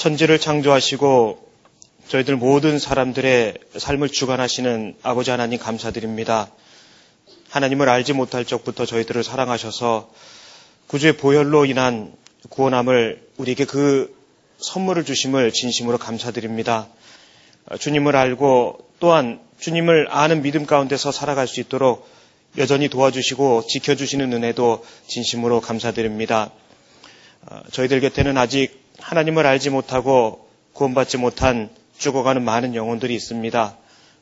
천지를 창조하시고 저희들 모든 사람들의 삶을 주관하시는 아버지 하나님 감사드립니다. 하나님을 알지 못할 적부터 저희들을 사랑하셔서 구주의 보혈로 인한 구원함을 우리에게 그 선물을 주심을 진심으로 감사드립니다. 주님을 알고 또한 주님을 아는 믿음 가운데서 살아갈 수 있도록 여전히 도와주시고 지켜주시는 은혜도 진심으로 감사드립니다. 저희들 곁에는 아직 하나님을 알지 못하고 구원받지 못한 죽어가는 많은 영혼들이 있습니다.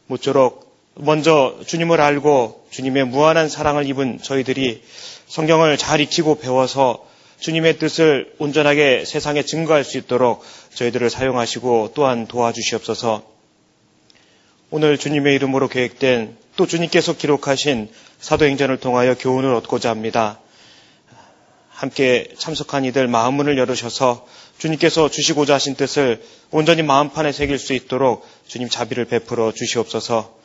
모쪼록 먼저 주님을 알고 주님의 무한한 사랑을 입은 저희들이 성경을 잘 익히고 배워서 주님의 뜻을 온전하게 세상에 증거할 수 있도록 저희들을 사용하시고 또한 도와주시옵소서 오늘 주님의 이름으로 계획된 또 주님께서 기록하신 사도행전을 통하여 교훈을 얻고자 합니다. 함께 참석한 이들 마음문을 열으셔서 주님께서 주시고자 하신 뜻을 온전히 마음판에 새길 수 있도록 주님 자비를 베풀어 주시옵소서.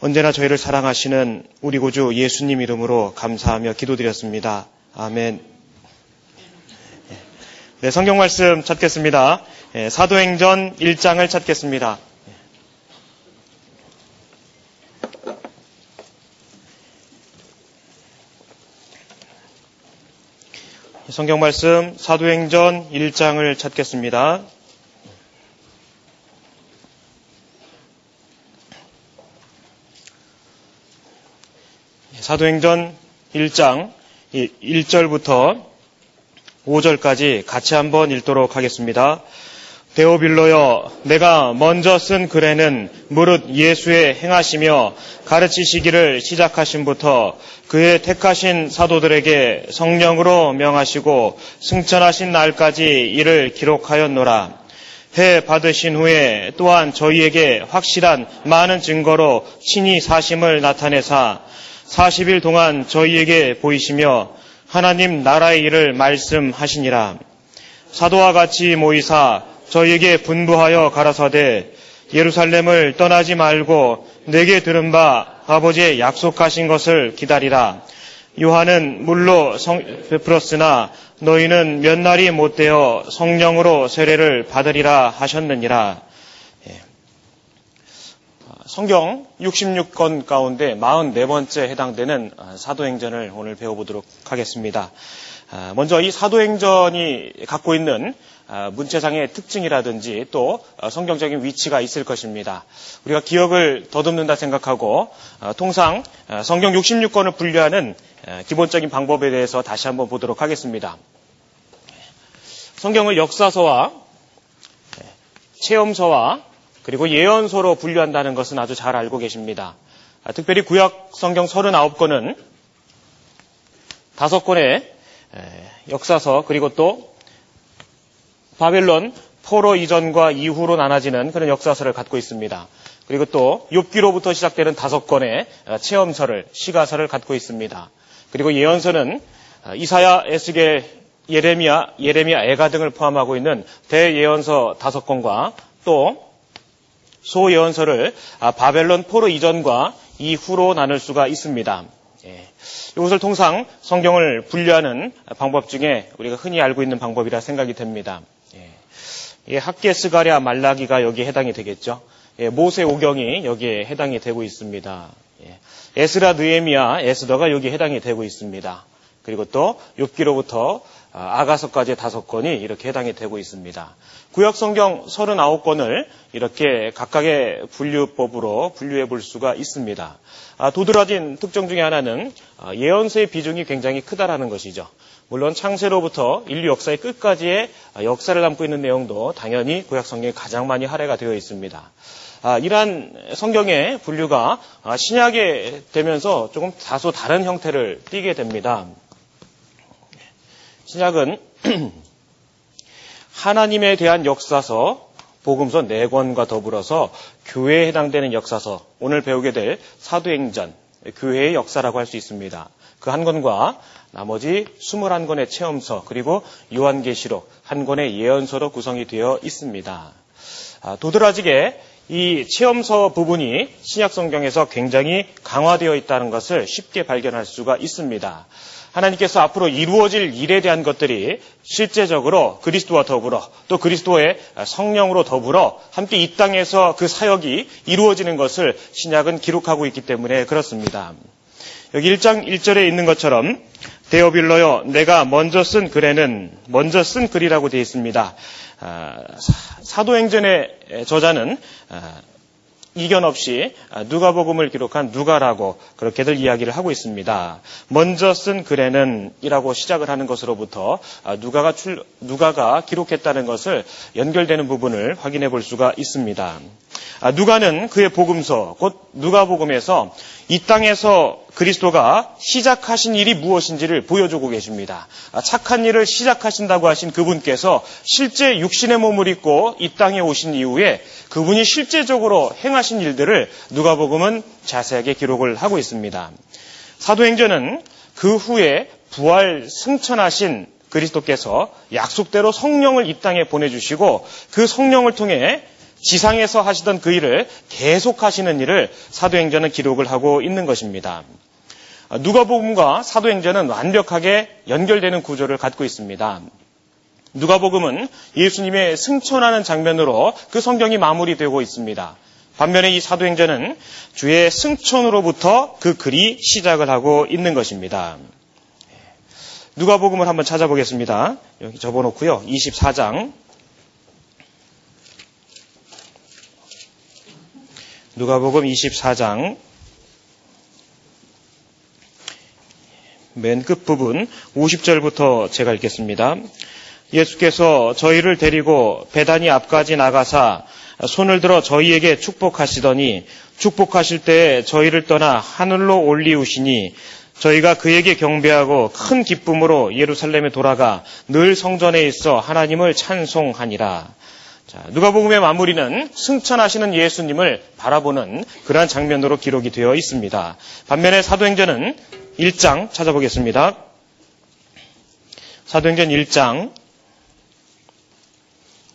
언제나 저희를 사랑하시는 우리 구주 예수님 이름으로 감사하며 기도드렸습니다. 아멘. 네, 성경 말씀 찾겠습니다. 예, 사도행전 1장을 찾겠습니다. 성경 말씀 사도행전 1장을 찾겠습니다. 사도행전 1장 1절부터 5절까지 같이 한번 읽도록 하겠습니다. 데오빌로여 내가 먼저 쓴 글에는 무릇 예수의 행하시며 가르치시기를 시작하신부터 그의 택하신 사도들에게 성령으로 명하시고 승천하신 날까지 이를 기록하였노라. 해 받으신 후에 또한 저희에게 확실한 많은 증거로 친히 사심을 나타내사 40일 동안 저희에게 보이시며 하나님 나라의 일을 말씀하시니라. 사도와 같이 모이사 저희에게 분부하여 가라사대 예루살렘을 떠나지 말고 내게 들은 바 아버지의 약속하신 것을 기다리라. 요한은 물로 성, 베풀었으나 너희는 몇 날이 못되어 성령으로 세례를 받으리라 하셨느니라. 예. 성경 66권 가운데 44번째 해당되는 사도행전을 오늘 배워보도록 하겠습니다. 아, 먼저 이 사도행전이 갖고 있는 아, 문체상의 특징이라든지 또 어, 성경적인 위치가 있을 것입니다. 우리가 기억을 더듬는다 생각하고 어, 통상 어, 성경 66권을 분류하는 기본적인 방법에 대해서 다시 한번 보도록 하겠습니다. 성경을 역사서와 체험서와 그리고 예언서로 분류한다는 것은 아주 잘 알고 계십니다. 아, 특별히 구약 성경 39권은 다섯 권의 역사서 그리고 또 바벨론 포로 이전과 이후로 나눠지는 그런 역사서를 갖고 있습니다. 그리고 또 욥기로부터 시작되는 다섯 권의 어, 체험서를 시가서를 갖고 있습니다. 그리고 예언서는 어, 이사야, 에스겔, 예레미야, 예레미야, 에가 등을 포함하고 있는 대예언서 다섯 권과 또 소예언서를 아, 바벨론 포로 이전과 이후로 나눌 수가 있습니다. 예. 이것을 통상 성경을 분류하는 방법 중에 우리가 흔히 알고 있는 방법이라 생각이 됩니다. 예, 학계 스가랴 말라기가 여기에 해당이 되겠죠. 예, 모세 오경이 여기에 해당이 되고 있습니다. 예, 에스라 느에미아 에스더가 여기에 해당이 되고 있습니다. 그리고 또 욥기로부터 아, 아가서까지의 다섯 권이 이렇게 해당이 되고 있습니다. 구약 성경 39권을 이렇게 각각의 분류법으로 분류해 볼 수가 있습니다. 아, 도드라진 특징 중에 하나는 아, 예언서의 비중이 굉장히 크다라는 것이죠. 물론 창세로부터 인류 역사의 끝까지의 역사를 담고 있는 내용도 당연히 구약 성경에 가장 많이 할애가 되어 있습니다. 아, 이러한 성경의 분류가 아, 신약에 되면서 조금 다소 다른 형태를 띠게 됩니다. 신약은 하나님에 대한 역사서, 복음서 4권과 더불어서 교회에 해당되는 역사서, 오늘 배우게 될 사도행전, 교회의 역사라고 할 수 있습니다. 그 한 권과 나머지 21권의 체험서 그리고 요한계시록 한 권의 예언서로 구성이 되어 있습니다. 아, 도드라지게 이 체험서 부분이 신약 성경에서 굉장히 강화되어 있다는 것을 쉽게 발견할 수가 있습니다. 하나님께서 앞으로 이루어질 일에 대한 것들이 실제적으로 그리스도와 더불어 또 그리스도의 성령으로 더불어 함께 이 땅에서 그 사역이 이루어지는 것을 신약은 기록하고 있기 때문에 그렇습니다. 여기 1장 1절에 있는 것처럼 데오빌러여 내가 먼저 쓴 글에는 먼저 쓴 글이라고 되어 있습니다. 아, 사도행전의 저자는 아, 이견 없이 누가복음을 기록한 누가라고 그렇게들 이야기를 하고 있습니다. 먼저 쓴 글에는 이라고 시작을 하는 것으로부터 아, 누가가 출, 누가가 기록했다는 것을 연결되는 부분을 확인해 볼 수가 있습니다. 아, 누가는 그의 복음서, 곧 누가복음에서 이 땅에서 그리스도가 시작하신 일이 무엇인지를 보여주고 계십니다. 아, 착한 일을 시작하신다고 하신 그분께서 실제 육신의 몸을 입고 이 땅에 오신 이후에 그분이 실제적으로 행하신 일들을 누가복음은 자세하게 기록을 하고 있습니다. 사도행전은 그 후에 부활 승천하신 그리스도께서 약속대로 성령을 이 땅에 보내주시고 그 성령을 통해 지상에서 하시던 그 일을 계속하시는 일을 사도행전은 기록을 하고 있는 것입니다. 누가복음과 사도행전은 완벽하게 연결되는 구조를 갖고 있습니다. 누가복음은 예수님의 승천하는 장면으로 그 성경이 마무리되고 있습니다. 반면에 이 사도행전은 주의 승천으로부터 그 글이 시작을 하고 있는 것입니다. 누가복음을 한번 찾아보겠습니다. 여기 접어놓고요. 24장 누가복음 24장 맨 끝부분 50절부터 제가 읽겠습니다. 예수께서 저희를 데리고 배단이 앞까지 나가사 손을 들어 저희에게 축복하시더니 축복하실 때 저희를 떠나 하늘로 올리우시니 저희가 그에게 경배하고 큰 기쁨으로 예루살렘에 돌아가 늘 성전에 있어 하나님을 찬송하니라. 자, 누가복음의 마무리는 승천하시는 예수님을 바라보는 그러한 장면으로 기록이 되어 있습니다. 반면에 사도행전은 1장 찾아보겠습니다. 사도행전 1장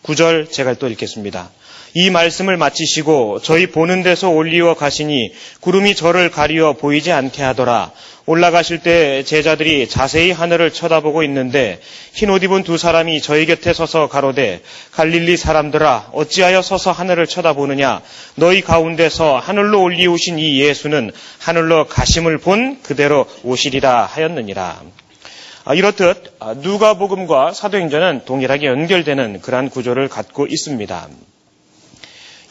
9절 제가 또 읽겠습니다. 이 말씀을 마치시고 저희 보는 데서 올리어 가시니 구름이 저를 가리어 보이지 않게 하더라. 올라가실 때 제자들이 자세히 하늘을 쳐다보고 있는데 흰 옷 입은 두 사람이 저희 곁에 서서 가로되 갈릴리 사람들아 어찌하여 서서 하늘을 쳐다보느냐 너희 가운데서 하늘로 올리우신 이 예수는 하늘로 가심을 본 그대로 오시리라 하였느니라. 아, 이렇듯 아, 누가복음과 사도행전은 동일하게 연결되는 그러한 구조를 갖고 있습니다.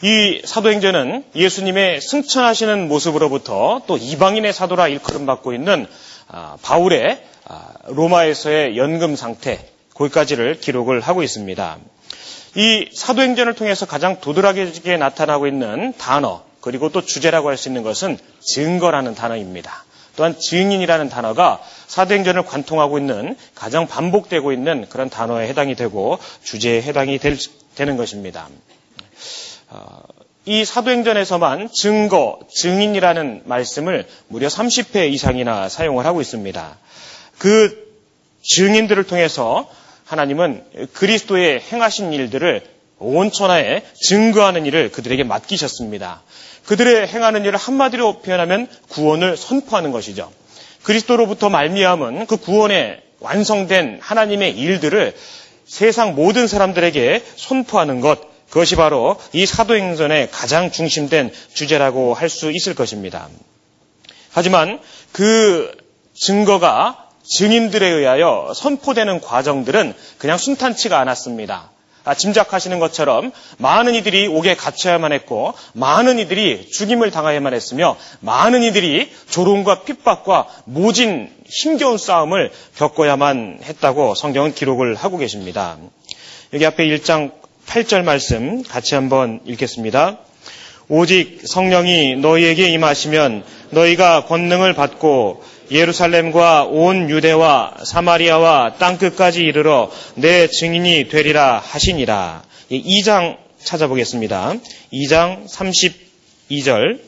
이 사도행전은 예수님의 승천하시는 모습으로부터 또 이방인의 사도라 일컬음받고 있는 아, 바울의 로마에서의 연금 상태 거기까지를 기록을 하고 있습니다. 이 사도행전을 통해서 가장 도드라지게 나타나고 있는 단어 그리고 또 주제라고 할 수 있는 것은 증거라는 단어입니다. 또한 증인이라는 단어가 사도행전을 관통하고 있는 가장 반복되고 있는 그런 단어에 해당이 되고 주제에 해당이 될, 되는 것입니다. 어, 이 사도행전에서만 증거, 증인이라는 말씀을 무려 30회 이상이나 사용을 하고 있습니다. 그 증인들을 통해서 하나님은 그리스도의 행하신 일들을 온 천하에 증거하는 일을 그들에게 맡기셨습니다. 그들의 행하는 일을 한마디로 표현하면 구원을 선포하는 것이죠. 그리스도로부터 말미암은 그 구원에 완성된 하나님의 일들을 세상 모든 사람들에게 선포하는 것, 그것이 바로 이 사도행전의 가장 중심된 주제라고 할 수 있을 것입니다. 하지만 그 증거가 증인들에 의하여 선포되는 과정들은 그냥 순탄치가 않았습니다. 아, 짐작하시는 것처럼 많은 이들이 옥에 갇혀야만 했고 많은 이들이 죽임을 당하야만 했으며 많은 이들이 조롱과 핍박과 모진 힘겨운 싸움을 겪어야만 했다고 성경은 기록을 하고 계십니다. 여기 앞에 1장 8절 말씀 같이 한번 읽겠습니다. 오직 성령이 너희에게 임하시면 너희가 권능을 받고 예루살렘과 온 유대와 사마리아와 땅끝까지 이르러 내 증인이 되리라 하시니라. 2장 찾아보겠습니다. 2장 32절.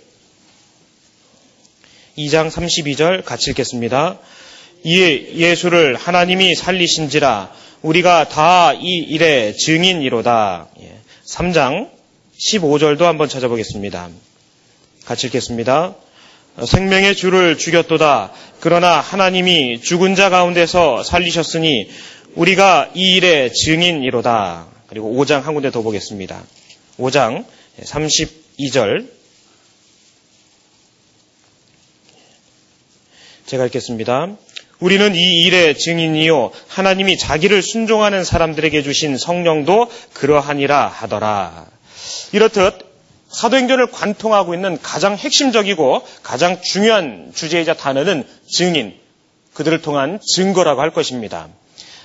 2장 32절 같이 읽겠습니다. 이에 예수를 하나님이 살리신지라 우리가 다 이 일의 증인이로다. 3장 예. 15절도 한번 찾아보겠습니다. 같이 읽겠습니다. 생명의 주를 죽였도다. 그러나 하나님이 죽은 자 가운데서 살리셨으니 우리가 이 일의 증인이로다. 그리고 5장 한 군데 더 보겠습니다. 5장 32절. 제가 읽겠습니다. 우리는 이 일의 증인이요. 하나님이 자기를 순종하는 사람들에게 주신 성령도 그러하니라 하더라. 이렇듯 사도행전을 관통하고 있는 가장 핵심적이고 가장 중요한 주제이자 단어는 증인, 그들을 통한 증거라고 할 것입니다.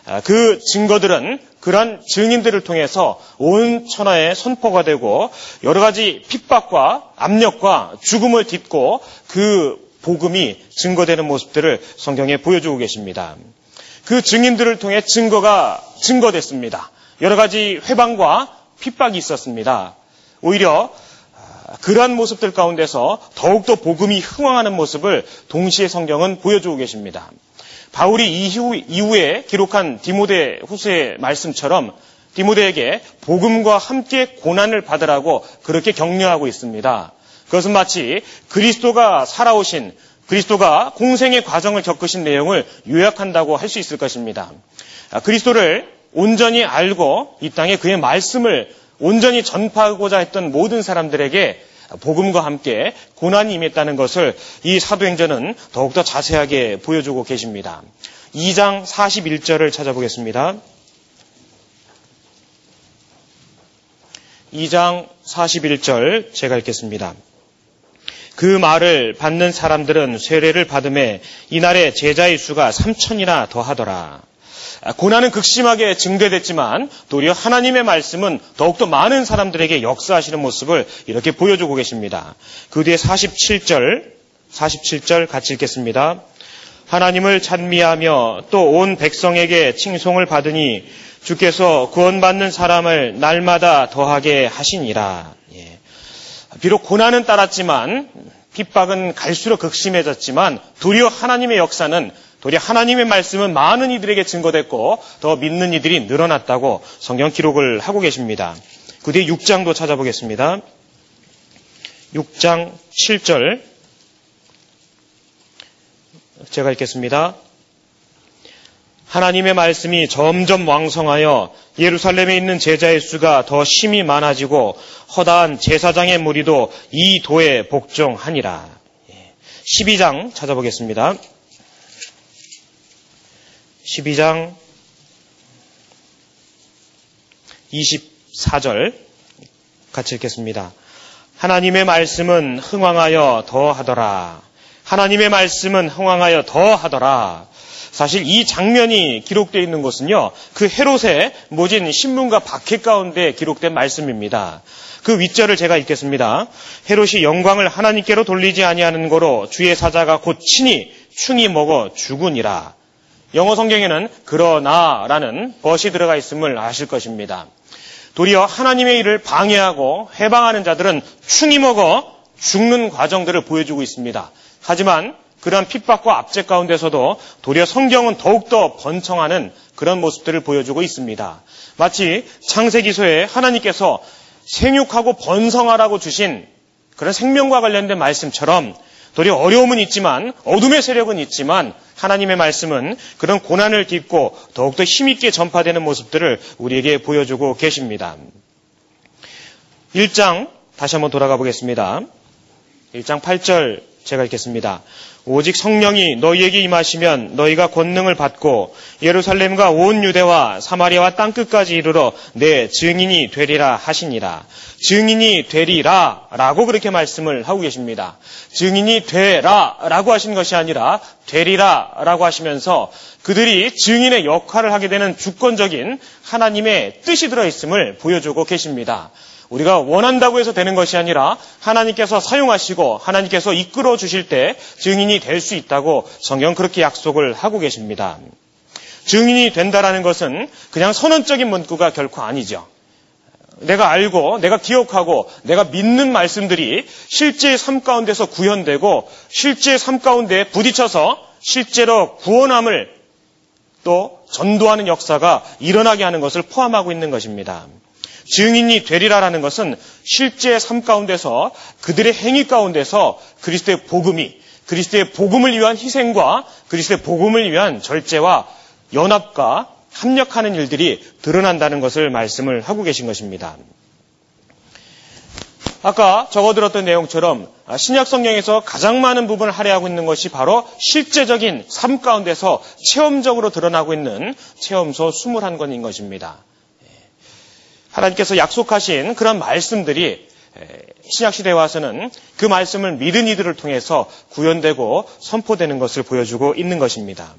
아, 그 증거들은 그러한 증인들을 통해서 온 천하에 선포가 되고 여러 가지 핍박과 압력과 죽음을 딛고 그 복음이 증거되는 모습들을 성경에 보여주고 계십니다. 그 증인들을 통해 증거가 증거됐습니다. 여러 가지 회방과 핍박이 있었습니다. 오히려 그러한 모습들 가운데서 더욱더 복음이 흥황하는 모습을 동시에 성경은 보여주고 계십니다. 바울이 이후, 이후에 기록한 디모데 후서의 말씀처럼 디모데에게 복음과 함께 고난을 받으라고 그렇게 격려하고 있습니다. 그것은 마치 그리스도가 살아오신 그리스도가 공생의 과정을 겪으신 내용을 요약한다고 할 수 있을 것입니다. 그리스도를 온전히 알고 이 땅에 그의 말씀을 온전히 전파하고자 했던 모든 사람들에게 복음과 함께 고난이 임했다는 것을 이 사도행전은 더욱더 자세하게 보여주고 계십니다. 2장 41절을 찾아보겠습니다. 2장 41절 제가 읽겠습니다. 그 말을 받는 사람들은 세례를 받음에 이날의 제자의 수가 3천이나 더하더라. 아, 고난은 극심하게 증대됐지만 도리어 하나님의 말씀은 더욱더 많은 사람들에게 역사하시는 모습을 이렇게 보여주고 계십니다. 그 뒤에 47절, 47절 같이 읽겠습니다. 하나님을 찬미하며 또 온 백성에게 칭송을 받으니 주께서 구원받는 사람을 날마다 더하게 하시니라. 예. 비록 고난은 따랐지만 핍박은 갈수록 극심해졌지만 도리어 하나님의 역사는 도리어 하나님의 말씀은 많은 이들에게 증거됐고 더 믿는 이들이 늘어났다고 성경 기록을 하고 계십니다. 그 뒤에 6장도 찾아보겠습니다. 6장 7절 제가 읽겠습니다. 하나님의 말씀이 점점 왕성하여 예루살렘에 있는 제자의 수가 더 심히 많아지고 허다한 제사장의 무리도 이 도에 복종하니라. 12장 예. 찾아보겠습니다. 12장 24절 같이 읽겠습니다. 하나님의 말씀은 흥왕하여 더하더라. 하나님의 말씀은 흥왕하여 더하더라. 사실 이 장면이 기록되어 있는 것은요, 그 헤롯의 모진 신문과 박해 가운데 기록된 말씀입니다. 그 윗절을 제가 읽겠습니다. 헤롯이 영광을 하나님께로 돌리지 아니하는 거로 주의 사자가 곧 친히 충이 먹어 죽으니라. 영어 성경에는 그러나라는 벗이 들어가 있음을 아실 것입니다. 도리어 하나님의 일을 방해하고 해방하는 자들은 충이 먹어 죽는 과정들을 보여주고 있습니다. 하지만 그러한 핍박과 압제 가운데서도 도리어 성경은 더욱더 번성하는 그런 모습들을 보여주고 있습니다. 마치 창세기서에 하나님께서 생육하고 번성하라고 주신 그런 생명과 관련된 말씀처럼 도리어 어려움은 있지만 어둠의 세력은 있지만 하나님의 말씀은 그런 고난을 딛고 더욱더 힘있게 전파되는 모습들을 우리에게 보여주고 계십니다. 1장 다시 한번 돌아가 보겠습니다. 1장 8절 제가 읽겠습니다. 오직 성령이 너희에게 임하시면 너희가 권능을 받고 예루살렘과 온 유대와 사마리아와 땅 끝까지 이르러 내 증인이 되리라 하시니라. 증인이 되리라 라고 그렇게 말씀을 하고 계십니다. 증인이 되라 라고 하신 것이 아니라 되리라 라고 하시면서 그들이 증인의 역할을 하게 되는 주권적인 하나님의 뜻이 들어 있음을 보여주고 계십니다. 우리가 원한다고 해서 되는 것이 아니라 하나님께서 사용하시고 하나님께서 이끌어 주실 때 증인이 될 수 있다고 성경 그렇게 약속을 하고 계십니다. 증인이 된다라는 것은 그냥 선언적인 문구가 결코 아니죠. 내가 알고 내가 기억하고 내가 믿는 말씀들이 실제 삶 가운데서 구현되고 실제 삶 가운데 부딪혀서 실제로 구원함을 또 전도하는 역사가 일어나게 하는 것을 포함하고 있는 것입니다. 증인이 되리라라는 것은 실제 삶 가운데서 그들의 행위 가운데서 그리스도의 복음이 그리스도의 복음을 위한 희생과 그리스도의 복음을 위한 절제와 연합과 합력하는 일들이 드러난다는 것을 말씀을 하고 계신 것입니다. 아까 적어들었던 내용처럼 신약 성경에서 가장 많은 부분을 할애하고 있는 것이 바로 실제적인 삶 가운데서 체험적으로 드러나고 있는 체험서 21권인 것입니다. 하나님께서 약속하신 그런 말씀들이 신약 시대에 와서는 그 말씀을 믿은 이들을 통해서 구현되고 선포되는 것을 보여주고 있는 것입니다.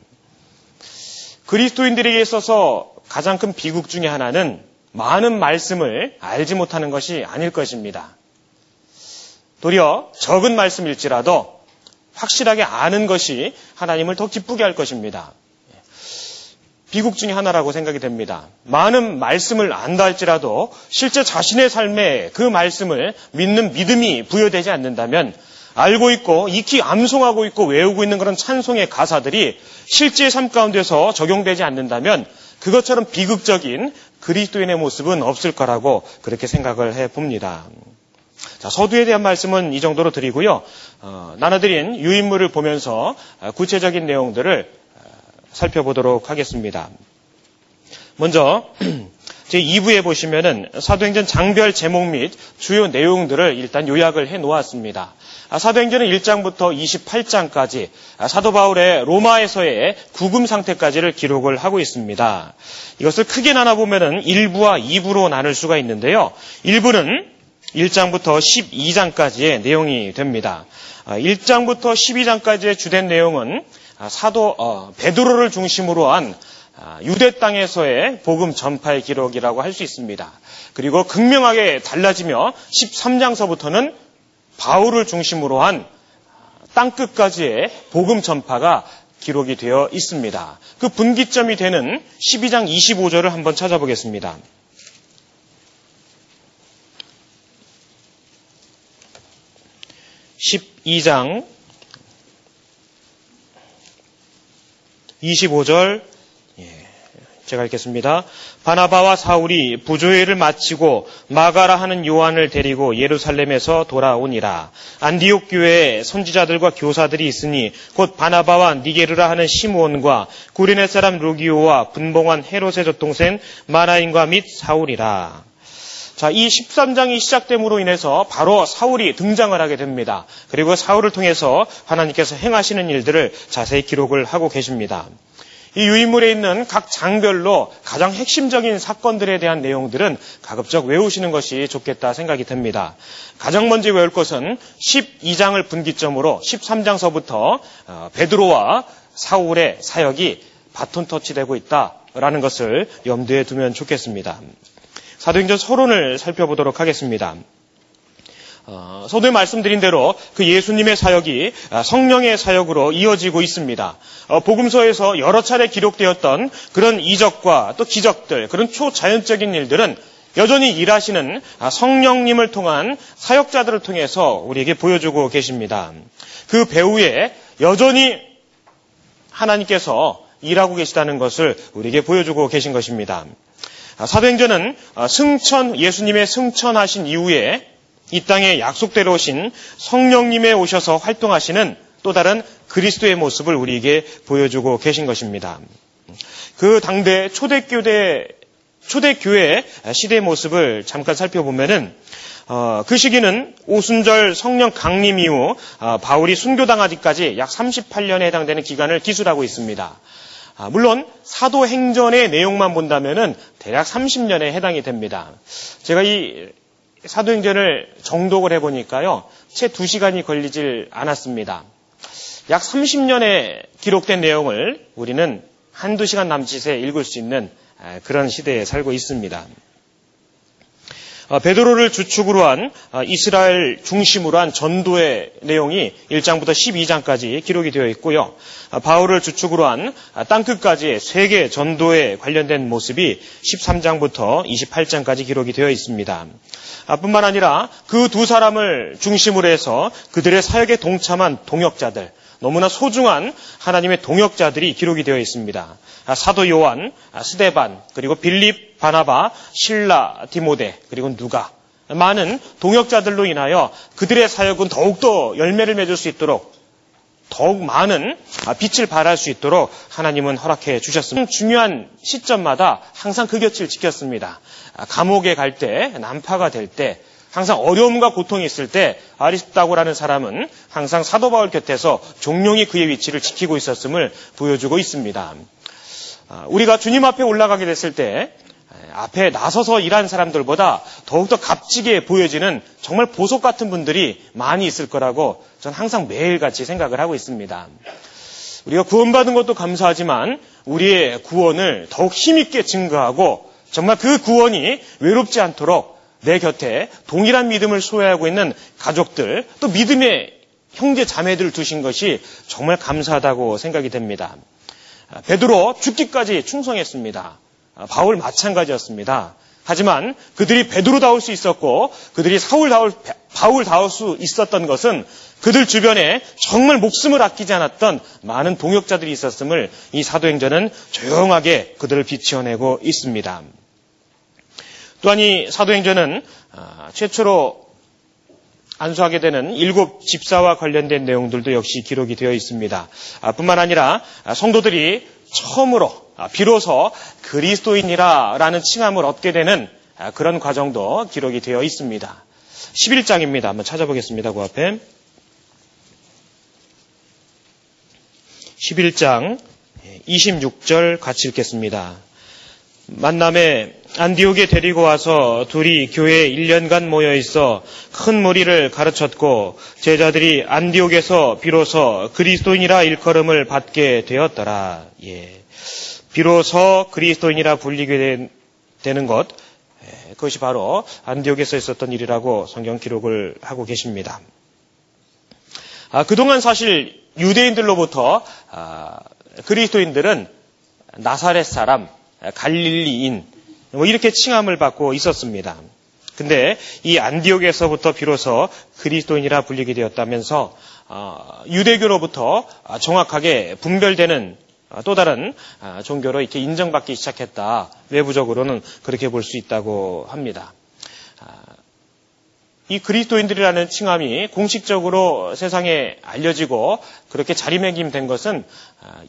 그리스도인들에게 있어서 가장 큰 비극 중의 하나는 많은 말씀을 알지 못하는 것이 아닐 것입니다. 도리어 적은 말씀일지라도 확실하게 아는 것이 하나님을 더 기쁘게 할 것입니다. 비극 중의 하나라고 생각이 됩니다. 많은 말씀을 안다 할지라도 실제 자신의 삶에 그 말씀을 믿는 믿음이 부여되지 않는다면 알고 있고 익히 암송하고 있고 외우고 있는 그런 찬송의 가사들이 실제 삶 가운데서 적용되지 않는다면 그것처럼 비극적인 그리스도인의 모습은 없을 거라고 그렇게 생각을 해 봅니다. 자, 서두에 대한 말씀은 이 정도로 드리고요. 어, 나눠드린 유인물을 보면서 구체적인 내용들을 살펴보도록 하겠습니다. 먼저 제 2부에 보시면은 사도행전 장별 제목 및 주요 내용들을 일단 요약을 해 놓았습니다. 아, 사도행전은 1장부터 28장까지 아, 사도 바울의 로마에서의 구금 상태까지를 기록을 하고 있습니다. 이것을 크게 나눠 보면은 1부와 2부로 나눌 수가 있는데요. 1부는 1장부터 12장까지의 내용이 됩니다. 1장부터 아, 12장까지의 주된 내용은 아, 사도 어, 베드로를 중심으로 한 아, 유대 땅에서의 복음 전파의 기록이라고 할 수 있습니다. 그리고 극명하게 달라지며 13장서부터는 바울을 중심으로 한 땅끝까지의 복음 전파가 기록이 되어 있습니다. 그 분기점이 되는 12장 25절을 한번 찾아보겠습니다. 12장 25절 예, 제가 읽겠습니다. 바나바와 사울이 부조회를 마치고 마가라 하는 요한을 데리고 예루살렘에서 돌아오니라. 안디옥 교회에 선지자들과 교사들이 있으니 곧 바나바와 니게르라 하는 시므온과 구레네 사람 루기오와 분봉한 헤롯의 젖동생 마나인과 및 사울이라. 자, 이 13장이 시작됨으로 인해서 바로 사울이 등장을 하게 됩니다. 그리고 사울을 통해서 하나님께서 행하시는 일들을 자세히 기록을 하고 계십니다. 이 유인물에 있는 각 장별로 가장 핵심적인 사건들에 대한 내용들은 가급적 외우시는 것이 좋겠다 생각이 듭니다. 가장 먼저 외울 것은 12장을 분기점으로 13장서부터 어, 베드로와 사울의 사역이 바톤 터치되고 있다라는 것을 염두에 두면 좋겠습니다. 사도행전 서론을 살펴보도록 하겠습니다. 어, 서두에 말씀드린 대로 그 예수님의 사역이 아, 성령의 사역으로 이어지고 있습니다. 어, 복음서에서 여러 차례 기록되었던 그런 이적과 또 기적들, 그런 초자연적인 일들은 여전히 일하시는 아, 성령님을 통한 사역자들을 통해서 우리에게 보여주고 계십니다. 그 배후에 여전히 하나님께서 일하고 계시다는 것을 우리에게 보여주고 계신 것입니다. 아, 사도행전은 아, 승천, 예수님의 승천하신 이후에 이 땅에 약속대로 오신 성령님의 오셔서 활동하시는 또 다른 그리스도의 모습을 우리에게 보여주고 계신 것입니다. 그 당대 초대교대, 초대교회 시대의 모습을 잠깐 살펴보면은 어, 그 시기는 오순절 성령 강림 이후 어, 바울이 순교당하기까지 약 38년에 해당되는 기간을 기술하고 있습니다. 아, 물론 사도행전의 내용만 본다면은 대략 30년에 해당이 됩니다. 제가 이 사도행전을 정독을 해보니까요, 채 2시간이 걸리질 않았습니다. 약 30년에 기록된 내용을 우리는 한두 시간 남짓에 읽을 수 있는 아, 그런 시대에 살고 있습니다. 어, 베드로를 주축으로 한 어, 이스라엘 중심으로 한 전도의 내용이 1장부터 12장까지 기록이 되어 있고요. 어, 바울을 주축으로 한 땅끝까지의 세계 전도에 관련된 모습이 13장부터 28장까지 기록이 되어 있습니다. 뿐만 아니라 그 두 사람을 중심으로 해서 그들의 사역에 동참한 동역자들, 너무나 소중한 하나님의 동역자들이 기록이 되어 있습니다. 아, 사도 요한, 아, 스데반, 그리고 빌립, 바나바, 신라, 디모데, 그리고 누가 많은 동역자들로 인하여 그들의 사역은 더욱더 열매를 맺을 수 있도록 더욱 많은 빛을 발할 수 있도록 하나님은 허락해 주셨습니다. 중요한 시점마다 항상 그 곁을 지켰습니다. 감옥에 갈 때, 난파가 될 때, 항상 어려움과 고통이 있을 때 아리스타고라는 사람은 항상 사도 바울 곁에서 종룡이 그의 위치를 지키고 있었음을 보여주고 있습니다. 아, 우리가 주님 앞에 올라가게 됐을 때 앞에 나서서 일한 사람들보다 더욱더 값지게 보여지는 정말 보석 같은 분들이 많이 있을 거라고 저는 항상 매일같이 생각을 하고 있습니다. 우리가 구원받은 것도 감사하지만 우리의 구원을 더욱 힘있게 증거하고 정말 그 구원이 외롭지 않도록 내 곁에 동일한 믿음을 소유하고 있는 가족들 또 믿음의 형제 자매들을 두신 것이 정말 감사하다고 생각이 됩니다. 베드로 죽기까지 충성했습니다. 바울 마찬가지였습니다. 하지만 그들이 베드로다울 수 있었고 그들이 사울다울 바울다울 수 있었던 것은 그들 주변에 정말 목숨을 아끼지 않았던 많은 동역자들이 있었음을 이 사도행전은 조용하게 그들을 비치어내고 있습니다. 또한 이 사도행전은 아, 최초로 안수하게 되는 일곱 집사와 관련된 내용들도 역시 기록이 되어 있습니다. 아, 뿐만 아니라 성도들이 처음으로 아, 비로소 그리스도인이라라는 칭함을 얻게 되는 그런 과정도 기록이 되어 있습니다. 11장입니다. 한번 찾아보겠습니다. 그 앞에. 11장 26절 같이 읽겠습니다. 만남에 안디옥에 데리고 와서 둘이 교회에 1년간 모여 있어 큰 무리를 가르쳤고 제자들이 안디옥에서 비로소 그리스도인이라 일컬음을 받게 되었더라. 예. 비로소 그리스도인이라 불리게 되는 것 예, 그것이 바로 안디옥에서 있었던 일이라고 성경 기록을 하고 계십니다. 아, 그동안 사실 유대인들로부터 아, 그리스도인들은 나사렛 사람, 갈릴리인 뭐 이렇게 칭함을 받고 있었습니다. 근데 이 안디옥에서부터 비로소 그리스도인이라 불리게 되었다면서 어, 유대교로부터 정확하게 분별되는 또 다른 종교로 이렇게 인정받기 시작했다. 외부적으로는 그렇게 볼 수 있다고 합니다. 이 그리스도인들이라는 칭함이 공식적으로 세상에 알려지고 그렇게 자리매김된 것은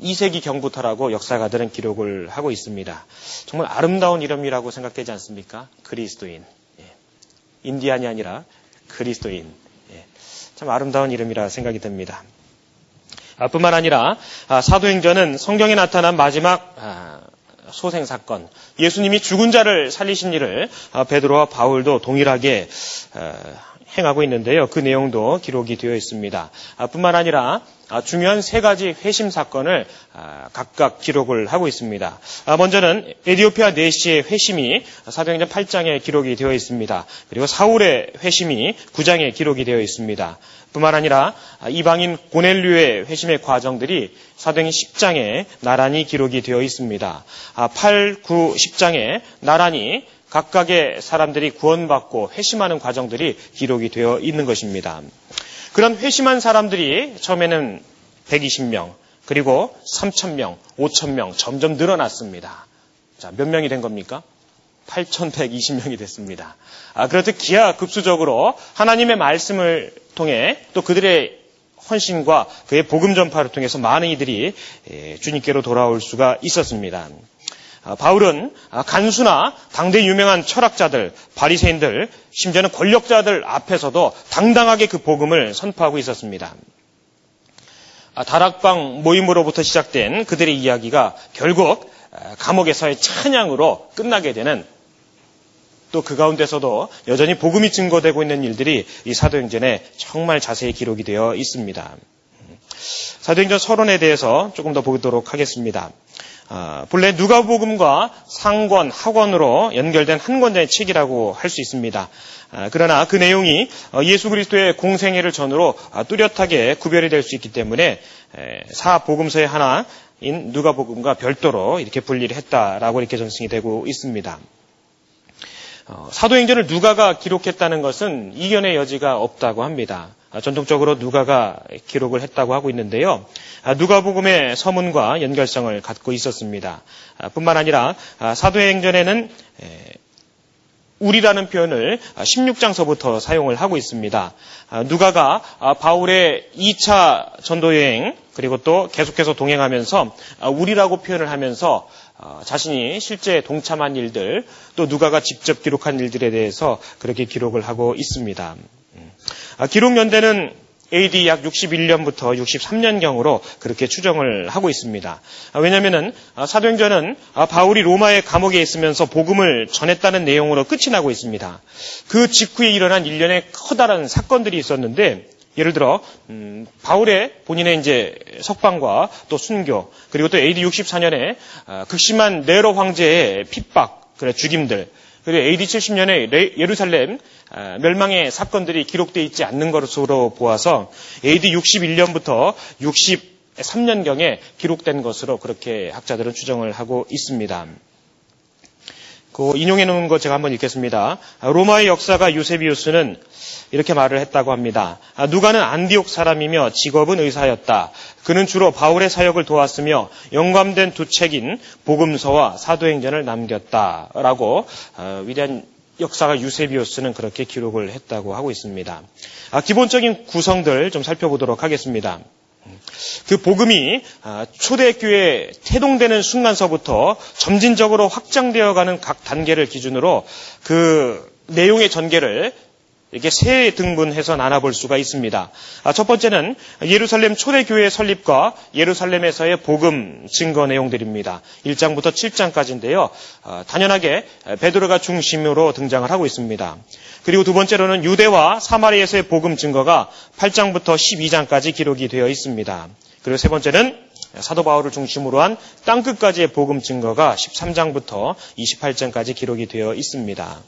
2세기 아, 경부터라고 역사가들은 기록을 하고 있습니다. 정말 아름다운 이름이라고 생각되지 않습니까? 그리스도인. 예. 인디안이 아니라 그리스도인. 예. 참 아름다운 이름이라 생각이 됩니다. 아, 뿐만 아니라 아, 사도행전은 성경에 나타난 마지막 소생 사건, 예수님이 죽은 자를 살리신 일을 아, 베드로와 바울도 동일하게 어, 행하고 있는데요. 그 내용도 기록이 되어 있습니다. 아, 뿐만 아니라 아, 중요한 세 가지 회심 사건을 각각 기록을 하고 있습니다. 먼저는 에디오피아 네시의 회심이 사도행전 8장에 기록이 되어 있습니다. 그리고 사울의 회심이 9장에 기록이 되어 있습니다. 뿐만 아니라 이방인 고넬류의 회심의 과정들이 사도행 10장에 나란히 기록이 되어 있습니다. 8, 9, 10장에 나란히 각각의 사람들이 구원받고 회심하는 과정들이 기록이 되어 있는 것입니다. 그런 회심한 사람들이 처음에는 120명, 그리고 3,000명, 5,000명 점점 늘어났습니다. 자, 몇 명이 된 겁니까? 8,120명이 됐습니다. 아, 그렇듯 기하급수적으로 하나님의 말씀을 통해 또 그들의 헌신과 그의 복음 전파를 통해서 많은 이들이 예, 주님께로 돌아올 수가 있었습니다. 아, 바울은 아, 간수나 당대 유명한 철학자들, 바리새인들, 심지어는 권력자들 앞에서도 당당하게 그 복음을 선포하고 있었습니다. 아, 다락방 모임으로부터 시작된 그들의 이야기가 결국 감옥에서의 찬양으로 끝나게 되는 또 그 가운데서도 여전히 복음이 증거되고 있는 일들이 이 사도행전에 정말 자세히 기록이 되어 있습니다. 사도행전 서론에 대해서 조금 더 보도록 하겠습니다. 아, 본래 누가복음과 상권, 학원으로 연결된 한 권의 책이라고 할 수 있습니다. 아, 그러나 그 내용이 어, 예수 그리스도의 공생애를 전후로 아, 뚜렷하게 구별이 될 수 있기 때문에 사복음서의 하나 인 누가복음과 별도로 이렇게 분리를 했다라고 이렇게 전승이 되고 있습니다. 어, 사도행전을 누가가 기록했다는 것은 이견의 여지가 없다고 합니다. 전통적으로 누가가 기록을 했다고 하고 있는데요. 누가복음의 서문과 연결성을 갖고 있었습니다. 뿐만 아니라 사도행전에는 우리라는 표현을 16장서부터 사용을 하고 있습니다. 누가가 바울의 2차 전도 여행 그리고 또 계속해서 동행하면서 우리라고 표현을 하면서 자신이 실제 동참한 일들 또 누가가 직접 기록한 일들에 대해서 그렇게 기록을 하고 있습니다. 음. 기록 연대는 AD 약 61년부터 63년경으로 그렇게 추정을 하고 있습니다. 왜냐하면 아, 사도행전은 아, 바울이 로마의 감옥에 있으면서 복음을 전했다는 내용으로 끝이 나고 있습니다. 그 직후에 일어난 일련의 커다란 사건들이 있었는데 예를 들어 음, 바울의 본인의 이제 석방과 또 순교 그리고 또 AD 64년에 아, 극심한 네로 황제의 핍박 그래 죽임들 그리고 AD 70년에 예루살렘 아, 멸망의 사건들이 기록되어 있지 않는 것으로 보아서 AD 61년부터 63년경에 기록된 것으로 그렇게 학자들은 추정을 하고 있습니다. 그 인용해 놓은 것 제가 한번 읽겠습니다. 로마의 역사가 유세비우스는 이렇게 말을 했다고 합니다. 아, 누가는 안디옥 사람이며 직업은 의사였다. 그는 주로 바울의 사역을 도왔으며 영감된 두 책인 복음서와 사도행전을 남겼다라고 아, 위대한 역사가 유세비우스는 그렇게 기록을 했다고 하고 있습니다. 아, 기본적인 구성들 좀 살펴보도록 하겠습니다. 그 복음이 초대교회에 태동되는 순간서부터 점진적으로 확장되어가는 각 단계를 기준으로 그 내용의 전개를 이렇게 세 등분해서 나눠볼 수가 있습니다. 아, 첫 번째는 예루살렘 초대교회 설립과 예루살렘에서의 복음 증거 내용들입니다. 1장부터 7장까지인데요. 아, 당연하게 베드로가 중심으로 등장을 하고 있습니다. 그리고 두 번째로는 유대와 사마리에서의 복음 증거가 8장부터 12장까지 기록이 되어 있습니다. 그리고 세 번째는 사도 바울을 중심으로 한 땅끝까지의 복음 증거가 13장부터 28장까지 기록이 되어 있습니다.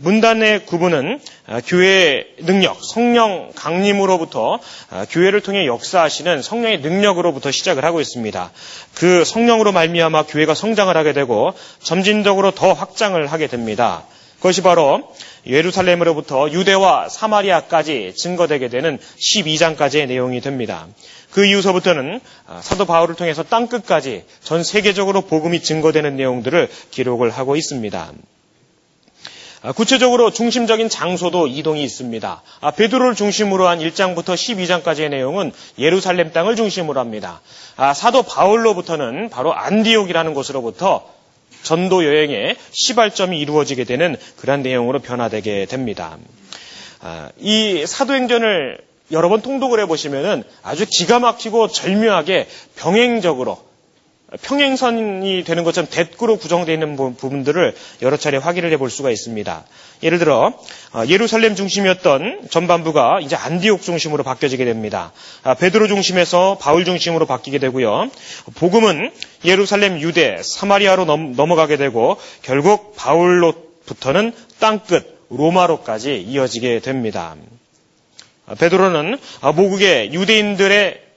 아, 문단의 구분은 아, 교회의 능력, 성령 강림으로부터 아, 교회를 통해 역사하시는 성령의 능력으로부터 시작을 하고 있습니다. 그 성령으로 말미암아 교회가 성장을 하게 되고 점진적으로 더 확장을 하게 됩니다. 그것이 바로 예루살렘으로부터 유대와 사마리아까지 증거되게 되는 12장까지의 내용이 됩니다. 그 이후서부터는 아, 사도 바울을 통해서 땅끝까지 전 세계적으로 복음이 증거되는 내용들을 기록을 하고 있습니다. 아, 구체적으로 중심적인 장소도 이동이 있습니다. 아, 베드로를 중심으로 한 1장부터 12장까지의 내용은 예루살렘 땅을 중심으로 합니다. 아, 사도 바울로부터는 바로 안디옥이라는 곳으로부터 전도 여행의 시발점이 이루어지게 되는 그런 내용으로 변화되게 됩니다. 이 사도행전을 여러 번 통독을 해보시면 아주 기가 막히고 절묘하게 병행적으로 평행선이 되는 것처럼 대꾸로 구성되어 있는 부분들을 여러 차례 확인을 해볼 수가 있습니다. 예를 들어 어, 예루살렘 중심이었던 전반부가 이제 안디옥 중심으로 바뀌어지게 됩니다. 아, 베드로 중심에서 바울 중심으로 바뀌게 되고요. 복음은 예루살렘, 유대, 사마리아로 넘어가게 되고 결국 바울로부터는 땅끝 로마로까지 이어지게 됩니다. 아, 베드로는 아, 모국의 유대인들의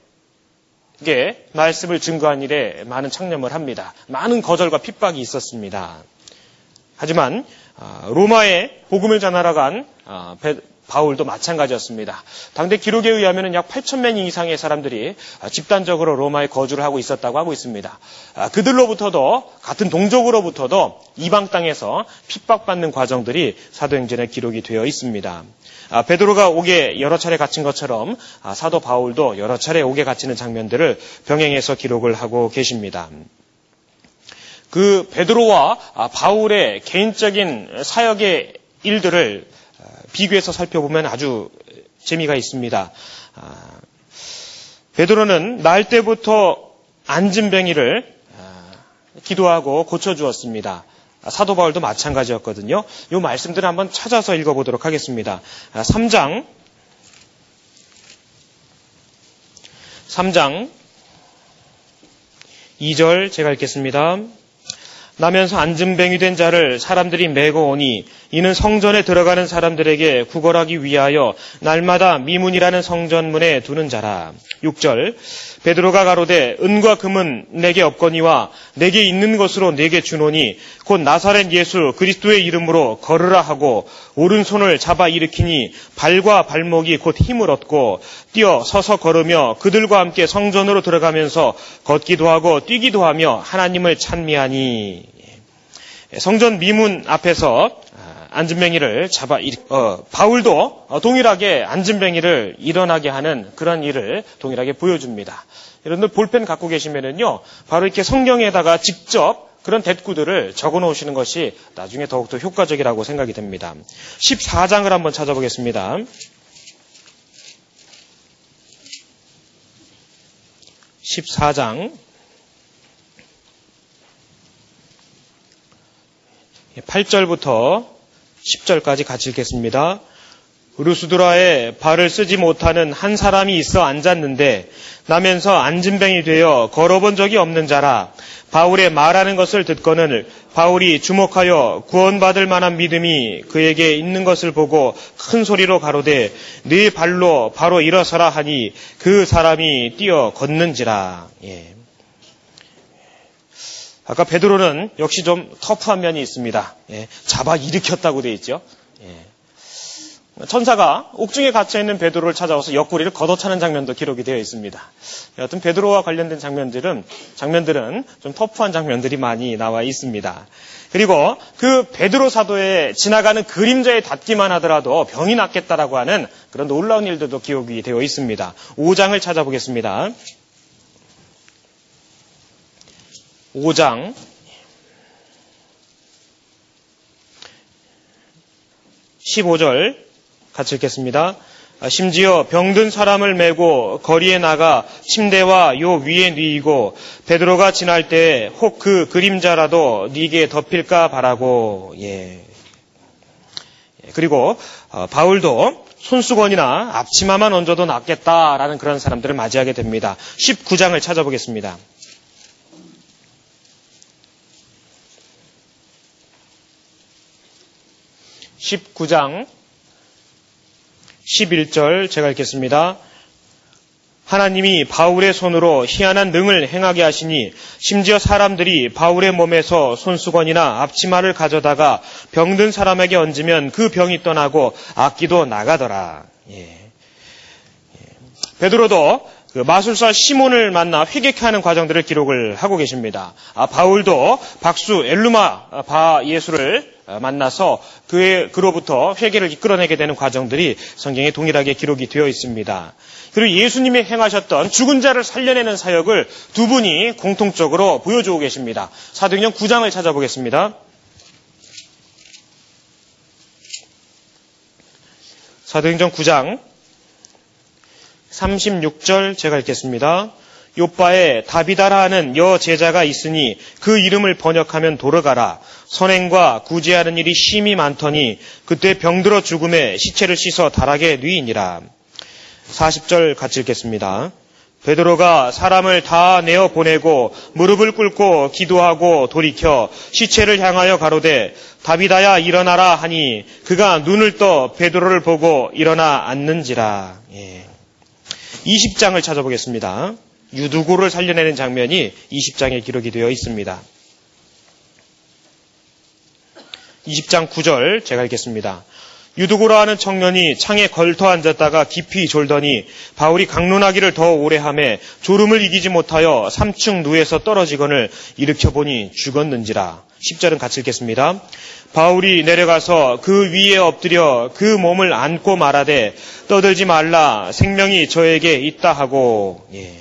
게 말씀을 증거한 일에 많은 창념을 합니다. 많은 거절과 핍박이 있었습니다. 하지만 아, 로마에 복음을 전하러 간 아, 바울도 마찬가지였습니다. 당대 기록에 의하면 약 8천 명 이상의 사람들이 아, 집단적으로 로마에 거주를 하고 있었다고 하고 있습니다. 그들로부터도 같은 동족으로부터도 이방 땅에서 핍박받는 과정들이 사도행전에 기록이 되어 있습니다. 아, 베드로가 옥에 여러 차례 갇힌 것처럼 아, 사도 바울도 여러 차례 옥에 갇히는 장면들을 병행해서 기록을 하고 계십니다. 그 베드로와 아, 바울의 개인적인 사역의 일들을 비교해서 살펴보면 아주 재미가 있습니다. 베드로는 날 때부터 안진뱅이를 기도하고 고쳐주었습니다. 사도 바울도 마찬가지였거든요. 이 말씀들을 한번 찾아서 읽어보도록 하겠습니다. 3장 3장 2절 제가 읽겠습니다. 나면서 안진뱅이 된 자를 사람들이 메고 오니 이는 성전에 들어가는 사람들에게 구걸하기 위하여 날마다 미문이라는 성전문에 두는 자라. 6절 베드로가 가로되 은과 금은 내게 없거니와 내게 있는 것으로 내게 주노니 곧 나사렛 예수 그리스도의 이름으로 걸으라 하고 오른손을 잡아 일으키니 발과 발목이 곧 힘을 얻고 뛰어 서서 걸으며 그들과 함께 성전으로 들어가면서 걷기도 하고 뛰기도 하며 하나님을 찬미하니 성전 미문 앞에서 안진뱅이를 잡아 어, 바울도 동일하게 안진뱅이를 일어나게 하는 그런 일을 동일하게 보여줍니다. 여러분들 볼펜 갖고 계시면은요, 바로 이렇게 성경에다가 직접 그런 대꾸들을 적어 놓으시는 것이 나중에 더욱더 효과적이라고 생각이 됩니다. 14장을 한번 찾아보겠습니다. 14장 8절부터 10절까지 같이 읽겠습니다. 루스드라에 발을 쓰지 못하는 한 사람이 있어 앉았는데 나면서 앉은뱅이 되어 걸어본 적이 없는 자라 바울의 말하는 것을 듣거늘 바울이 주목하여 구원받을 만한 믿음이 그에게 있는 것을 보고 큰 소리로 가로되 네 발로 바로 일어서라 하니 그 사람이 뛰어 걷는지라. 예. 아까 베드로는 역시 좀 터프한 면이 있습니다. 예. 잡아 일으켰다고 돼 있죠. 예. 천사가 옥중에 갇혀 있는 베드로를 찾아와서 옆구리를 걷어차는 장면도 기록이 되어 있습니다. 여하튼 베드로와 관련된 장면들은 장면들은 좀 터프한 장면들이 많이 나와 있습니다. 그리고 그 베드로 사도에 지나가는 그림자에 닿기만 하더라도 병이 낫겠다라고 하는 그런 놀라운 일들도 기록이 되어 있습니다. 5장을 찾아보겠습니다. 5장 15절 같이 읽겠습니다. 아, 심지어 병든 사람을 메고 거리에 나가 침대와 요 위에 뉘이고 베드로가 지날 때 혹 그 그림자라도 니게 덮일까 바라고 예. 예. 그리고 어, 바울도 손수건이나 앞치마만 얹어도 낫겠다라는 그런 사람들을 맞이하게 됩니다. 19장을 찾아보겠습니다. 19장 11절 제가 읽겠습니다. 하나님이 바울의 손으로 희한한 능을 행하게 하시니 심지어 사람들이 바울의 몸에서 손수건이나 앞치마를 가져다가 병든 사람에게 얹으면 그 병이 떠나고 악기도 나가더라. 예. 예. 베드로도 그 마술사 시몬을 만나 회개하는 과정들을 기록을 하고 계십니다. 아, 바울도 박수 엘루마 바 예수를 만나서 그의 그로부터 회개를 이끌어내게 되는 과정들이 성경에 동일하게 기록이 되어 있습니다. 그리고 예수님이 행하셨던 죽은 자를 살려내는 사역을 두 분이 공통적으로 보여주고 계십니다. 사도행전 9장을 찾아보겠습니다. 사도행전 9장 36절 제가 읽겠습니다. 요바에 다비다라 하는 여 제자가 있으니 그 이름을 번역하면 도르가라. 선행과 구제하는 일이 심히 많더니 그때 병들어 죽음에 시체를 씻어 달하게 뉘이니라. 40절 같이 읽겠습니다. 베드로가 사람을 다 내어 보내고 무릎을 꿇고 기도하고 돌이켜 시체를 향하여 가로되 다비다야 일어나라 하니 그가 눈을 떠 베드로를 보고 일어나 앉는지라. 예. 20장을 찾아보겠습니다. 유두고를 살려내는 장면이 20장에 기록이 되어 있습니다. 20장 9절 제가 읽겠습니다. 유두고라 하는 청년이 창에 걸터 앉았다가 깊이 졸더니 바울이 강론하기를 더 오래 함에 졸음을 이기지 못하여 3층 누에서 떨어지거늘 일으켜 보니 죽었는지라. 10절은 같이 읽겠습니다. 바울이 내려가서 그 위에 엎드려 그 몸을 안고 말하되 떠들지 말라 생명이 저에게 있다 하고 예.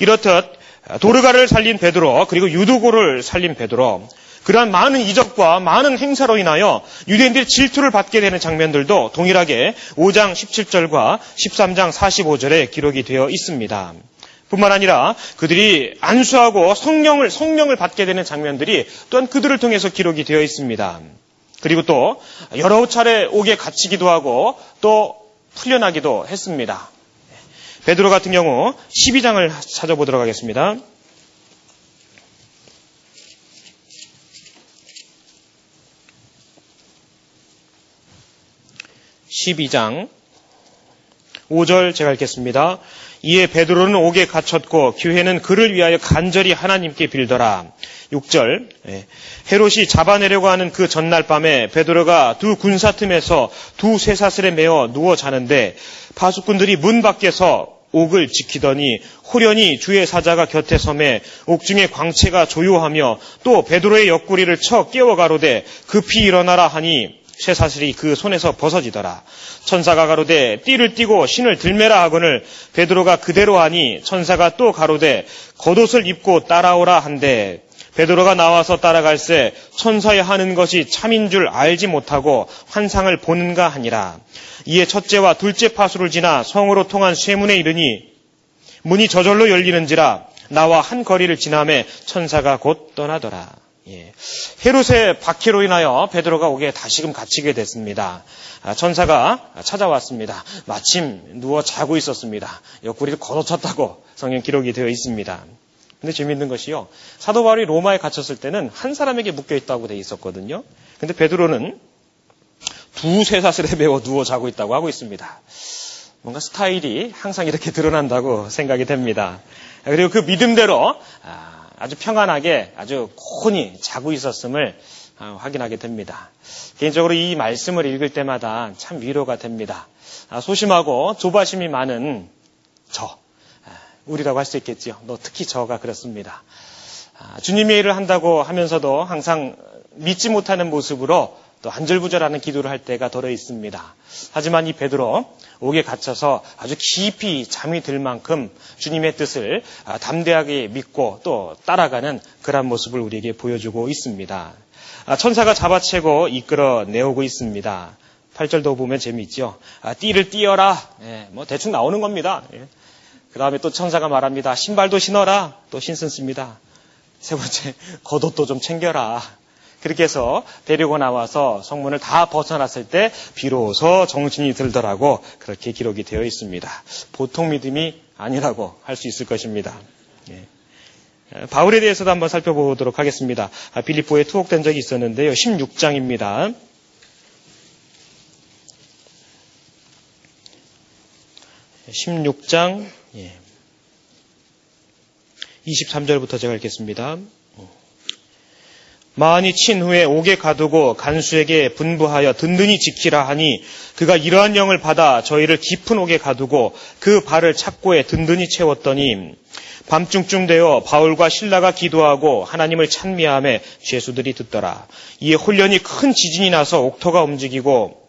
이렇듯 도르가를 살린 베드로 그리고 유두고를 살린 베드로 그러한 많은 이적과 많은 행사로 인하여 유대인들이 질투를 받게 되는 장면들도 동일하게 5장 17절과 13장 45절에 기록이 되어 있습니다. 뿐만 아니라 그들이 안수하고 성령을 성령을 받게 되는 장면들이 또한 그들을 통해서 기록이 되어 있습니다. 그리고 또 여러 차례 옥에 갇히기도 하고 또 풀려나기도 했습니다. 베드로 같은 경우 12장을 찾아보도록 하겠습니다. 12장 5절 제가 읽겠습니다. 이에 베드로는 옥에 갇혔고 교회는 그를 위하여 간절히 하나님께 빌더라. 6절 예. 헤롯이 잡아내려고 하는 그 전날 밤에 베드로가 두 군사 틈에서 두 쇠사슬에 매어 누워 자는데 파수꾼들이 문 밖에서 옥을 지키더니 호련히 주의 사자가 곁에 섬에 옥중의 광채가 조요하며 또 베드로의 옆구리를 쳐 깨워 가로되 급히 일어나라 하니 쇠사슬이 그 손에서 벗어지더라. 천사가 가로되 띠를 띠고 신을 들매라 하거늘 베드로가 그대로 하니 천사가 또 가로되 겉옷을 입고 따라오라 한데 베드로가 나와서 따라갈새 천사의 하는 것이 참인 줄 알지 못하고 환상을 보는가 하니라. 이에 첫째와 둘째 파수를 지나 성으로 통한 쇠문에 이르니 문이 저절로 열리는지라 나와 한 거리를 지나매 천사가 곧 떠나더라. 예. 헤롯의 박해로 인하여 베드로가 옥에 다시금 갇히게 됐습니다. 아, 천사가 찾아왔습니다. 마침 누워 자고 있었습니다. 옆구리를 걷어쳤다고 성경 기록이 되어 있습니다. 근데 재밌는 것이요. 사도 바울이 로마에 갇혔을 때는 한 사람에게 묶여 있다고 돼 있었거든요. 근데 베드로는 두 쇠사슬에 매워 누워 자고 있다고 하고 있습니다. 뭔가 스타일이 항상 이렇게 드러난다고 생각이 됩니다. 그리고 그 믿음대로 아, 아주 평안하게 아주 곤히 자고 있었음을 어, 확인하게 됩니다. 개인적으로 이 말씀을 읽을 때마다 참 위로가 됩니다. 아, 소심하고 조바심이 많은 저, 아, 우리라고 할 수 있겠지요. 너 특히 저가 그렇습니다. 아, 주님의 일을 한다고 하면서도 항상 믿지 못하는 모습으로 또 한절부절하는 기도를 할 때가 덜어 있습니다. 하지만 이 베드로 옥에 갇혀서 아주 깊이 잠이 들 만큼 주님의 뜻을 아, 담대하게 믿고 또 따라가는 그런 모습을 우리에게 보여주고 있습니다. 아, 천사가 잡아채고 이끌어 내오고 있습니다. 8절도 보면 재미있죠. 아, 띠를 띄어라. 예, 뭐 대충 나오는 겁니다. 예. 그 다음에 또 천사가 말합니다. 신발도 신어라. 또 신습니다. 세 번째, 겉옷도 좀 챙겨라. 그렇게 해서 데리고 나와서 성문을 다 벗어났을 때 비로소 정신이 들더라고 그렇게 기록이 되어 있습니다. 보통 믿음이 아니라고 할 수 있을 것입니다. 예. 바울에 대해서도 한번 살펴보도록 하겠습니다. 아, 빌립보에 투옥된 적이 있었는데요. 16장입니다. 16장 23절부터 제가 읽겠습니다. 마흔이 친 후에 옥에 가두고 간수에게 분부하여 든든히 지키라 하니 그가 이러한 영을 받아 저희를 깊은 옥에 가두고 그 발을 착고에 든든히 채웠더니 밤중쯤 되어 바울과 신라가 기도하고 하나님을 찬미함에 죄수들이 듣더라. 이에 홀련히 큰 지진이 나서 옥토가 움직이고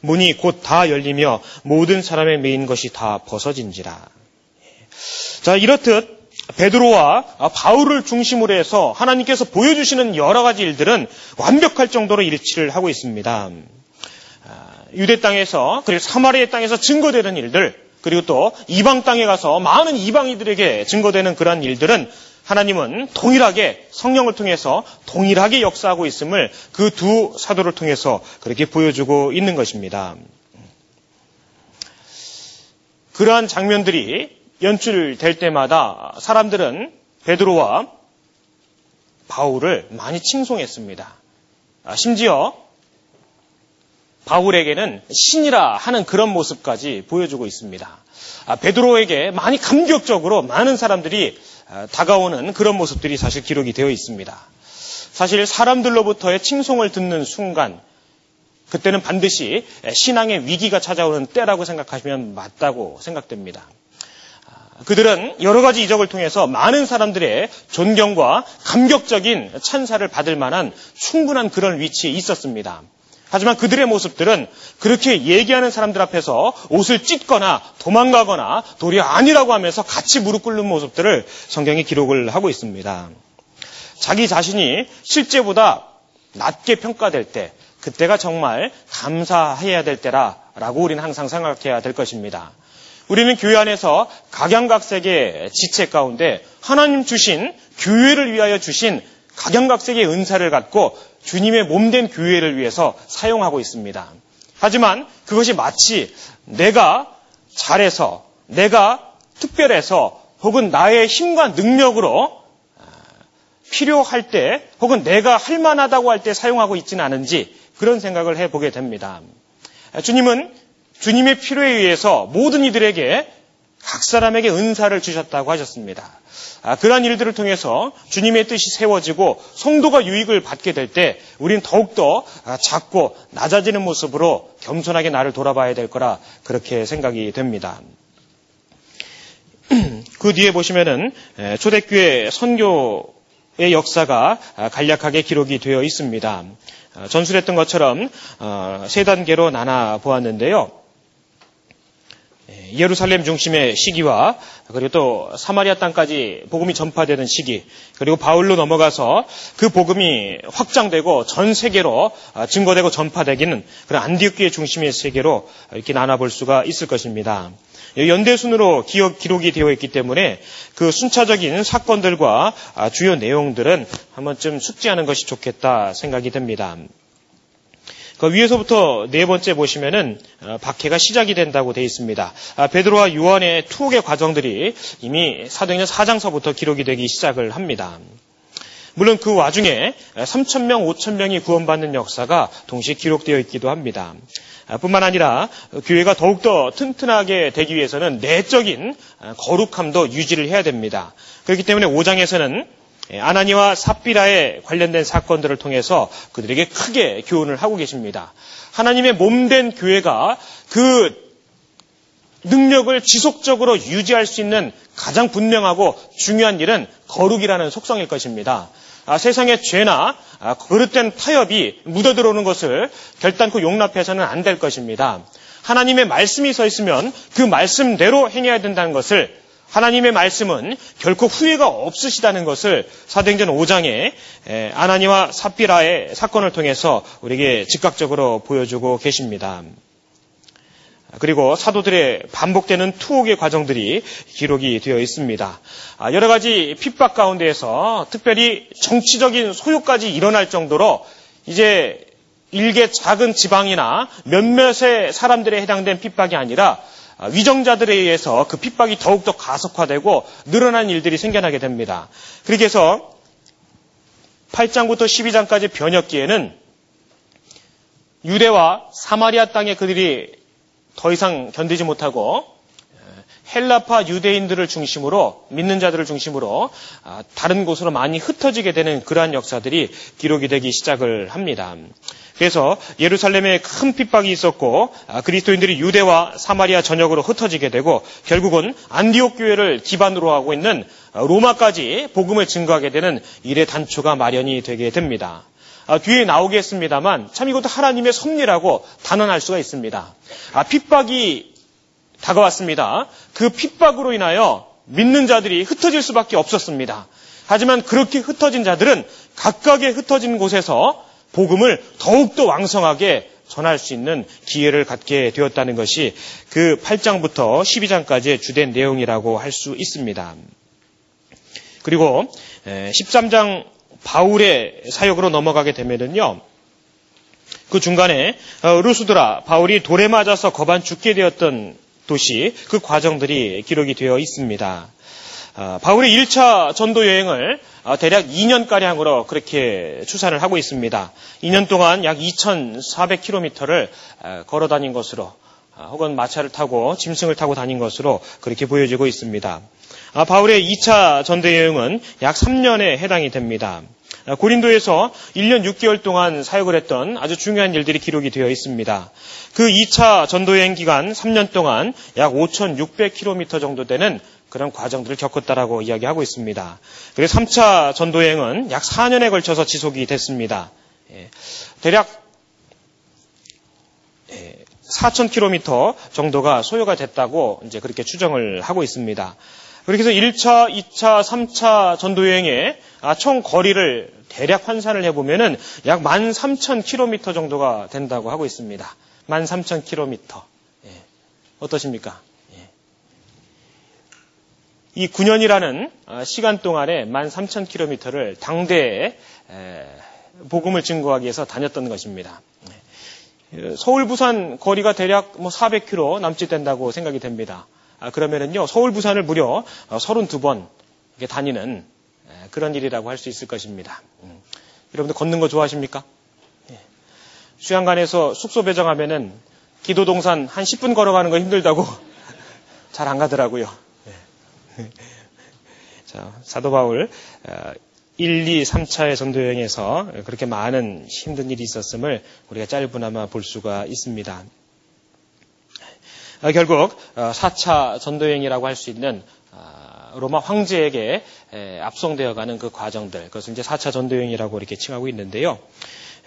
문이 곧 다 열리며 모든 사람의 메인 것이 다 벗어진지라. 자, 이렇듯 베드로와 바울을 중심으로 해서 하나님께서 보여주시는 여러 가지 일들은 완벽할 정도로 일치를 하고 있습니다. 아, 유대 땅에서 그리고 사마리아 땅에서 증거되는 일들 그리고 또 이방 땅에 가서 많은 이방이들에게 증거되는 그러한 일들은 하나님은 동일하게 성령을 통해서 동일하게 역사하고 있음을 그 두 사도를 통해서 그렇게 보여주고 있는 것입니다. 그러한 장면들이 연출 될 때마다 사람들은 베드로와 바울을 많이 칭송했습니다. 아, 심지어 바울에게는 신이라 하는 그런 모습까지 보여주고 있습니다. 아, 베드로에게 많이 감격적으로 많은 사람들이 아, 다가오는 그런 모습들이 사실 기록이 되어 있습니다. 사실 사람들로부터의 칭송을 듣는 순간 그때는 반드시 신앙의 위기가 찾아오는 때라고 생각하시면 맞다고 생각됩니다. 그들은 여러 가지 이적을 통해서 많은 사람들의 존경과 감격적인 찬사를 받을 만한 충분한 그런 위치에 있었습니다. 하지만 그들의 모습들은 그렇게 얘기하는 사람들 앞에서 옷을 찢거나 도망가거나 도리어 아니라고 하면서 같이 무릎 꿇는 모습들을 성경이 기록을 하고 있습니다. 자기 자신이 실제보다 낮게 평가될 때, 그때가 정말 감사해야 될 때라라고 우리는 항상 생각해야 될 것입니다. 우리는 교회 안에서 각양각색의 지체 가운데 하나님 주신 교회를 위하여 주신 각양각색의 은사를 갖고 주님의 몸된 교회를 위해서 사용하고 있습니다. 하지만 그것이 마치 내가 잘해서 내가 특별해서 혹은 나의 힘과 능력으로 필요할 때 혹은 내가 할 만하다고 할 때 사용하고 있지는 않은지 그런 생각을 해보게 됩니다. 주님은 주님의 필요에 의해서 모든 이들에게 각 사람에게 은사를 주셨다고 하셨습니다. 아, 그러한 일들을 통해서 주님의 뜻이 세워지고 성도가 유익을 받게 될 때 우리는 더욱더 아, 작고 낮아지는 모습으로 겸손하게 나를 돌아봐야 될 거라 그렇게 생각이 됩니다. 그 뒤에 보시면은 초대교회 선교의 역사가 아, 간략하게 기록이 되어 있습니다. 전술했던 것처럼 어, 세 단계로 나눠 보았는데요. 예, 예루살렘 중심의 시기와 그리고 또 사마리아 땅까지 복음이 전파되는 시기 그리고 바울로 넘어가서 그 복음이 확장되고 전 세계로 아, 증거되고 전파되기는 그런 안디옥교의 중심의 세계로 이렇게 나눠볼 수가 있을 것입니다. 연대 순으로 기억, 기록이 되어 있기 때문에 그 순차적인 사건들과 아, 주요 내용들은 한 번쯤 숙지하는 것이 좋겠다 생각이 듭니다. 그 위에서부터 네 번째 보시면은 어, 박해가 시작이 된다고 되어 있습니다. 아, 베드로와 요한의 투옥의 과정들이 이미 사도행전 4장서부터 기록이 되기 시작을 합니다. 물론 그 와중에 3천명, 5천명이 구원받는 역사가 동시에 기록되어 있기도 합니다. 아, 뿐만 아니라 교회가 더욱더 튼튼하게 되기 위해서는 내적인 거룩함도 유지를 해야 됩니다. 그렇기 때문에 5장에서는 예, 아나니와 삽비라에 관련된 사건들을 통해서 그들에게 크게 교훈을 하고 계십니다. 하나님의 몸된 교회가 그 능력을 지속적으로 유지할 수 있는 가장 분명하고 중요한 일은 거룩이라는 속성일 것입니다. 아, 세상의 죄나 아, 그릇된 타협이 묻어들어오는 것을 결단코 용납해서는 안 될 것입니다. 하나님의 말씀이 서 있으면 그 말씀대로 행해야 된다는 것을 하나님의 말씀은 결코 후회가 없으시다는 것을 사도행전 5장에 아나니와 삽비라의 사건을 통해서 우리에게 즉각적으로 보여주고 계십니다. 그리고 사도들의 반복되는 투옥의 과정들이 기록이 되어 있습니다. 아, 여러 가지 핍박 가운데에서 특별히 정치적인 소요까지 일어날 정도로 이제 일개 작은 지방이나 몇몇의 사람들에 해당된 핍박이 아니라 아, 위정자들에 의해서 그 핍박이 더욱더 가속화되고 늘어난 일들이 생겨나게 됩니다. 그렇게 해서 8장부터 12장까지 변혁기에는 유대와 사마리아 땅에 그들이 더 이상 견디지 못하고 헬라파 유대인들을 중심으로 믿는 자들을 중심으로 아, 다른 곳으로 많이 흩어지게 되는 그러한 역사들이 기록이 되기 시작을 합니다. 그래서 예루살렘에 큰 핍박이 있었고 아, 그리스도인들이 유대와 사마리아 전역으로 흩어지게 되고 결국은 안디옥 교회를 기반으로 하고 있는 로마까지 복음을 증거하게 되는 일의 단초가 마련이 되게 됩니다. 아, 뒤에 나오겠습니다만 참 이것도 하나님의 섭리라고 단언할 수가 있습니다. 아, 핍박이 다가왔습니다. 그 핍박으로 인하여 믿는 자들이 흩어질 수밖에 없었습니다. 하지만 그렇게 흩어진 자들은 각각의 흩어진 곳에서 복음을 더욱더 왕성하게 전할 수 있는 기회를 갖게 되었다는 것이 그 8장부터 12장까지의 주된 내용이라고 할 수 있습니다. 그리고 13장 바울의 사역으로 넘어가게 되면은요. 그 중간에 어, 루스드라 바울이 돌에 맞아서 거반 죽게 되었던 도시 그 과정들이 기록이 되어 있습니다. 아, 바울의 1차 전도 여행을 아, 대략 2년가량으로 그렇게 추산을 하고 있습니다. 2년 동안 약 2,400km를 아, 걸어 다닌 것으로 혹은 마차를 타고 짐승을 타고 다닌 것으로 그렇게 보여지고 있습니다. 바울의 2차 전도 여행은 약 3년에 해당이 됩니다. 고린도에서 1년 6개월 동안 사역을 했던 아주 중요한 일들이 기록이 되어 있습니다. 그 2차 전도여행 기간 3년 동안 약 5,600km 정도 되는 그런 과정들을 겪었다라고 이야기하고 있습니다. 그리고 3차 전도여행은 약 4년에 걸쳐서 지속이 됐습니다. 예, 대략 4,000km 예, 정도가 소요가 됐다고 이제 그렇게 추정을 하고 있습니다. 그렇게 해서 1차, 2차, 3차 전도여행의 아, 총 거리를 대략 환산을 해보면은 약 13,000km 정도가 된다고 하고 있습니다. 13,000km. 예. 어떠십니까? 이 9년이라는 어, 시간 동안에 13,000km를 당대에 복음을 증거하기 위해서 다녔던 것입니다. 네. 서울 부산 거리가 대략 뭐 400km 남짓 된다고 생각이 됩니다. 아, 그러면은요 서울 부산을 무려 32번 어, 다니는 그런 일이라고 할 수 있을 것입니다. 음. 여러분들 걷는 거 좋아하십니까? 예. 수양관에서 숙소 배정하면은 기도 동산 한 10분 걸어가는 거 힘들다고 잘 안 가더라고요. 네. 자, 사도 바울 1, 2, 3차의 전도 여행에서 그렇게 많은 힘든 일이 있었음을 우리가 짧으나마 볼 수가 있습니다. 아, 결국 4차 어, 전도 여행이라고 할 수 있는 아, 로마 황제에게 압송되어가는 그 과정들, 그것을 이제 4차 전도 여행이라고 이렇게 칭하고 있는데요.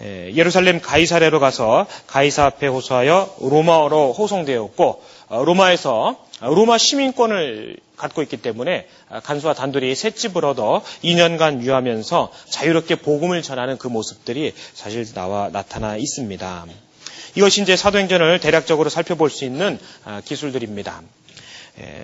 예루살렘 가이사레로 가서 가이사 앞에 호소하여 로마어로 호송되었고 어, 로마에서 로마 시민권을 갖고 있기 때문에 간수와 단둘이 셋집을 얻어 2년간 유하면서 자유롭게 복음을 전하는 그 모습들이 사실 나와 나타나 있습니다. 이것이 이제 사도행전을 대략적으로 살펴볼 수 있는 아, 기술들입니다.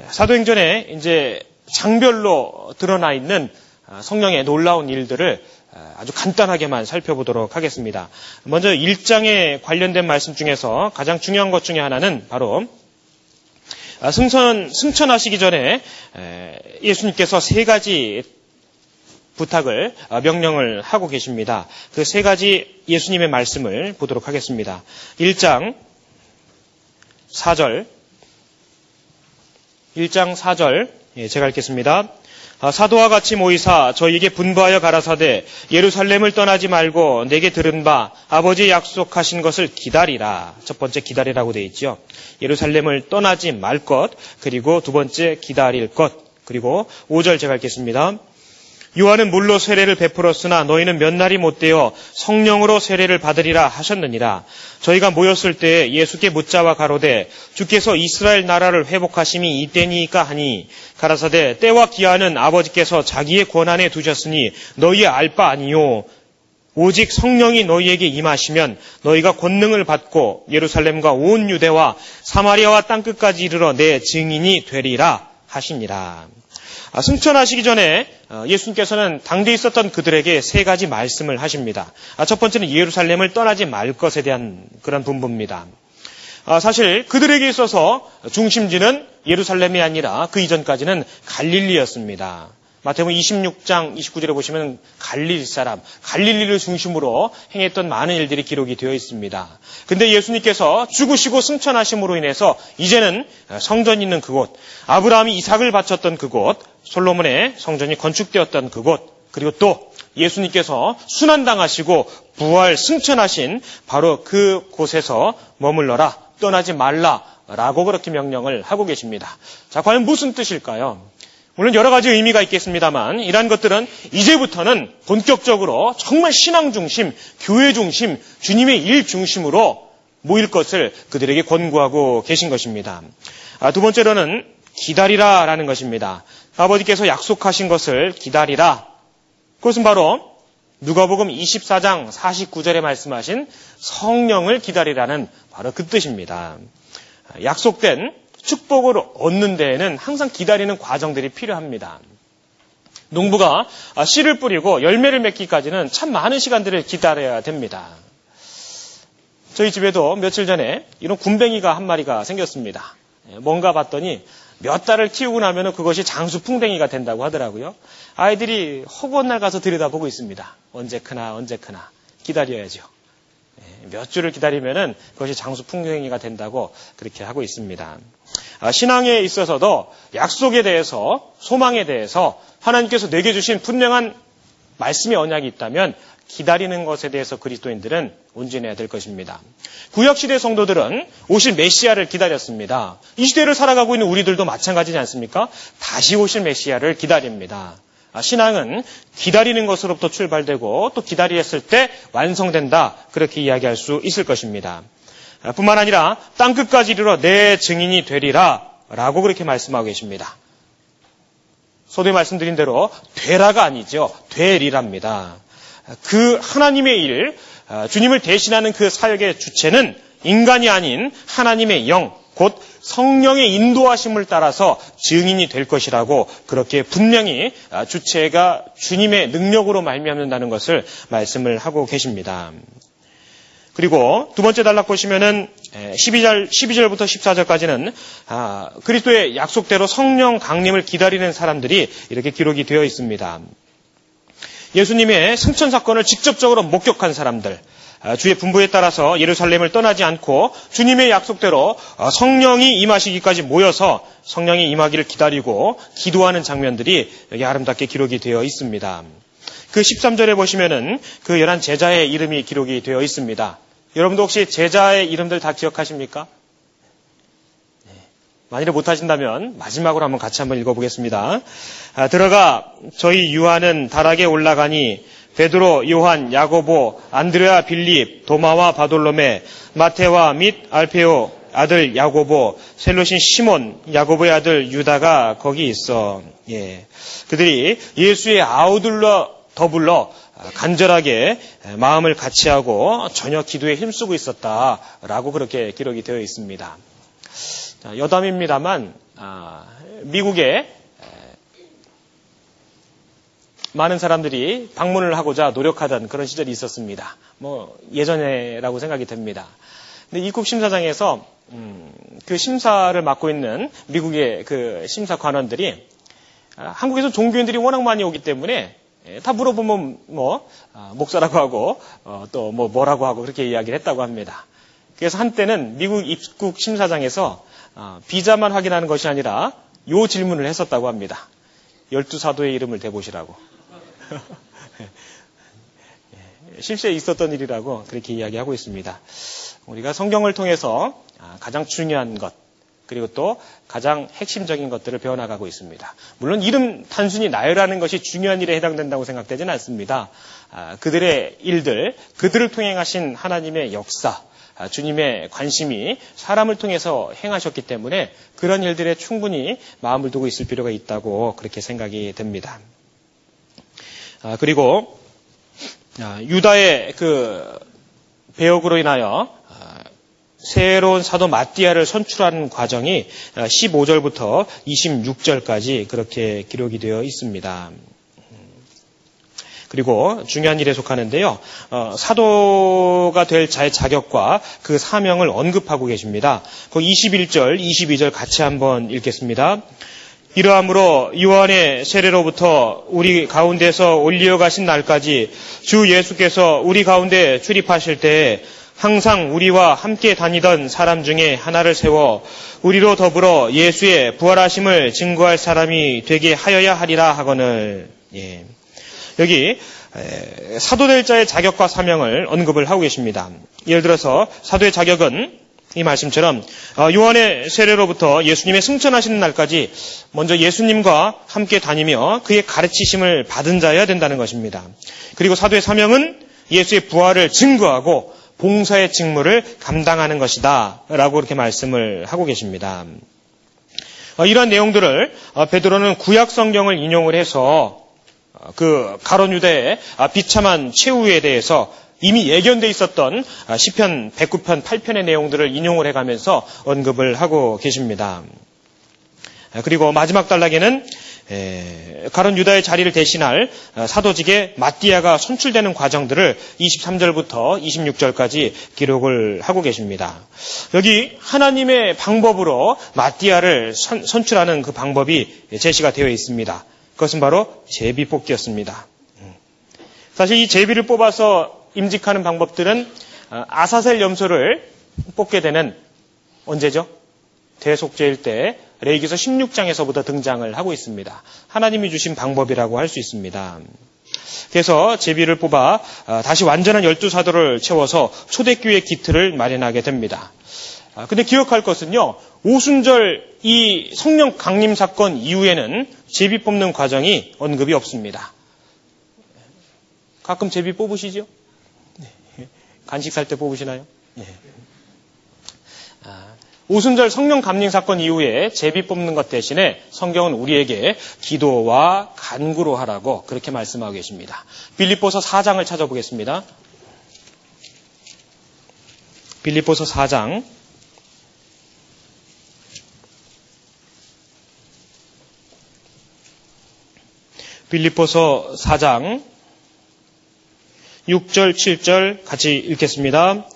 사도행전에 이제 장별로 드러나 있는 아, 성령의 놀라운 일들을 아, 아주 간단하게만 살펴보도록 하겠습니다. 먼저 1장에 관련된 말씀 중에서 가장 중요한 것 중에 하나는 바로 승천, 승천하시기 전에 예수님께서 세 가지 부탁을, 어, 명령을 하고 계십니다. 그 세 가지 예수님의 말씀을 보도록 하겠습니다. 1장 4절, 1장 4절, 예, 제가 읽겠습니다. 아, 사도와 같이 모이사 저에게 분부하여 가라사대 예루살렘을 떠나지 말고 내게 들은 바 아버지 약속하신 것을 기다리라. 첫 번째 기다리라고 되어 있죠. 예루살렘을 떠나지 말 것, 그리고 두 번째 기다릴 것, 그리고 5절 제가 읽겠습니다. 요한은 물로 세례를 베풀었으나 너희는 몇 날이 못 되어 성령으로 세례를 받으리라 하셨느니라. 저희가 모였을 때 예수께 묻자와 가로되 주께서 이스라엘 나라를 회복하심이 이때니까 하니 가라사대 때와 기한은 아버지께서 자기의 권한에 두셨으니 너희의 알 바 아니요 오직 성령이 너희에게 임하시면 너희가 권능을 받고 예루살렘과 온 유대와 사마리아와 땅끝까지 이르러 내 증인이 되리라 하시니라. 아, 승천하시기 전에 어, 예수님께서는 당대에 있었던 그들에게 세 가지 말씀을 하십니다. 아, 첫 번째는 예루살렘을 떠나지 말 것에 대한 그런 분부입니다. 아, 사실 그들에게 있어서 중심지는 예루살렘이 아니라 그 이전까지는 갈릴리였습니다. 마태복음 26장 29절에 보시면 갈릴 사람, 갈릴리를 중심으로 행했던 많은 일들이 기록이 되어 있습니다. 근데 예수님께서 죽으시고 승천하심으로 인해서 이제는 성전 있는 그곳, 아브라함이 이삭을 바쳤던 그곳, 솔로몬의 성전이 건축되었던 그곳, 그리고 또 예수님께서 순환당하시고 부활 승천하신 바로 그 곳에서 머물러라, 떠나지 말라, 라고 그렇게 명령을 하고 계십니다. 자, 과연 무슨 뜻일까요? 물론 여러 가지 의미가 있겠습니다만 이러한 것들은 이제부터는 본격적으로 정말 신앙 중심, 교회 중심, 주님의 일 중심으로 모일 것을 그들에게 권고하고 계신 것입니다. 아, 두 번째로는 기다리라 라는 것입니다. 아버지께서 약속하신 것을 기다리라. 그것은 바로 누가복음 24장 49절에 말씀하신 성령을 기다리라는 바로 그 뜻입니다. 약속된 축복을 얻는 데에는 항상 기다리는 과정들이 필요합니다. 농부가 씨를 뿌리고 열매를 맺기까지는 참 많은 시간들을 기다려야 됩니다. 저희 집에도 며칠 전에 이런 군뱅이가 한 마리가 생겼습니다. 예, 뭔가 봤더니 몇 달을 키우고 나면 그것이 장수풍뎅이가 된다고 하더라고요. 아이들이 허구한 날 가서 들여다보고 있습니다. 언제 크나 언제 크나 기다려야죠. 예, 몇 주를 기다리면은 그것이 장수풍뎅이가 된다고 그렇게 하고 있습니다. 아, 신앙에 있어서도 약속에 대해서 소망에 대해서 하나님께서 내게 주신 분명한 말씀의 언약이 있다면 기다리는 것에 대해서 그리스도인들은 온전해야 될 것입니다. 구약시대 성도들은 오실 메시아를 기다렸습니다. 이 시대를 살아가고 있는 우리들도 마찬가지지 않습니까? 다시 오실 메시아를 기다립니다. 아, 신앙은 기다리는 것으로부터 출발되고 또 기다렸을 때 완성된다. 그렇게 이야기할 수 있을 것입니다. 아, 뿐만 아니라 땅 끝까지 이르러 내 증인이 되리라. 라고 그렇게 말씀하고 계십니다. 소도에 말씀드린 대로 되라가 아니죠. 되리랍니다. 그 하나님의 일, 아, 주님을 대신하는 그 사역의 주체는 인간이 아닌 하나님의 영, 곧 성령의 인도하심을 따라서 증인이 될 것이라고 그렇게 분명히 아, 주체가 주님의 능력으로 말미암는다는 것을 말씀을 하고 계십니다. 그리고 두 번째 단락 보시면은 12절, 12절부터 14절까지는 아, 그리스도의 약속대로 성령 강림을 기다리는 사람들이 이렇게 기록이 되어 있습니다. 예수님의 승천 사건을 직접적으로 목격한 사람들, 아, 주의 분부에 따라서 예루살렘을 떠나지 않고 주님의 약속대로 어, 성령이 임하시기까지 모여서 성령이 임하기를 기다리고 기도하는 장면들이 여기 아름답게 기록이 되어 있습니다. 그 13절에 보시면은 그 열한 제자의 이름이 기록이 되어 있습니다. 여러분도 혹시 제자의 이름들 다 기억하십니까? 네. 만일에 못하신다면 마지막으로 한번 같이 한번 읽어보겠습니다. 아, 들어가 저희 유한은 다락에 올라가니 베드로, 요한, 야고보, 안드레아, 빌립, 도마와 바돌로메, 마테와 및 알페오 아들 야고보, 셀로신 시몬, 야고보의 아들 유다가 거기 있어. 예. 그들이 예수의 아우들러 더불러 간절하게 마음을 같이하고 전혀 기도에 힘쓰고 있었다라고 그렇게 기록이 되어 있습니다. 여담입니다만 아, 미국에 많은 사람들이 방문을 하고자 노력하던 그런 시절이 있었습니다. 뭐 예전에라고 생각이 됩니다. 근데 입국 심사장에서 음, 그 심사를 맡고 있는 미국의 그 심사 관원들이 아, 한국에서 종교인들이 워낙 많이 오기 때문에 예, 다 물어보면 뭐 아, 목사라고 하고 어, 또뭐 뭐라고 하고 그렇게 이야기를 했다고 합니다. 그래서 한때는 미국 입국 심사장에서 아, 비자만 확인하는 것이 아니라 요 질문을 했었다고 합니다. 열두 사도의 이름을 대보시라고. 예, 실제 있었던 일이라고 그렇게 이야기하고 있습니다. 우리가 성경을 통해서 아, 가장 중요한 것, 그리고 또 가장 핵심적인 것들을 배워나가고 있습니다. 물론 이름 단순히 나열하는 것이 중요한 일에 해당된다고 생각되지는 않습니다. 아, 그들의 일들, 그들을 통해 하신 하나님의 역사, 아, 주님의 관심이 사람을 통해서 행하셨기 때문에 그런 일들에 충분히 마음을 두고 있을 필요가 있다고 그렇게 생각이 됩니다. 아, 그리고 아, 유다의 그 배역으로 인하여 아, 새로운 사도 마띠아를 선출하는 과정이 15절부터 26절까지 그렇게 기록이 되어 있습니다. 그리고 중요한 일에 속하는데요. 어, 사도가 될 자의 자격과 그 사명을 언급하고 계십니다. 그 21절, 22절 같이 한번 읽겠습니다. 이러함으로 요한의 세례로부터 우리 가운데서 올리어 가신 날까지 주 예수께서 우리 가운데 출입하실 때에 항상 우리와 함께 다니던 사람 중에 하나를 세워 우리로 더불어 예수의 부활하심을 증거할 사람이 되게 하여야 하리라 하거늘 예. 여기 사도될 자의 자격과 사명을 언급을 하고 계십니다. 예를 들어서 사도의 자격은 이 말씀처럼 어, 요한의 세례로부터 예수님의 승천하시는 날까지 먼저 예수님과 함께 다니며 그의 가르치심을 받은 자여야 된다는 것입니다. 그리고 사도의 사명은 예수의 부활을 증거하고 봉사의 직무를 감당하는 것이다. 라고 그렇게 말씀을 하고 계십니다. 어, 이러한 내용들을 어, 베드로는 구약 성경을 인용을 해서 그 가론 유대의 비참한 최후에 대해서 이미 예견돼 있었던 아, 시편 109편 8편의 내용들을 인용을 해가면서 언급을 하고 계십니다. 아, 그리고 마지막 단락에는 가론 유다의 자리를 대신할 아, 사도직의 마띠아가 선출되는 과정들을 23절부터 26절까지 기록을 하고 계십니다. 여기 하나님의 방법으로 마띠아를 선, 선출하는 그 방법이 제시가 되어 있습니다. 그것은 바로 제비 뽑기였습니다. 음. 사실 이 제비를 뽑아서 임직하는 방법들은 어, 아사셀 염소를 뽑게 되는 언제죠? 대속죄일 때 레이기서 16장에서부터 등장을 하고 있습니다. 하나님이 주신 방법이라고 할 수 있습니다. 그래서 제비를 뽑아 어, 다시 완전한 열두 사도를 채워서 초대교회 기틀을 마련하게 됩니다. 아, 근데 기억할 것은요, 오순절 이 성령 강림 사건 이후에는 제비 뽑는 과정이 언급이 없습니다. 가끔 제비 뽑으시죠? 간식 살 때 뽑으시나요? 오순절 성령 감림 사건 이후에 제비 뽑는 것 대신에 성경은 우리에게 기도와 간구로 하라고 그렇게 말씀하고 계십니다. 빌립보서 4장을 찾아보겠습니다. 빌립보서 4장 빌립보서 4장 6절, 7절 같이 읽겠습니다.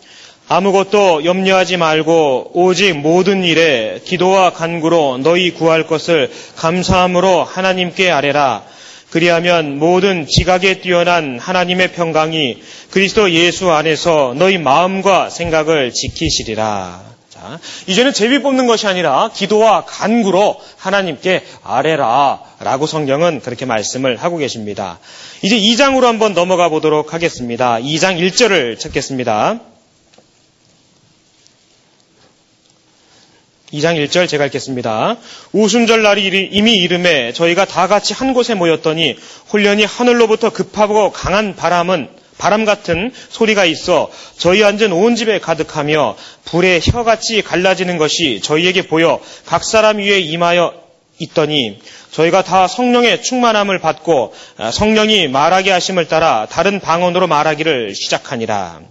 아무것도 염려하지 말고 오직 모든 일에 기도와 간구로 너희 구할 것을 감사함으로 하나님께 아뢰라. 그리하면 모든 지각에 뛰어난 하나님의 평강이 그리스도 예수 안에서 너희 마음과 생각을 지키시리라. 자, 이제는 제비 뽑는 것이 아니라 기도와 간구로 하나님께 아뢰라. 라고 성경은 그렇게 말씀을 하고 계십니다. 이제 2장으로 한번 넘어가 보도록 하겠습니다. 2장 1절을 찾겠습니다. 2장 1절 제가 읽겠습니다. 오순절 날이 이미 이름에 저희가 다 같이 한 곳에 모였더니 홀련히 하늘로부터 급하고 강한 바람은 바람 같은 소리가 있어 저희 앉은 온 집에 가득하며 불에 혀같이 갈라지는 것이 저희에게 보여 각 사람 위에 임하여 있더니 저희가 다 성령의 충만함을 받고 아, 성령이 말하게 하심을 따라 다른 방언으로 말하기를 시작하니라.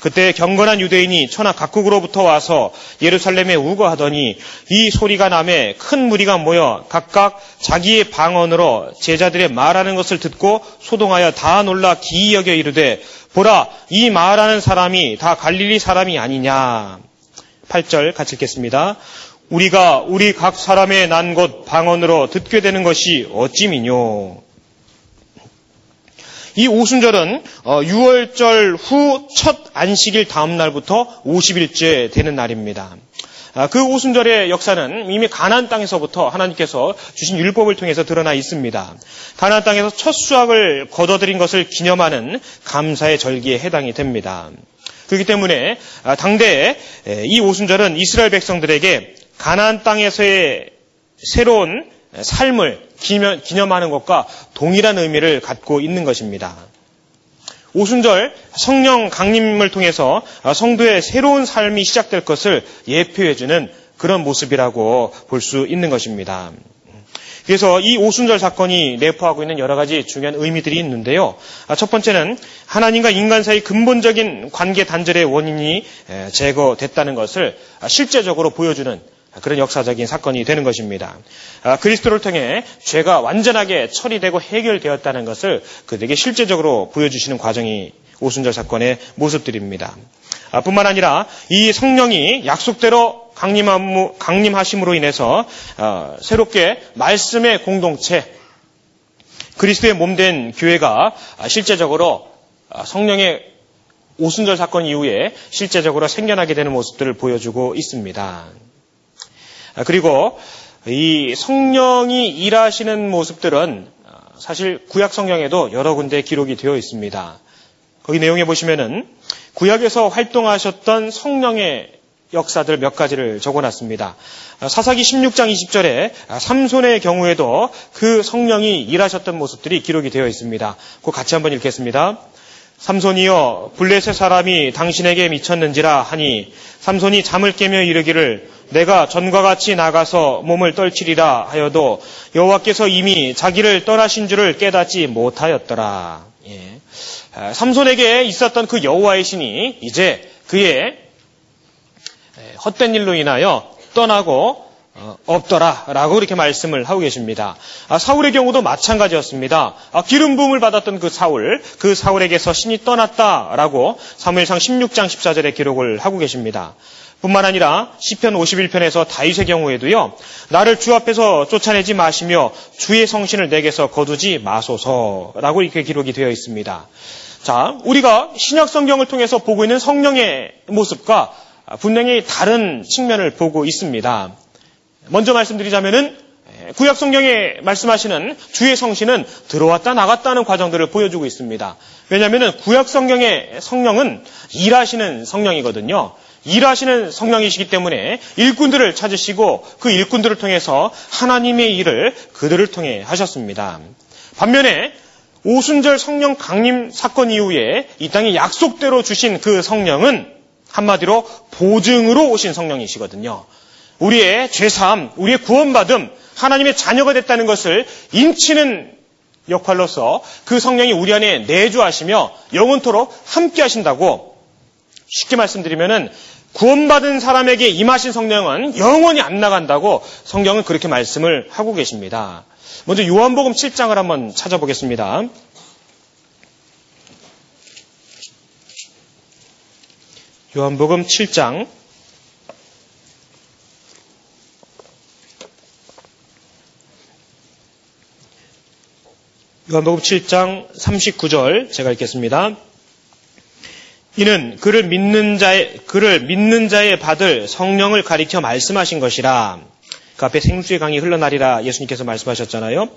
그때 경건한 유대인이 천하 각국으로부터 와서 예루살렘에 우거하더니 이 소리가 남에 큰 무리가 모여 각각 자기의 방언으로 제자들의 말하는 것을 듣고 소동하여 다 놀라 기이 여겨 이르되 보라 이 말하는 사람이 다 갈릴리 사람이 아니냐. 8절 같이 읽겠습니다. 우리가 우리 각 사람의 난곳 방언으로 듣게 되는 것이 어찌미뇨. 이 오순절은 6월절 어, 후첫 안식일 다음 날부터 50일째 되는 날입니다. 아, 그 오순절의 역사는 이미 가나안 땅에서부터 하나님께서 주신 율법을 통해서 드러나 있습니다. 가나안 땅에서 첫 수확을 거둬들인 것을 기념하는 감사의 절기에 해당이 됩니다. 그렇기 때문에 아, 당대에 이 오순절은 이스라엘 백성들에게 가나안 땅에서의 새로운 삶을 기념하는 것과 동일한 의미를 갖고 있는 것입니다. 오순절 성령 강림을 통해서 성도의 새로운 삶이 시작될 것을 예표해주는 그런 모습이라고 볼 수 있는 것입니다. 그래서 이 오순절 사건이 내포하고 있는 여러 가지 중요한 의미들이 있는데요. 첫 번째는 하나님과 인간 사이 근본적인 관계 단절의 원인이 제거됐다는 것을 실제적으로 보여주는 그런 역사적인 사건이 되는 것입니다. 아, 그리스도를 통해 죄가 완전하게 처리되고 해결되었다는 것을 그들에게 실제적으로 보여주시는 과정이 오순절 사건의 모습들입니다. 아, 뿐만 아니라 이 성령이 약속대로 강림하심으로 인해서 어, 새롭게 말씀의 공동체, 그리스도의 몸 된 교회가 실제적으로 아, 성령의 오순절 사건 이후에 실제적으로 생겨나게 되는 모습들을 보여주고 있습니다. 아, 그리고 이 성령이 일하시는 모습들은 사실 구약 성경에도 여러 군데 기록이 되어 있습니다. 거기 내용에 보시면은 구약에서 활동하셨던 성령의 역사들 몇 가지를 적어놨습니다. 사사기 16장 20절에 삼손의 경우에도 그 성령이 일하셨던 모습들이 기록이 되어 있습니다. 그 같이 한번 읽겠습니다. 삼손이여 블레셋 사람이 당신에게 미쳤는지라 하니 삼손이 잠을 깨며 이르기를 내가 전과 같이 나가서 몸을 떨치리라 하여도 여호와께서 이미 자기를 떠나신 줄을 깨닫지 못하였더라. 예. 아, 삼손에게 있었던 그 여호와의 신이 이제 그의 헛된 일로 인하여 떠나고 어, 없더라라고 이렇게 말씀을 하고 계십니다. 아, 사울의 경우도 마찬가지였습니다. 아, 기름 부음을 받았던 그 사울, 그 사울에게서 신이 떠났다라고 사무엘상 16장 14절에 기록을 하고 계십니다. 뿐만 아니라 시편 51편에서 다윗의 경우에도요. 나를 주 앞에서 쫓아내지 마시며 주의 성신을 내게서 거두지 마소서라고 이렇게 기록이 되어 있습니다. 자, 우리가 신약 성경을 통해서 보고 있는 성령의 모습과 분명히 다른 측면을 보고 있습니다. 먼저 말씀드리자면은 구약 성경에 말씀하시는 주의 성신은 들어왔다 나갔다는 과정들을 보여주고 있습니다. 왜냐하면 구약 성경의 성령은 일하시는 성령이거든요. 일하시는 성령이시기 때문에 일꾼들을 찾으시고 그 일꾼들을 통해서 하나님의 일을 그들을 통해 하셨습니다. 반면에 오순절 성령 강림 사건 이후에 이 땅에 약속대로 주신 그 성령은 한마디로 보증으로 오신 성령이시거든요. 우리의 죄사함, 우리의 구원받음, 하나님의 자녀가 됐다는 것을 인치는 역할로서 그 성령이 우리 안에 내주하시며 영원토록 함께 하신다고 쉽게 말씀드리면은 구원받은 사람에게 임하신 성령은 영원히 안 나간다고 성경은 그렇게 말씀을 하고 계십니다. 먼저 요한복음 7장을 한번 찾아보겠습니다. 요한복음 7장 요한복음 7장 39절 제가 읽겠습니다. 이는 그를 믿는 자의 그를 믿는 자의 받을 성령을 가리켜 말씀하신 것이라. 그 앞에 생수의 강이 흘러나리라 예수님께서 말씀하셨잖아요.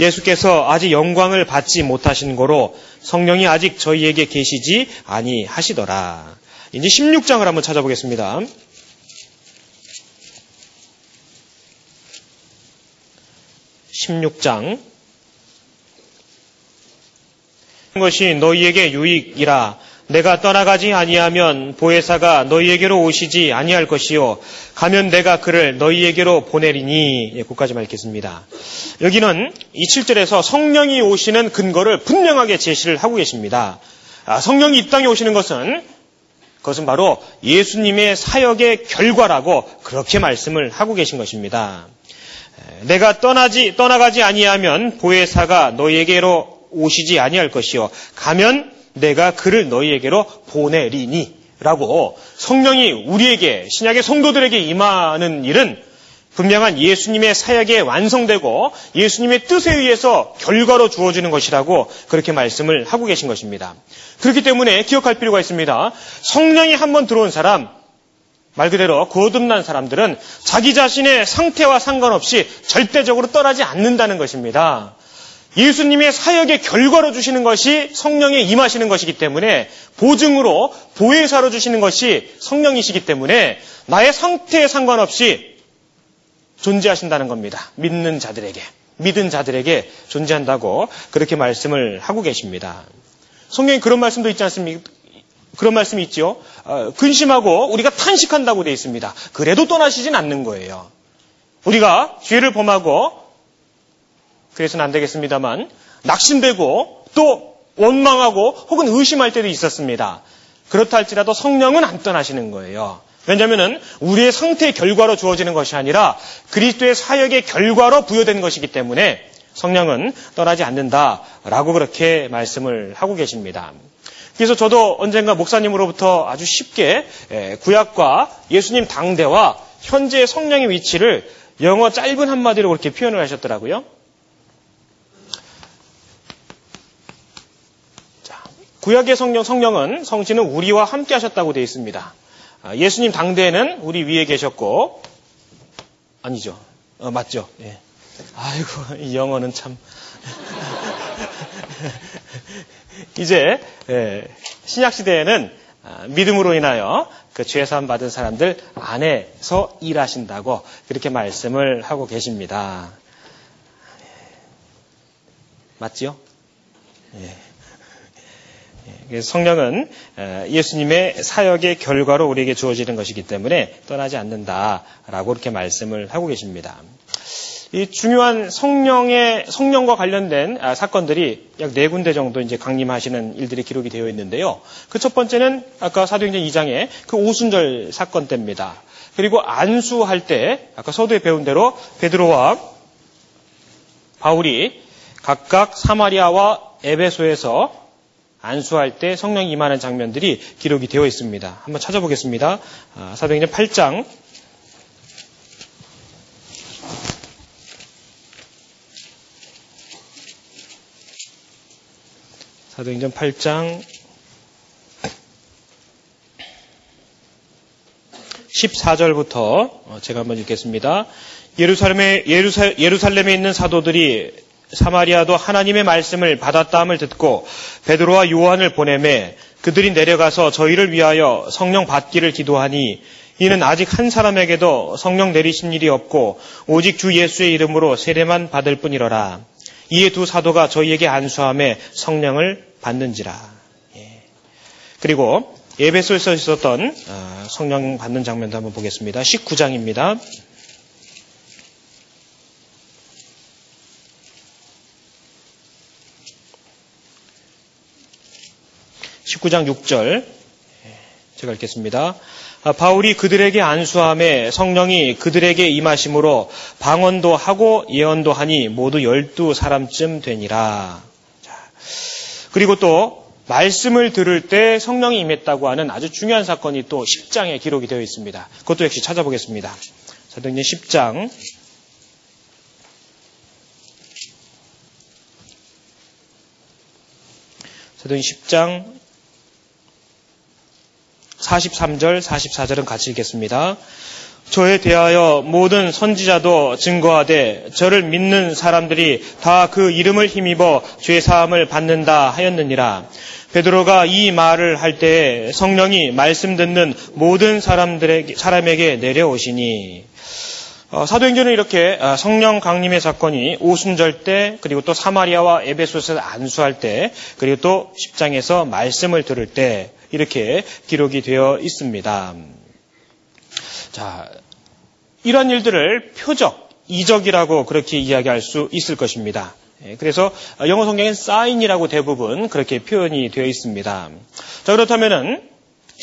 예수께서 아직 영광을 받지 못하신 거로 성령이 아직 저희에게 계시지 아니하시더라. 이제 16장을 한번 찾아보겠습니다. 16장 것이 너희에게 유익이라 내가 떠나가지 아니하면 보혜사가 너희에게로 오시지 아니할 것이요 가면 내가 그를 너희에게로 보내리니 예, 그까지만 읽겠습니다. 여기는 이 7절에서 성령이 오시는 근거를 분명하게 제시를 하고 계십니다. 아, 성령이 이 땅에 오시는 것은 그것은 바로 예수님의 사역의 결과라고 그렇게 말씀을 하고 계신 것입니다. 내가 떠나지 떠나가지 아니하면 보혜사가 너희에게로 오시지 아니할 것이요 가면 내가 그를 너희에게로 보내리니 라고 성령이 우리에게 신약의 성도들에게 임하는 일은 분명한 예수님의 사역에 완성되고 예수님의 뜻에 의해서 결과로 주어지는 것이라고 그렇게 말씀을 하고 계신 것입니다. 그렇기 때문에 기억할 필요가 있습니다. 성령이 한번 들어온 사람, 말 그대로 거듭난 사람들은 자기 자신의 상태와 상관없이 절대적으로 떠나지 않는다는 것입니다. 예수님의 사역의 결과로 주시는 것이 성령에 임하시는 것이기 때문에 보증으로 보혜사로 주시는 것이 성령이시기 때문에 나의 상태에 상관없이 존재하신다는 겁니다. 믿는 자들에게. 믿은 자들에게 존재한다고 그렇게 말씀을 하고 계십니다. 성경에 그런 말씀도 있지 않습니까? 그런 말씀이 있죠. 어, 근심하고 우리가 탄식한다고 되어 있습니다. 그래도 떠나시진 않는 거예요. 우리가 죄를 범하고 그래서는 안 되겠습니다만 낙심되고 또 원망하고 혹은 의심할 때도 있었습니다. 그렇다 할지라도 성령은 안 떠나시는 거예요. 왜냐하면 우리의 상태의 결과로 주어지는 것이 아니라 그리스도의 사역의 결과로 부여된 것이기 때문에 성령은 떠나지 않는다라고 그렇게 말씀을 하고 계십니다. 그래서 저도 언젠가 목사님으로부터 아주 쉽게 구약과 예수님 당대와 현재의 성령의 위치를 영어 짧은 한마디로 그렇게 표현을 하셨더라고요. 구약의 성령, 성령은 성신은 우리와 함께 하셨다고 되어 있습니다. 아, 예수님 당대에는 우리 위에 계셨고, 아니죠. 어, 맞죠. 예. 아이고, 이 영어는 참. 이제, 예, 신약 시대에는 아, 믿음으로 인하여 그 죄사함 받은 사람들 안에서 일하신다고 그렇게 말씀을 하고 계십니다. 맞지요? 예. 성령은 예수님의 사역의 결과로 우리에게 주어지는 것이기 때문에 떠나지 않는다라고 이렇게 말씀을 하고 계십니다. 이 중요한 성령의 성령과 관련된 아, 사건들이 약 네 군데 정도 이제 강림하시는 일들이 기록이 되어 있는데요. 그 첫 번째는 아까 사도행전 2장의 그 오순절 사건 때입니다. 그리고 안수할 때 아까 서두에 배운 대로 베드로와 바울이 각각 사마리아와 에베소에서 안수할 때 성령이 임하는 장면들이 기록이 되어 있습니다. 한번 찾아보겠습니다. 아, 사도행전 8장 사도행전 8장 14절부터 어, 제가 한번 읽겠습니다. 예루살렘에, 예루살렘에 있는 사도들이 사마리아도 하나님의 말씀을 받았다함을 듣고 베드로와 요한을 보내매 그들이 내려가서 저희를 위하여 성령 받기를 기도하니 이는 아직 한 사람에게도 성령 내리신 일이 없고 오직 주 예수의 이름으로 세례만 받을 뿐이러라. 이에 두 사도가 저희에게 안수함에 성령을 받는지라. 예. 그리고 예배소에서 있었던 아, 성령 받는 장면도 한번 보겠습니다. 19장입니다. 19장 6절 제가 읽겠습니다. 아, 바울이 그들에게 안수함에 성령이 그들에게 임하심으로 방언도 하고 예언도 하니 모두 열두 사람쯤 되니라. 그리고 또 말씀을 들을 때 성령이 임했다고 하는 아주 중요한 사건이 또 10장에 기록이 되어 있습니다. 그것도 역시 찾아보겠습니다. 사도행전 10장 사도행 10장 43절, 44절은 같이 읽겠습니다. 저에 대하여 모든 선지자도 증거하되 저를 믿는 사람들이 다 그 이름을 힘입어 죄 사함을 받는다 하였느니라. 베드로가 이 말을 할 때에 성령이 말씀 듣는 모든 사람들에게 사람에게 내려오시니 어, 사도행전은 이렇게 어, 성령 강림의 사건이 오순절 때 그리고 또 사마리아와 에베소스에서 안수할 때 그리고 또 10장에서 말씀을 들을 때 이렇게 기록이 되어 있습니다. 자, 이런 일들을 표적, 이적이라고 그렇게 이야기할 수 있을 것입니다. 예, 그래서 영어 성경엔 사인이라고 대부분 그렇게 표현이 되어 있습니다. 자, 그렇다면은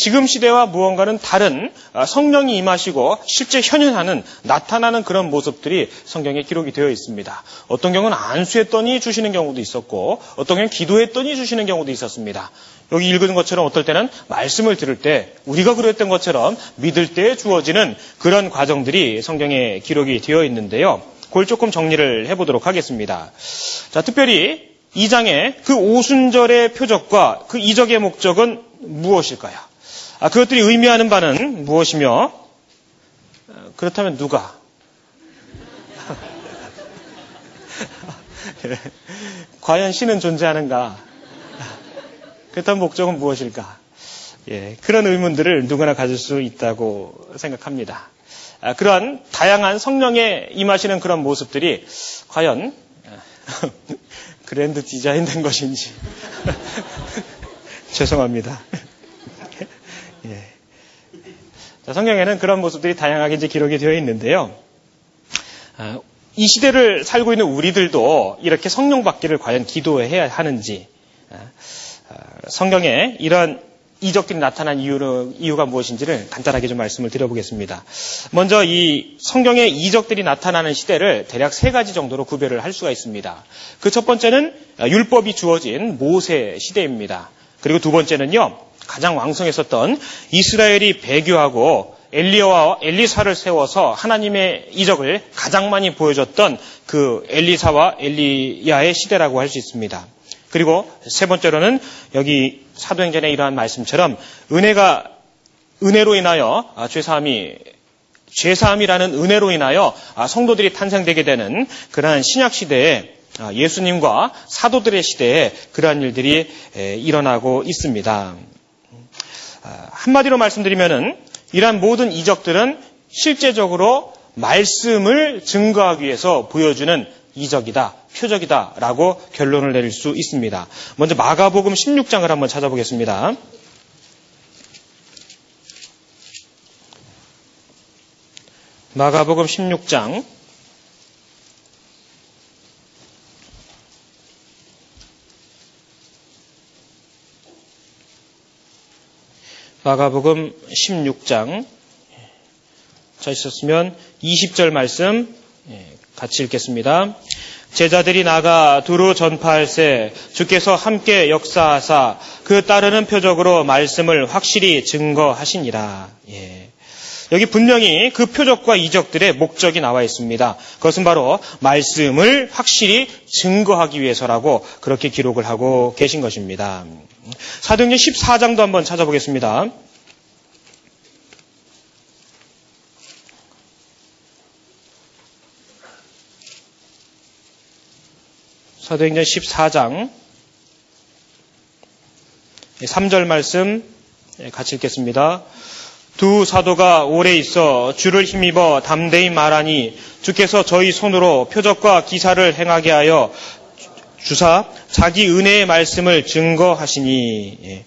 지금 시대와 무언가는 다른 성령이 임하시고 실제 현현하는 나타나는 그런 모습들이 성경에 기록이 되어 있습니다. 어떤 경우는 안수했더니 주시는 경우도 있었고 어떤 경우는 기도했더니 주시는 경우도 있었습니다. 여기 읽은 것처럼 어떨 때는 말씀을 들을 때 우리가 그랬던 것처럼 믿을 때 주어지는 그런 과정들이 성경에 기록이 되어 있는데요. 그걸 조금 정리를 해보도록 하겠습니다. 자, 특별히 이 장의 그 오순절의 표적과 그 이적의 목적은 무엇일까요? 아, 그것들이 의미하는 바는 무엇이며 그렇다면 누가? 과연 신은 존재하는가? 그렇다면 목적은 무엇일까? 예, 그런 의문들을 누구나 가질 수 있다고 생각합니다. 아, 그러한 다양한 성령에 임하시는 그런 모습들이 과연 그랜드 디자인 된 것인지 죄송합니다. 예. 자, 성경에는 그런 모습들이 다양하게 이제 기록이 되어 있는데요. 아, 이 시대를 살고 있는 우리들도 이렇게 성령 받기를 과연 기도해야 하는지 아, 성경에 이런 이적들이 나타난 이유가 무엇인지를 간단하게 좀 말씀을 드려보겠습니다. 먼저 이 성경의 이적들이 나타나는 시대를 대략 세 가지 정도로 구별을 할 수가 있습니다. 그 첫 번째는 율법이 주어진 모세 시대입니다. 그리고 두 번째는요, 가장 왕성했었던 이스라엘이 배교하고 엘리야와 엘리사를 세워서 하나님의 이적을 가장 많이 보여줬던 그 엘리사와 엘리야의 시대라고 할 수 있습니다. 그리고 세 번째로는 여기 사도행전에 이러한 말씀처럼 은혜가 은혜로 인하여 아, 죄사함이 죄사함이라는 은혜로 인하여 아, 성도들이 탄생되게 되는 그러한 신약 시대에 아, 예수님과 사도들의 시대에 그러한 일들이 일어나고 있습니다. 한마디로 말씀드리면은 이러한 모든 이적들은 실제적으로 말씀을 증거하기 위해서 보여주는 이적이다, 표적이다 라고 결론을 내릴 수 있습니다. 먼저 마가복음 16장을 한번 찾아보겠습니다. 마가복음 16장 마가복음 16장 자 있었으면 20절 말씀 예, 같이 읽겠습니다. 제자들이 나가 두루 전파할세 주께서 함께 역사하사 그 따르는 표적으로 말씀을 확실히 증거하시니라. 예. 여기 분명히 그 표적과 이적들의 목적이 나와 있습니다. 그것은 바로 말씀을 확실히 증거하기 위해서라고 그렇게 기록을 하고 계신 것입니다. 사도행전 14장도 한번 찾아보겠습니다. 사도행전 14장 3절 말씀 같이 읽겠습니다. 두 사도가 오래 있어 주를 힘입어 담대히 말하니 주께서 저희 손으로 표적과 기사를 행하게 하여 주사 자기 은혜의 말씀을 증거하시니 예.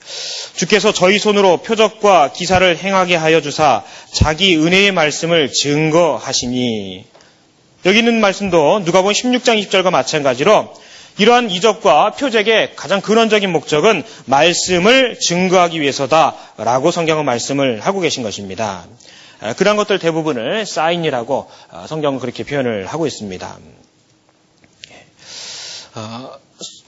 주께서 저희 손으로 표적과 기사를 행하게 하여 주사 자기 은혜의 말씀을 증거하시니 여기 있는 말씀도 누가 보면 16장 20절과 마찬가지로 이러한 이적과 표적의 가장 근원적인 목적은 말씀을 증거하기 위해서다라고 성경은 말씀을 하고 계신 것입니다. 아, 그러한 것들 대부분을 사인이라고 아, 성경은 그렇게 표현을 하고 있습니다. 아,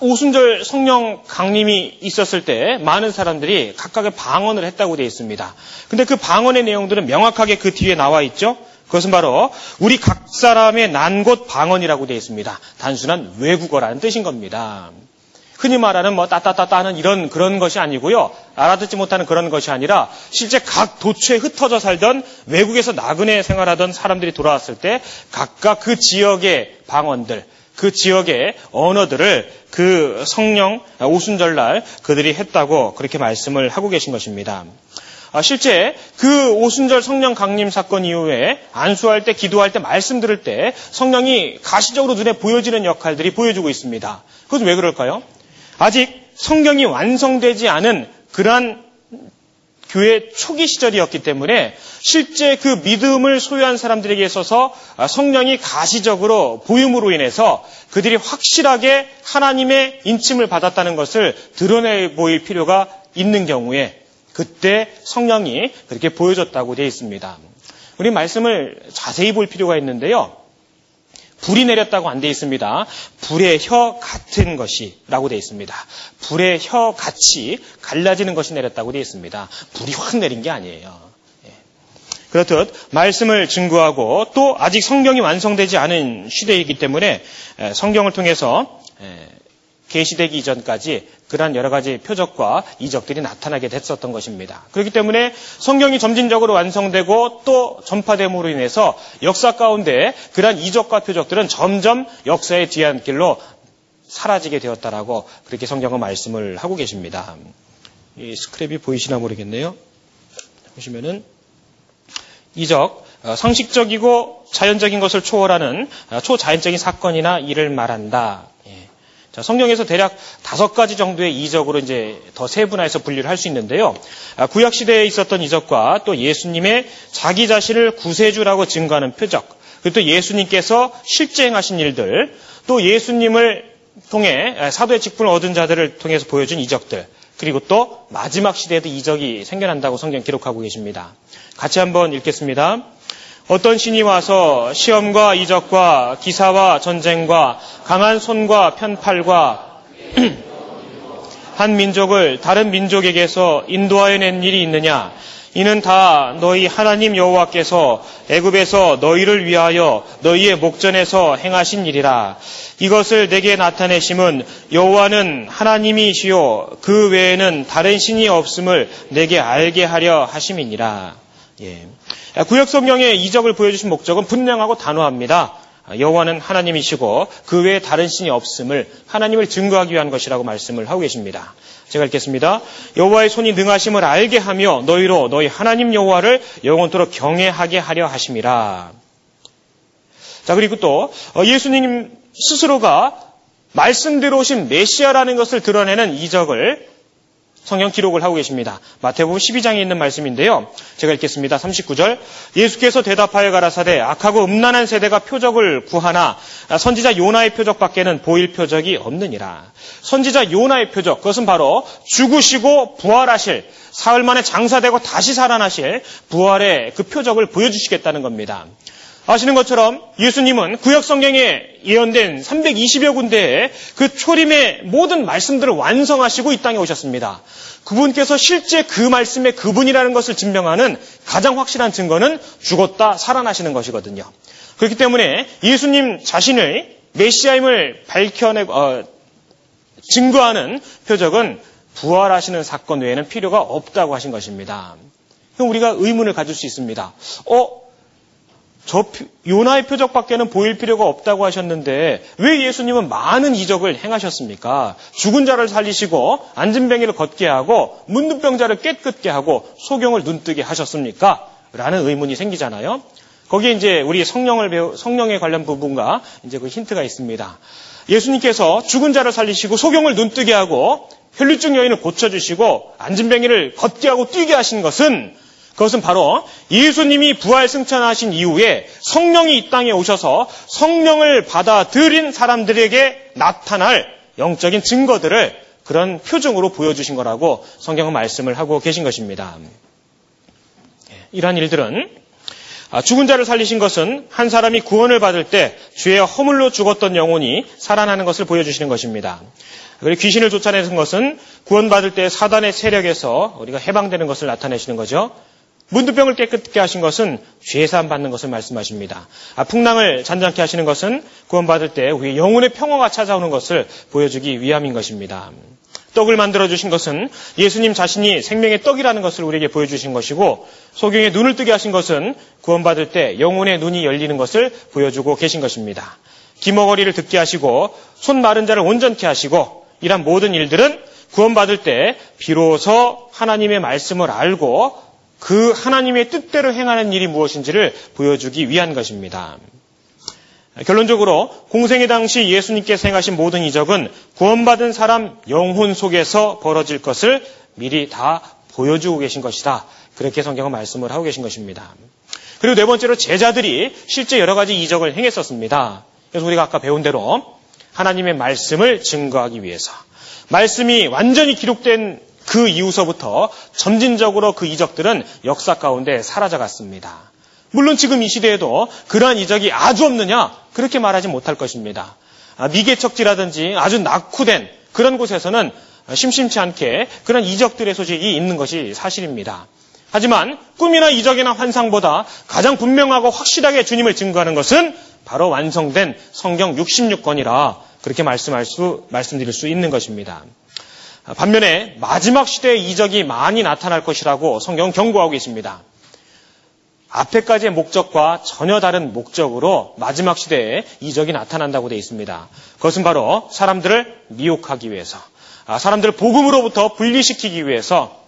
오순절 성령 강림이 있었을 때 많은 사람들이 각각의 방언을 했다고 되어 있습니다. 근데 그 방언의 내용들은 명확하게 그 뒤에 나와 있죠. 그것은 바로 우리 각 사람의 난 곳 방언이라고 되어 있습니다. 단순한 외국어라는 뜻인 겁니다. 흔히 말하는 뭐 따따따따 하는 이런 그런 것이 아니고요. 알아듣지 못하는 그런 것이 아니라 실제 각 도처에 흩어져 살던 외국에서 나그네 생활하던 사람들이 돌아왔을 때 각각 그 지역의 방언들, 그 지역의 언어들을 그 성령 오순절날 그들이 했다고 그렇게 말씀을 하고 계신 것입니다. 아, 실제 그 오순절 성령 강림 사건 이후에 안수할 때, 기도할 때, 말씀 들을 때 성령이 가시적으로 눈에 보여지는 역할들이 보여주고 있습니다. 그것은 왜 그럴까요? 아직 성경이 완성되지 않은 그러한 교회 초기 시절이었기 때문에 실제 그 믿음을 소유한 사람들에게 있어서 성령이 가시적으로 보임으로 인해서 그들이 확실하게 하나님의 인침을 받았다는 것을 드러내 보일 필요가 있는 경우에 그때 성령이 그렇게 보여줬다고 되어 있습니다. 우리 말씀을 자세히 볼 필요가 있는데요. 불이 내렸다고 안 되어 있습니다. 불의 혀 같은 것이라고 되어 있습니다. 불의 혀 같이 갈라지는 것이 내렸다고 되어 있습니다. 불이 확 내린 게 아니에요. 예. 그렇듯 말씀을 증거하고 또 아직 성경이 완성되지 않은 시대이기 때문에 성경을 통해서 계시되기 이전까지 그러한 여러 가지 표적과 이적들이 나타나게 됐었던 것입니다. 그렇기 때문에 성경이 점진적으로 완성되고 또 전파됨으로 인해서 역사 가운데 그러한 이적과 표적들은 점점 역사의 뒤안길로 사라지게 되었다라고 그렇게 성경은 말씀을 하고 계십니다. 이 스크랩이 보이시나 모르겠네요. 보시면은 이적 어, 상식적이고 자연적인 것을 초월하는 어, 초자연적인 사건이나 일을 말한다. 자, 성경에서 대략 다섯 가지 정도의 이적으로 이제 더 세분화해서 분류를 할 수 있는데요. 아, 구약 시대에 있었던 이적과 또 예수님의 자기 자신을 구세주라고 증거하는 표적, 그리고 또 예수님께서 실제 행하신 일들, 또 예수님을 통해 사도의 직분을 얻은 자들을 통해서 보여준 이적들, 그리고 또 마지막 시대에도 이적이 생겨난다고 성경 기록하고 계십니다. 같이 한번 읽겠습니다. 어떤 신이 와서 시험과 이적과 기사와 전쟁과 강한 손과 편팔과 한 민족을 다른 민족에게서 인도하여 낸 일이 있느냐? 이는 다 너희 하나님 여호와께서 애굽에서 너희를 위하여 너희의 목전에서 행하신 일이라. 이것을 내게 나타내심은 여호와는 하나님이시요 그 외에는 다른 신이 없음을 내게 알게 하려 하심이니라. 예. 구약 성경의 이적을 보여주신 목적은 분명하고 단호합니다. 여호와는 하나님이시고 그 외에 다른 신이 없음을 하나님을 증거하기 위한 것이라고 말씀을 하고 계십니다. 제가 읽겠습니다. 여호와의 손이 능하심을 알게 하며 너희로 너희 하나님 여호와를 영원토록 경외하게 하려 하심이라. 자 그리고 또 어, 예수님 스스로가 말씀대로 오신 메시아라는 것을 드러내는 이적을 성경 기록을 하고 계십니다. 마태복음 12장에 있는 말씀인데요. 제가 읽겠습니다. 39절. 예수께서 대답하여 가라사대 악하고 음란한 세대가 표적을 구하나 선지자 요나의 표적밖에는 보일 표적이 없느니라. 선지자 요나의 표적 그것은 바로 죽으시고 부활하실 사흘 만에 장사되고 다시 살아나실 부활의 그 표적을 보여주시겠다는 겁니다. 아시는 것처럼 예수님은 구약 성경에 예언된 320여 군데의 그 초림의 모든 말씀들을 완성하시고 이 땅에 오셨습니다. 그분께서 실제 그 말씀의 그분이라는 것을 증명하는 가장 확실한 증거는 죽었다 살아나시는 것이거든요. 그렇기 때문에 예수님 자신의 메시아임을 밝혀내고 어, 증거하는 표적은 부활하시는 사건 외에는 필요가 없다고 하신 것입니다. 우리가 의문을 가질 수 있습니다. 어, 저 요나의 표적밖에는 보일 필요가 없다고 하셨는데 왜 예수님은 많은 이적을 행하셨습니까? 죽은 자를 살리시고 병이를 걷게 하고 문둥 병자를 깨끗게 하고 소경을 눈뜨게 하셨습니까? 라는 의문이 생기잖아요. 거기에 이제 우리 성령을 배우 성령에 관련 부분과 이제 그 힌트가 있습니다. 예수님께서 죽은 자를 살리시고 소경을 눈뜨게 하고 혈류증 여인을 고쳐주시고 병이를 걷게 하고 뛰게 하신 것은 그것은 바로 예수님이 부활 승천하신 이후에 성령이 이 땅에 오셔서 성령을 받아들인 사람들에게 나타날 영적인 증거들을 그런 표정으로 보여주신 거라고 성경은 말씀을 하고 계신 것입니다. 예, 이러한 일들은 아, 죽은 자를 살리신 것은 한 사람이 구원을 받을 때 죄의 허물로 죽었던 영혼이 살아나는 것을 보여주시는 것입니다. 그리고 귀신을 쫓아내는 것은 구원받을 때 사단의 세력에서 우리가 해방되는 것을 나타내시는 거죠. 문두병을 깨끗게 하신 것은 죄사함 받는 것을 말씀하십니다. 아, 풍랑을 잔잔케 하시는 것은 구원받을 때 우리 영혼의 평화가 찾아오는 것을 보여주기 위함인 것입니다. 떡을 만들어 주신 것은 예수님 자신이 생명의 떡이라는 것을 우리에게 보여주신 것이고 소경의 눈을 뜨게 하신 것은 구원받을 때 영혼의 눈이 열리는 것을 보여주고 계신 것입니다. 기머거리를 듣게 하시고 손 마른 자를 온전케 하시고 이런 모든 일들은 구원받을 때 비로소 하나님의 말씀을 알고 그 하나님의 뜻대로 행하는 일이 무엇인지를 보여주기 위한 것입니다. 결론적으로 공생의 당시 예수님께서 행하신 모든 이적은 구원받은 사람 영혼 속에서 벌어질 것을 미리 다 보여주고 계신 것이다. 그렇게 성경은 말씀을 하고 계신 것입니다. 그리고 네 번째로 제자들이 실제 여러 가지 이적을 행했었습니다. 그래서 우리가 아까 배운 대로 하나님의 말씀을 증거하기 위해서 말씀이 완전히 기록된 그 이후서부터 점진적으로 그 이적들은 역사 가운데 사라져갔습니다. 물론 지금 이 시대에도 그러한 이적이 아주 없느냐 그렇게 말하지 못할 것입니다. 아, 미개척지라든지 아주 낙후된 그런 곳에서는 심심치 않게 그런 이적들의 소식이 있는 것이 사실입니다. 하지만 꿈이나 이적이나 환상보다 가장 분명하고 확실하게 주님을 증거하는 것은 바로 완성된 성경 66권이라 그렇게 말씀할 수, 말씀드릴 수 있는 것입니다. 반면에 마지막 시대의 이적이 많이 나타날 것이라고 성경 경고하고 있습니다. 앞에까지의 목적과 전혀 다른 목적으로 마지막 시대에 이적이 나타난다고 되어 있습니다. 그것은 바로 사람들을 미혹하기 위해서, 아, 사람들을 복음으로부터 분리시키기 위해서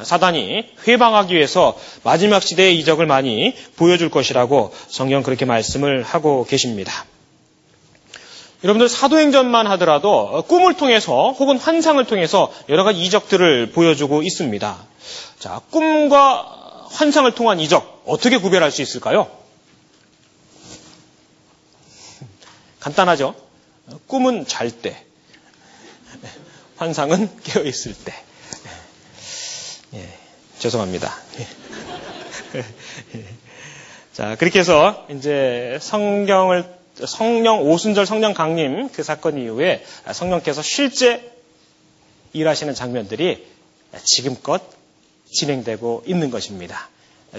사단이 회방하기 위해서 마지막 시대의 이적을 많이 보여줄 것이라고 성경 그렇게 말씀을 하고 계십니다. 여러분들 사도행전만 하더라도 꿈을 통해서 혹은 환상을 통해서 여러 가지 이적들을 보여주고 있습니다. 자, 꿈과 환상을 통한 이적 어떻게 구별할 수 있을까요? 간단하죠. 꿈은 잘 때, 환상은 깨어 있을 때. 예, 죄송합니다. 자, 그렇게 해서 이제 성경을 성령 오순절 성령 강림 그 사건 이후에 성령께서 실제 일하시는 장면들이 지금껏 진행되고 있는 것입니다.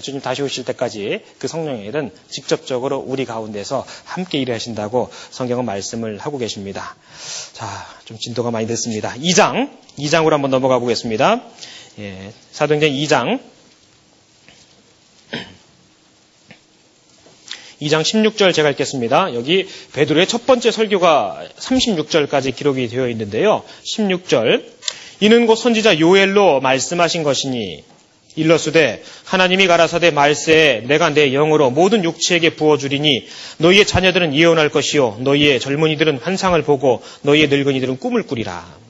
주님 다시 오실 때까지 그 성령의 일은 직접적으로 우리 가운데서 함께 일하신다고 성경은 말씀을 하고 계십니다. 자, 좀 진도가 많이 됐습니다. 2장, 2장으로 한번 넘어가 보겠습니다. 예, 사도행전 2장 2장 16절 제가 읽겠습니다. 여기 베드로의 첫 번째 설교가 36절까지 기록이 되어 있는데요. 16절 이는 곧 선지자 요엘로 말씀하신 것이니 일러스되 하나님이 가라사대 말세에 내가 내 영으로 모든 육체에게 부어주리니 너희의 자녀들은 예언할 것이요 너희의 젊은이들은 환상을 보고 너희의 늙은이들은 꿈을 꾸리라.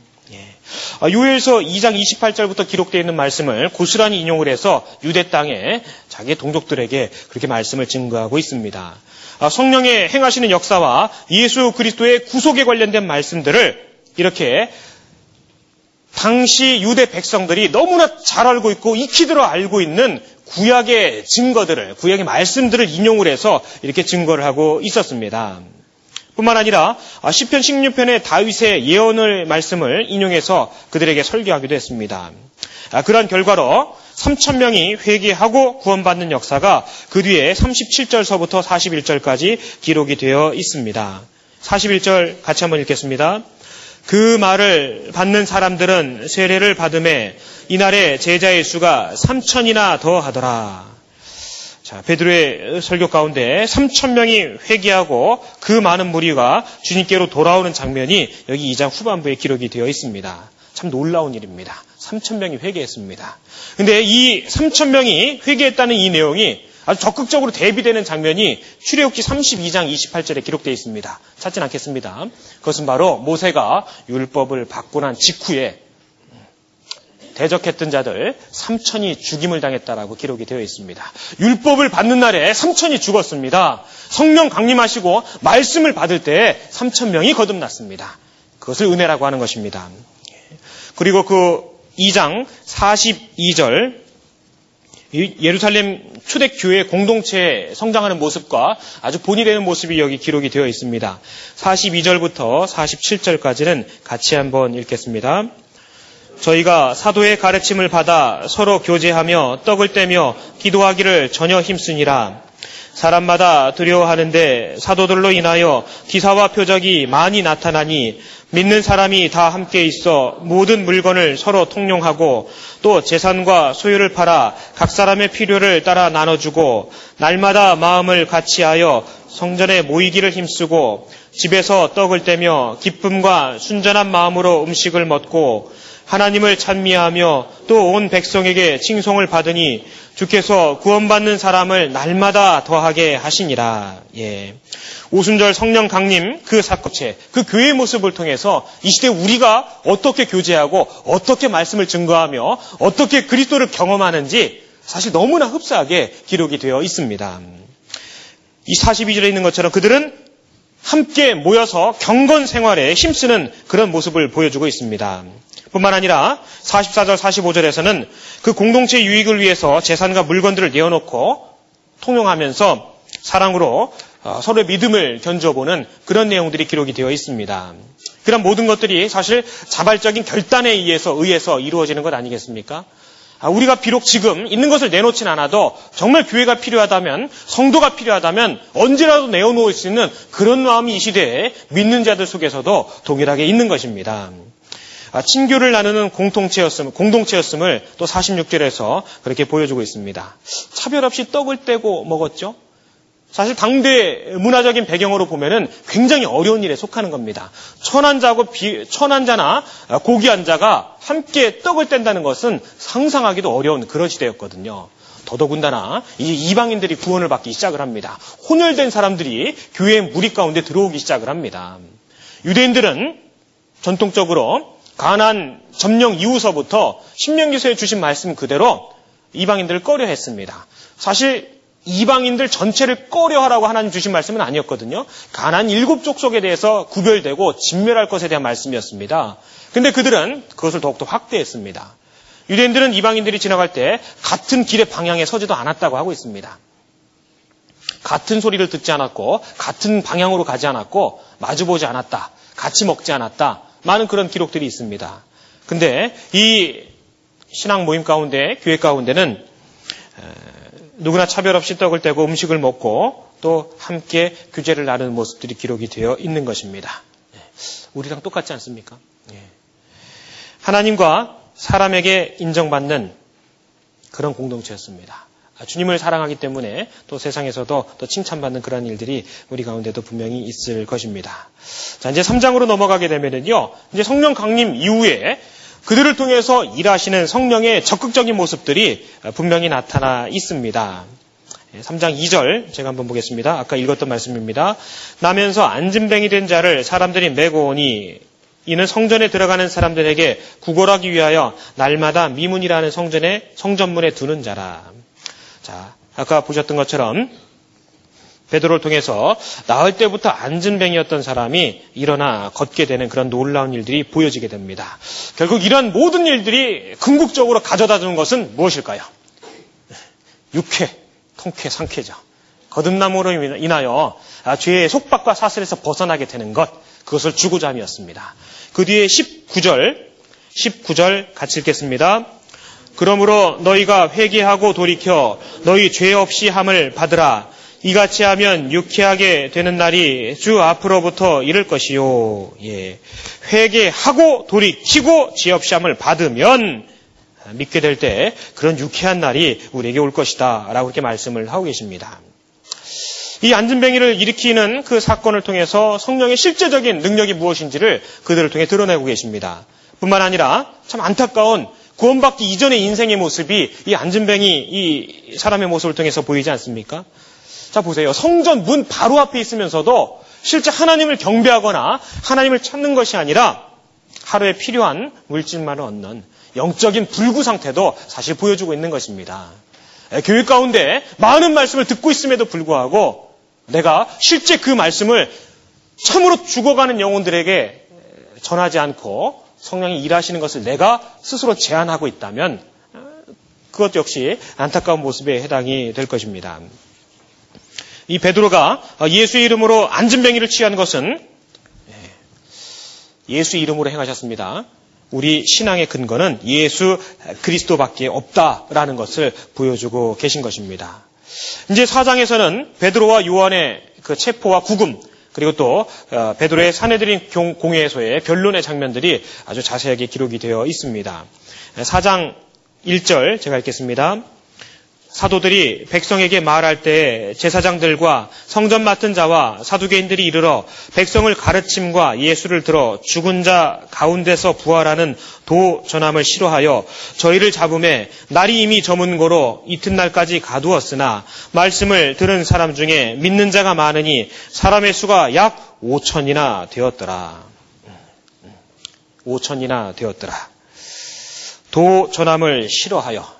아, 요엘서 2장 28절부터 기록되어 있는 말씀을 고스란히 인용을 해서 유대 땅에 자기 동족들에게 그렇게 말씀을 증거하고 있습니다. 아, 성령의 행하시는 역사와 예수 그리스도의 구속에 관련된 말씀들을 이렇게 당시 유대 백성들이 너무나 잘 알고 있고 익히 들어 알고 있는 구약의 증거들을, 구약의 말씀들을 인용을 해서 이렇게 증거를 하고 있었습니다. 뿐만 아니라 아, 시편 16편의 다윗의 예언을 말씀을 인용해서 그들에게 설교하기도 했습니다. 아, 그러한 결과로 3천 명이 회개하고 구원받는 역사가 그 뒤에 37절서부터 41절까지 기록이 되어 있습니다. 41절 같이 한번 읽겠습니다. 그 말을 받는 사람들은 세례를 받음에 이날에 제자의 수가 3천이나 더 하더라. 자, 베드로의 설교 가운데 3천 명이 회개하고 그 많은 무리가 주님께로 돌아오는 장면이 여기 2장 후반부에 기록이 되어 있습니다. 참 놀라운 일입니다. 3천 명이 회개했습니다. 근데 이 3천 명이 회개했다는 이 내용이 아주 적극적으로 대비되는 장면이 출애굽기 32장 28절에 기록되어 있습니다. 찾진 않겠습니다. 그것은 바로 모세가 율법을 받고 난 직후에 대적했던 자들 3천이 죽임을 당했다라고 기록이 되어 있습니다. 율법을 받는 날에 3천이 죽었습니다. 성령 강림하시고 말씀을 받을 때 3천 명이 거듭났습니다. 그것을 은혜라고 하는 것입니다. 그리고 그 2장 42절 예루살렘 초대 교회 공동체 성장하는 모습과 아주 본이 되는 모습이 여기 기록이 되어 있습니다. 42절부터 47절까지는 같이 한번 읽겠습니다. 저희가 사도의 가르침을 받아 서로 교제하며 떡을 떼며 기도하기를 전혀 힘쓰니라. 사람마다 두려워하는데 사도들로 인하여 기사와 표적이 많이 나타나니 믿는 사람이 다 함께 있어 모든 물건을 서로 통용하고 또 재산과 소유를 팔아 각 사람의 필요를 따라 나눠주고 날마다 마음을 같이하여 성전에 모이기를 힘쓰고 집에서 떡을 떼며 기쁨과 순전한 마음으로 음식을 먹고 하나님을 찬미하며 또 온 백성에게 칭송을 받으니 주께서 구원받는 사람을 날마다 더하게 하시니라. 예. 오순절 성령 강림 그 사건체, 그 교회의 모습을 통해서 이 시대 우리가 어떻게 교제하고 어떻게 말씀을 증거하며 어떻게 그리스도를 경험하는지 사실 너무나 흡사하게 기록이 되어 있습니다. 이 42절에 있는 것처럼 그들은 함께 모여서 경건 생활에 힘쓰는 그런 모습을 보여주고 있습니다. 뿐만 아니라 44절, 45절에서는 그 공동체 유익을 위해서 재산과 물건들을 내어놓고 통용하면서 사랑으로 어, 서로의 믿음을 견져보는 그런 내용들이 기록이 되어 있습니다. 그런 모든 것들이 사실 자발적인 결단에 의해서, 의해서 이루어지는 것 아니겠습니까? 아, 우리가 비록 지금 있는 것을 내놓진 않아도 정말 교회가 필요하다면, 성도가 필요하다면 언제라도 내어놓을 수 있는 그런 마음이 이 시대에 믿는 자들 속에서도 동일하게 있는 것입니다. 아, 친교를 나누는 공동체였음, 공동체였음을 또 46절에서 그렇게 보여주고 있습니다. 차별 없이 떡을 떼고 먹었죠. 사실 당대 문화적인 배경으로 보면은 굉장히 어려운 일에 속하는 겁니다. 천한자고 비, 천한자나 고기한자가 함께 떡을 뗀다는 것은 상상하기도 어려운 그런 시대였거든요. 더더군다나 이제 이방인들이 구원을 받기 시작을 합니다. 혼혈된 사람들이 교회의 무리 가운데 들어오기 시작을 합니다. 유대인들은 전통적으로 가난 점령 이후서부터 신명기서에 주신 말씀 그대로 이방인들을 꺼려 했습니다. 사실 이방인들 전체를 꺼려하라고 하나님 주신 말씀은 아니었거든요. 가난 일곱 족속에 대해서 구별되고 진멸할 것에 대한 말씀이었습니다. 근데 그들은 그것을 더욱더 확대했습니다. 유대인들은 이방인들이 지나갈 때 같은 길의 방향에 서지도 않았다고 하고 있습니다. 같은 소리를 듣지 않았고 같은 방향으로 가지 않았고 마주보지 않았다. 같이 먹지 않았다. 많은 그런 기록들이 있습니다. 근데 이 신앙 모임 가운데, 교회 가운데는 누구나 차별 없이 떡을 떼고 음식을 먹고 또 함께 규제를 나누는 모습들이 기록이 되어 있는 것입니다. 예. 우리랑 똑같지 않습니까? 예. 하나님과 사람에게 인정받는 그런 공동체였습니다. 아, 주님을 사랑하기 때문에 또 세상에서도 또 칭찬받는 그런 일들이 우리 가운데도 분명히 있을 것입니다. 자, 이제 3장으로 넘어가게 되면은요, 이제 성령 강림 이후에 그들을 통해서 일하시는 성령의 적극적인 모습들이 분명히 나타나 있습니다. 3장 2절 제가 한번 보겠습니다. 아까 읽었던 말씀입니다. 나면서 안진뱅이 된 자를 사람들이 메고 오니 이는 성전에 들어가는 사람들에게 구걸하기 위하여 날마다 미문이라는 성전에 성전문에 두는 자라. 자, 아까 보셨던 것처럼 베드로를 통해서 나을 때부터 안전뱅이였던 사람이 일어나 걷게 되는 그런 놀라운 일들이 보여지게 됩니다. 결국 이런 모든 일들이 궁극적으로 가져다 주는 것은 무엇일까요? 육회, 통쾌, 상쾌죠. 거듭남으로 인하여 죄의 속박과 사슬에서 벗어나게 되는 것, 그것을 주고자 함이었습니다. 그 뒤에 19절, 19절 같이 읽겠습니다. 그러므로 너희가 회개하고 돌이켜 너희 죄 없이 함을 받으라. 이같이 하면 유쾌하게 되는 날이 주 앞으로부터 이를 것이요. 예. 회개하고 돌이키고 죄 없이 함을 받으면 믿게 될 때 그런 유쾌한 날이 우리에게 올 것이다. 라고 이렇게 말씀을 하고 계십니다. 이 안진뱅이를 일으키는 그 사건을 통해서 성령의 실제적인 능력이 무엇인지를 그들을 통해 드러내고 계십니다. 뿐만 아니라 참 안타까운 구원받기 이전의 인생의 모습이 이 안진뱅이 이 사람의 모습을 통해서 보이지 않습니까? 자 보세요. 성전 문 바로 앞에 있으면서도 실제 하나님을 경배하거나 하나님을 찾는 것이 아니라 하루에 필요한 물질만을 얻는 영적인 불구 상태도 사실 보여주고 있는 것입니다. 교회 가운데 많은 말씀을 듣고 있음에도 불구하고 내가 실제 그 말씀을 참으로 죽어가는 영혼들에게 전하지 않고 성령이 일하시는 것을 내가 스스로 제한하고 있다면 그것 역시 안타까운 모습에 해당이 될 것입니다. 이 베드로가 예수의 이름으로 안진뱅이를 취한 것은 예수 이름으로 행하셨습니다. 우리 신앙의 근거는 예수 그리스도밖에 없다라는 것을 보여주고 계신 것입니다. 이제 사장에서는 베드로와 요한의 그 체포와 구금 그리고 또 어, 베드로의 사내들인 공회에서의 변론의 장면들이 아주 자세하게 기록이 되어 있습니다. 사장 1절 제가 읽겠습니다. 사도들이 백성에게 말할 때 제사장들과 성전 맡은 자와 사두개인들이 이르러 백성을 가르침과 예수를 들어 죽은 자 가운데서 부활하는 도 전함을 싫어하여 저희를 잡음에 날이 이미 저문 고로 이튿날까지 가두었으나 말씀을 들은 사람 중에 믿는 자가 많으니 사람의 수가 약 5천이나 되었더라. 5천이나 되었더라. 도 전함을 싫어하여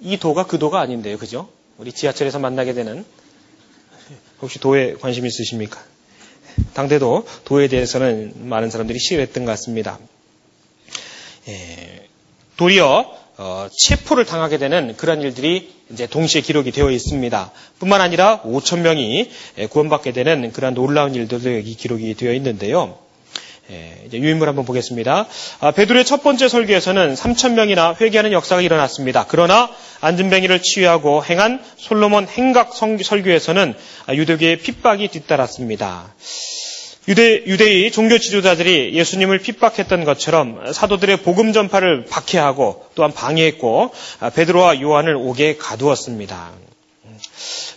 이 도가 그 도가 아닌데요. 그죠? 우리 지하철에서 만나게 되는 혹시 도에 관심 있으십니까? 당대도 도에 대해서는 많은 사람들이 싫어했던 것 같습니다. 예, 도리어 어, 체포를 당하게 되는 그런 일들이 이제 동시에 기록이 되어 있습니다. 뿐만 아니라 5천 명이 구원받게 되는 그런 놀라운 일들도 여기 기록이 되어 있는데요. 예, 이제 유인물 한번 보겠습니다. 아, 베드로의 첫 번째 설교에서는 3천 명이나 회개하는 역사가 일어났습니다. 그러나 안전뱅이를 치유하고 행한 솔로몬 행각 설교에서는 유대교의 핍박이 뒤따랐습니다. 유대, 유대의 종교 지도자들이 예수님을 핍박했던 것처럼 사도들의 복음 전파를 박해하고 또한 방해했고 아, 베드로와 요한을 옥에 가두었습니다.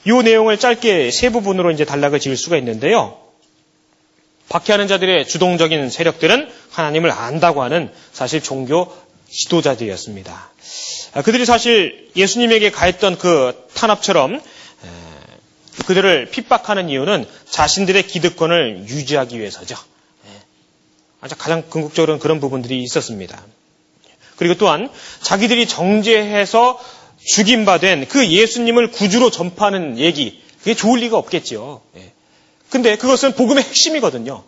이 내용을 짧게 세 부분으로 이제 단락을 지을 수가 있는데요. 박해하는 자들의 주동적인 세력들은 하나님을 안다고 하는 사실 종교 지도자들이었습니다. 아, 그들이 사실 예수님에게 가했던 그 탄압처럼 그들을 핍박하는 이유는 자신들의 기득권을 유지하기 위해서죠. 아주 가장 궁극적으로는 그런 부분들이 있었습니다. 그리고 또한 자기들이 정죄해서 죽임받은 그 예수님을 구주로 전파하는 얘기, 그게 좋을 리가 없겠죠. 예. 근데 그것은 복음의 핵심이거든요.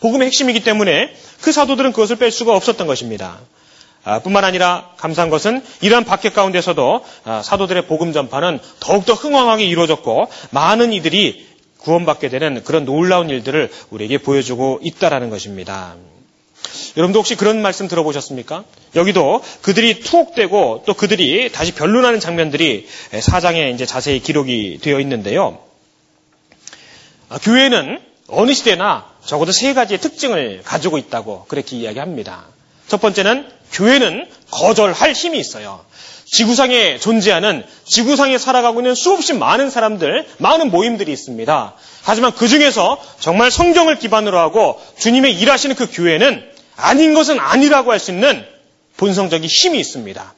복음의 핵심이기 때문에 그 사도들은 그것을 뺄 수가 없었던 것입니다. 아, 뿐만 아니라 감사한 것은 이러한 박해 가운데서도 아, 사도들의 복음 전파는 더욱더 흥황하게 이루어졌고 많은 이들이 구원받게 되는 그런 놀라운 일들을 우리에게 보여주고 있다라는 것입니다. 여러분도 혹시 그런 말씀 들어보셨습니까? 여기도 그들이 투옥되고 또 그들이 다시 변론하는 장면들이 사장에 이제 자세히 기록이 되어 있는데요. 아, 교회는 어느 시대나 적어도 세 가지의 특징을 가지고 있다고 그렇게 이야기합니다. 첫 번째는 교회는 거절할 힘이 있어요. 지구상에 존재하는 지구상에 살아가고 있는 수없이 많은 사람들, 많은 모임들이 있습니다. 하지만 그 중에서 정말 성경을 기반으로 하고 주님의 일하시는 그 교회는 아닌 것은 아니라고 할 수 있는 본성적인 힘이 있습니다.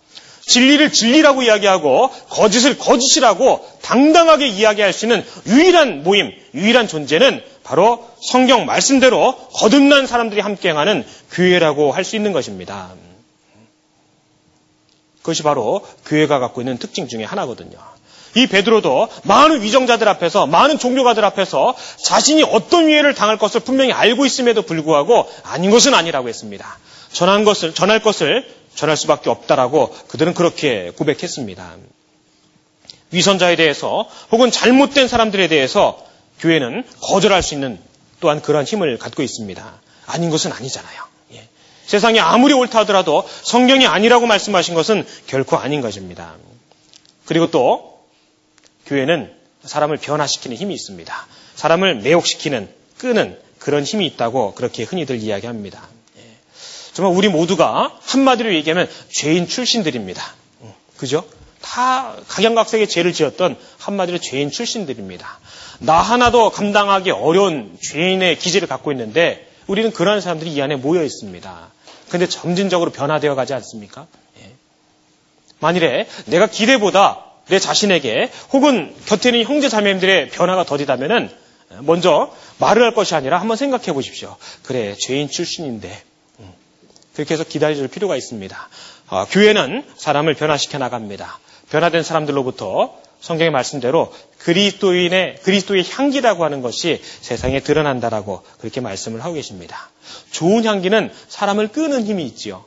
진리를 진리라고 이야기하고 거짓을 거짓이라고 당당하게 이야기할 수 있는 유일한 모임, 유일한 존재는 바로 성경 말씀대로 거듭난 사람들이 함께 행하는 교회라고 할 수 있는 것입니다. 그것이 바로 교회가 갖고 있는 특징 중에 하나거든요. 이 베드로도 많은 위정자들 앞에서 많은 종교가들 앞에서 자신이 어떤 위해를 당할 것을 분명히 알고 있음에도 불구하고 아닌 것은 아니라고 했습니다. 전한 것을 전할 것을 전할 수밖에 없다라고 그들은 그렇게 고백했습니다. 위선자에 대해서 혹은 잘못된 사람들에 대해서 교회는 거절할 수 있는 또한 그러한 힘을 갖고 있습니다. 아닌 것은 아니잖아요. 예. 세상이 아무리 옳다 하더라도 성경이 아니라고 말씀하신 것은 결코 아닌 것입니다. 그리고 또 교회는 사람을 변화시키는 힘이 있습니다. 사람을 매혹시키는 끄는 그런 힘이 있다고 그렇게 흔히들 이야기합니다. 정말 우리 모두가 한마디로 얘기하면 죄인 출신들입니다. 그죠? 다 각양각색의 죄를 지었던 한마디로 죄인 출신들입니다. 나 하나도 감당하기 어려운 죄인의 기질을 갖고 있는데 우리는 그런 사람들이 이 안에 모여 있습니다. 근데 점진적으로 변화되어 가지 않습니까? 예. 만일에 내가 기대보다 내 자신에게 혹은 곁에 있는 형제 자매님들의 변화가 더디다면은 먼저 말을 할 것이 아니라 한번 생각해 보십시오. 그래, 죄인 출신인데 그렇게 해서 기다려줄 필요가 있습니다. 어, 교회는 사람을 변화시켜 나갑니다. 변화된 사람들로부터 성경의 말씀대로 그리스도인의 그리스도의 향기라고 하는 것이 세상에 드러난다라고 그렇게 말씀을 하고 계십니다. 좋은 향기는 사람을 끄는 힘이 있지요.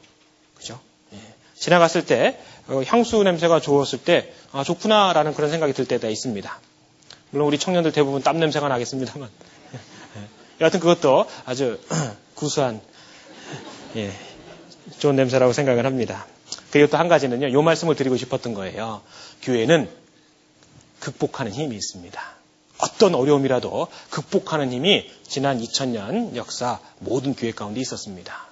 그죠? 예. 지나갔을 때 어, 향수 냄새가 좋았을 때 아, 좋구나라는 그런 생각이 들 때가 있습니다. 물론 우리 청년들 대부분 땀 냄새가 나겠습니다만 예. 여하튼 그것도 아주 구수한 예, 좋은 냄새라고 생각을 합니다. 그리고 또 한 가지는요, 요 말씀을 드리고 싶었던 거예요. 교회는 극복하는 힘이 있습니다. 어떤 어려움이라도 극복하는 힘이 지난 2000년 역사 모든 교회 가운데 있었습니다.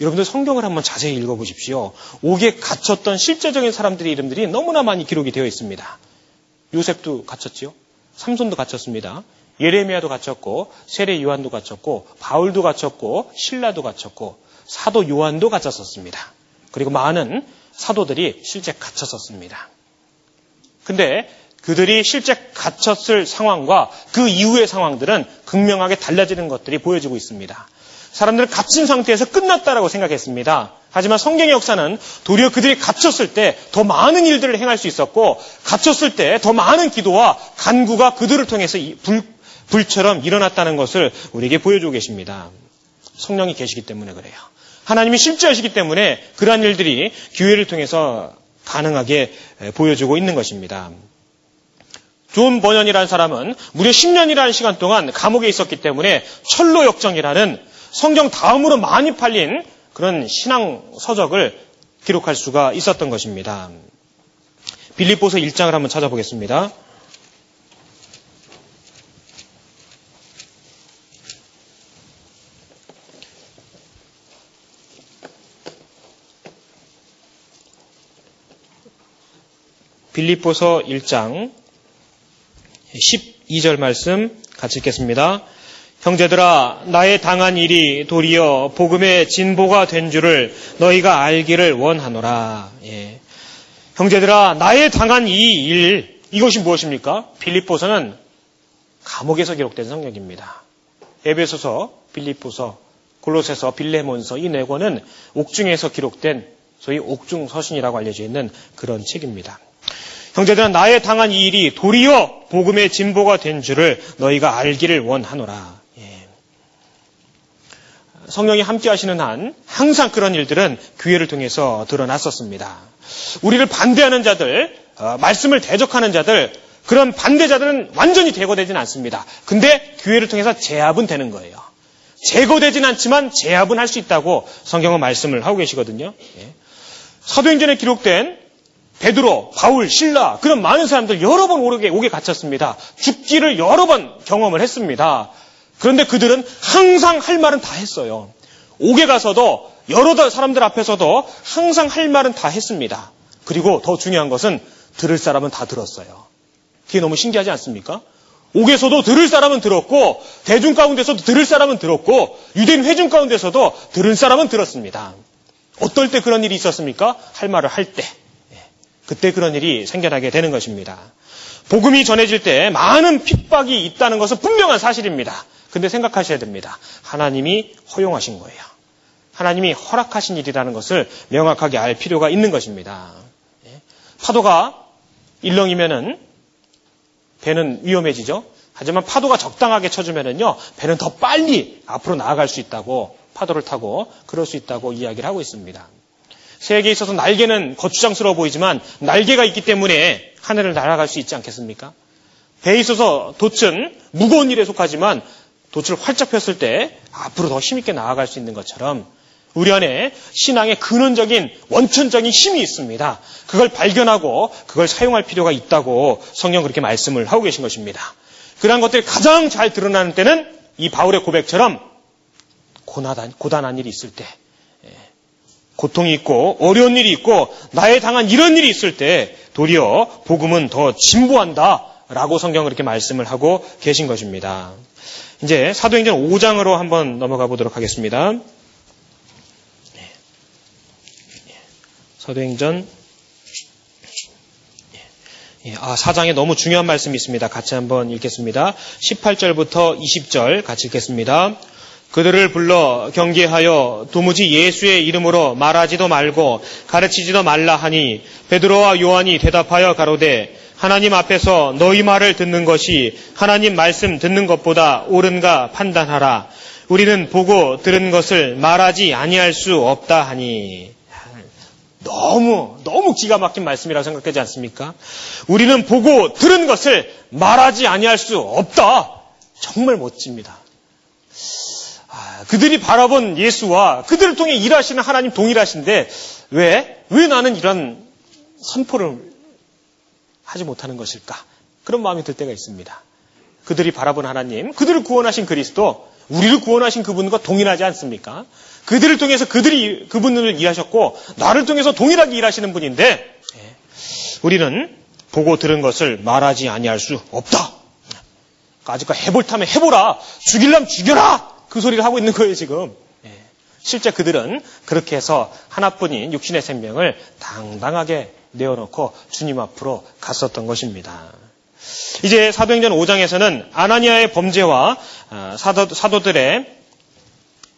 여러분들 성경을 한번 자세히 읽어보십시오. 옥에 갇혔던 실제적인 사람들의 이름들이 너무나 많이 기록이 되어 있습니다. 요셉도 갇혔지요. 삼손도 갇혔습니다. 예레미야도 갇혔고 세례 요한도 갇혔고 바울도 갇혔고 신라도 갇혔고 사도 요한도 갇혔었습니다. 그리고 많은 사도들이 실제 갇혔었습니다. 근데 그들이 실제 갇혔을 상황과 그 이후의 상황들은 극명하게 달라지는 것들이 보여지고 있습니다. 사람들은 갇힌 상태에서 끝났다라고 생각했습니다. 하지만 성경의 역사는 도리어 그들이 갇혔을 때 더 많은 일들을 행할 수 있었고 갇혔을 때 더 많은 기도와 간구가 그들을 통해서 불, 불처럼 일어났다는 것을 우리에게 보여주고 계십니다. 성령이 계시기 때문에 그래요. 하나님이 실제하시기 때문에 그러한 일들이 교회를 통해서 가능하게 보여주고 있는 것입니다. 존 번연이라는 사람은 무려 10년이라는 시간 동안 감옥에 있었기 때문에 천로역정이라는 성경 다음으로 많이 팔린 그런 신앙 서적을 기록할 수가 있었던 것입니다. 빌립보서 1장을 한번 찾아보겠습니다. 빌립보서 1장 12절 말씀 같이 읽겠습니다. 형제들아 나의 당한 일이 도리어 복음의 진보가 된 줄을 너희가 알기를 원하노라. 예. 형제들아 나의 당한 이 일 이것이 무엇입니까? 빌립보서는 감옥에서 기록된 성경입니다. 에베소서, 빌립보서, 골로새서, 빌레몬서 이 네 권은 옥중에서 기록된 소위 옥중 서신이라고 알려져 있는 그런 책입니다. 형제들아 나의 당한 이 일이 도리어 복음의 진보가 된 줄을 너희가 알기를 원하노라. 예. 성령이 함께 하시는 한 항상 그런 일들은 교회를 통해서 드러났었습니다. 우리를 반대하는 자들, 어, 말씀을 대적하는 자들, 그런 반대자들은 완전히 제거되지는 않습니다. 근데 교회를 통해서 제압은 되는 거예요. 제거되진 않지만 제압은 할 수 있다고 성경은 말씀을 하고 계시거든요. 예. 사도행전에 기록된 베드로, 바울, 신라 그런 많은 사람들 여러 번 오게 옥에 갇혔습니다. 죽기를 여러 번 경험을 했습니다. 그런데 그들은 항상 할 말은 다 했어요. 옥에 가서도 여러 사람들 앞에서도 항상 할 말은 다 했습니다. 그리고 더 중요한 것은 들을 사람은 다 들었어요. 그게 너무 신기하지 않습니까? 옥에서도 들을 사람은 들었고 대중 가운데서도 들을 사람은 들었고 유대인 회중 가운데서도 들을 사람은 들었습니다. 어떨 때 그런 일이 있었습니까? 할 말을 할 때. 그때 그런 일이 생겨나게 되는 것입니다. 복음이 전해질 때 많은 핍박이 있다는 것은 분명한 사실입니다. 근데 생각하셔야 됩니다. 하나님이 허용하신 거예요. 하나님이 허락하신 일이라는 것을 명확하게 알 필요가 있는 것입니다. 예. 파도가 일렁이면은 배는 위험해지죠. 하지만 파도가 적당하게 쳐주면은요, 배는 더 빨리 앞으로 나아갈 수 있다고, 파도를 타고, 그럴 수 있다고 이야기를 하고 있습니다. 새에게 있어서 날개는 거추장스러워 보이지만 날개가 있기 때문에 하늘을 날아갈 수 있지 않겠습니까? 배에 있어서 돛은 무거운 일에 속하지만 돛을 활짝 폈을 때 앞으로 더 힘있게 나아갈 수 있는 것처럼 우리 안에 신앙의 근원적인 원천적인 힘이 있습니다. 그걸 발견하고 그걸 사용할 필요가 있다고 성경 그렇게 말씀을 하고 계신 것입니다. 그러한 것들이 가장 잘 드러나는 때는 이 바울의 고백처럼 고단한 일이 있을 때 고통이 있고 어려운 일이 있고 나에 당한 이런 일이 있을 때 도리어 복음은 더 진보한다 라고 성경은 그렇게 말씀을 하고 계신 것입니다. 이제 사도행전 5장으로 한번 넘어가 보도록 하겠습니다. 네. 사도행전 예, 아, 4장에 너무 중요한 말씀이 있습니다. 같이 한번 읽겠습니다. 18절부터 20절 같이 읽겠습니다. 그들을 불러 경계하여 도무지 예수의 이름으로 말하지도 말고 가르치지도 말라 하니 베드로와 요한이 대답하여 가로되 하나님 앞에서 너희 말을 듣는 것이 하나님 말씀 듣는 것보다 옳은가 판단하라. 우리는 보고 들은 것을 말하지 아니할 수 없다 하니 너무 너무 기가 막힌 말씀이라고 생각되지 않습니까? 우리는 보고 들은 것을 말하지 아니할 수 없다. 정말 멋집니다. 아, 그들이 바라본 예수와 그들을 통해 일하시는 하나님 동일하신데 왜? 왜 나는 이런 선포를 하지 못하는 것일까? 그런 마음이 들 때가 있습니다. 그들이 바라본 하나님, 그들을 구원하신 그리스도, 우리를 구원하신 그분과 동일하지 않습니까? 그들을 통해서 그들이 그분을 일하셨고 나를 통해서 동일하게 일하시는 분인데 예, 우리는 보고 들은 것을 말하지 아니할 수 없다. 아직까지 해볼 타면 해보라. 죽일라면 죽여라. 그 소리를 하고 있는 거예요 지금. 예, 실제 그들은 그렇게 해서 하나뿐인 육신의 생명을 당당하게 내어놓고 주님 앞으로 갔었던 것입니다. 이제 사도행전 5장에서는 아나니아의 범죄와 아, 사도, 사도들의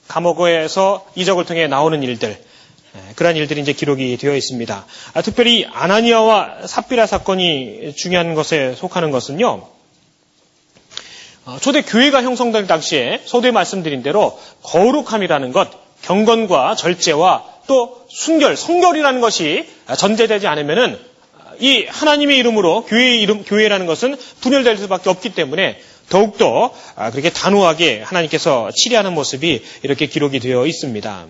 감옥에서 이적을 통해 나오는 일들, 예, 그러한 일들이 이제 기록이 되어 있습니다. 아, 특별히 아나니아와 삽비라 사건이 중요한 것에 속하는 것은요. 어, 초대 교회가 형성될 당시에 서두에 말씀드린 대로 거룩함이라는 것, 경건과 절제와 또 순결, 성결이라는 것이 전제되지 않으면은 이 하나님의 이름으로 교회의 이름, 교회라는 것은 분열될 수밖에 없기 때문에 더욱더 아, 그렇게 단호하게 하나님께서 치리하는 모습이 이렇게 기록이 되어 있습니다.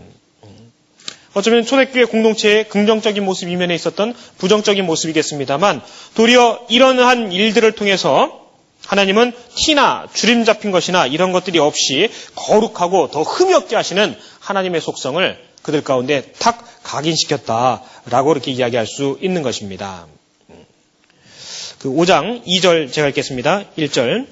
어쩌면 초대교회 공동체의 긍정적인 모습 이면에 있었던 부정적인 모습이겠습니다만 도리어 이러한 일들을 통해서 하나님은 티나 주림 잡힌 것이나 이런 것들이 없이 거룩하고 더 흠이 없게 하시는 하나님의 속성을 그들 가운데 탁 각인시켰다라고 이렇게 이야기할 수 있는 것입니다. 그 5장 2절 제가 읽겠습니다. 1절.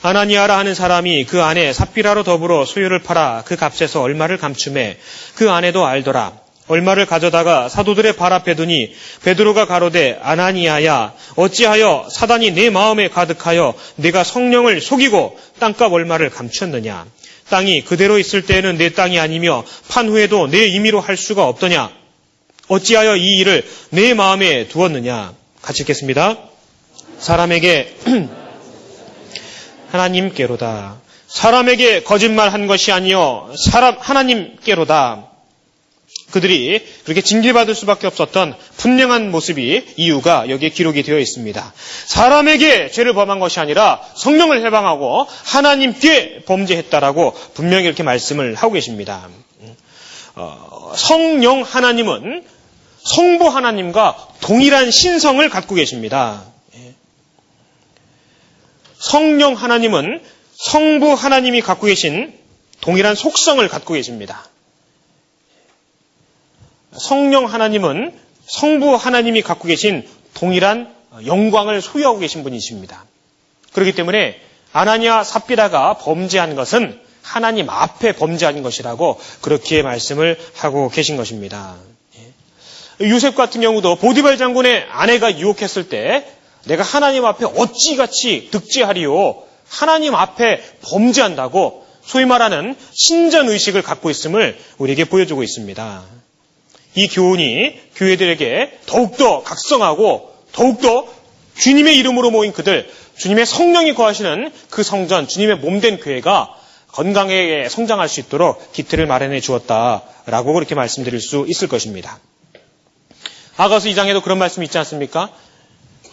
아나니아라 하는 사람이 그 안에 삽비라로 더불어 소유를 팔아 그 값에서 얼마를 감춤해 그 안에도 알더라. 얼마를 가져다가 사도들의 발 앞에 두니 베드로가 가로되 아나니아야 어찌하여 사단이 내 마음에 가득하여 내가 성령을 속이고 땅값 얼마를 감췄느냐 땅이 그대로 있을 때에는 내 땅이 아니며 판 후에도 내 임의로 할 수가 없더냐 어찌하여 이 일을 내 마음에 두었느냐 같이 읽겠습니다. 사람에게 하나님께로다. 사람에게 거짓말한 것이 아니요 사람 하나님께로다. 그들이 그렇게 징계받을 수밖에 없었던 분명한 모습이 이유가 여기에 기록이 되어 있습니다. 사람에게 죄를 범한 것이 아니라 성령을 해방하고 하나님께 범죄했다라고 분명히 이렇게 말씀을 하고 계십니다. 어, 성령 하나님은 성부 하나님과 동일한 신성을 갖고 계십니다. 성령 하나님은 성부 하나님이 갖고 계신 동일한 속성을 갖고 계십니다. 성령 하나님은 성부 하나님이 갖고 계신 동일한 영광을 소유하고 계신 분이십니다. 그렇기 때문에 아나니아 삽비라가 범죄한 것은 하나님 앞에 범죄한 것이라고 그렇게 말씀을 하고 계신 것입니다. 유셉 같은 경우도 보디발 장군의 아내가 유혹했을 때 내가 하나님 앞에 어찌같이 득지하리요 하나님 앞에 범죄한다고 소위 말하는 신전 의식을 갖고 있음을 우리에게 보여주고 있습니다. 이 교훈이 교회들에게 더욱더 각성하고 더욱더 주님의 이름으로 모인 그들, 주님의 성령이 거하시는 그 성전, 주님의 몸된 교회가 건강하게 성장할 수 있도록 기틀을 마련해 주었다라고 그렇게 말씀드릴 수 있을 것입니다. 아가서 2장에도 그런 말씀이 있지 않습니까?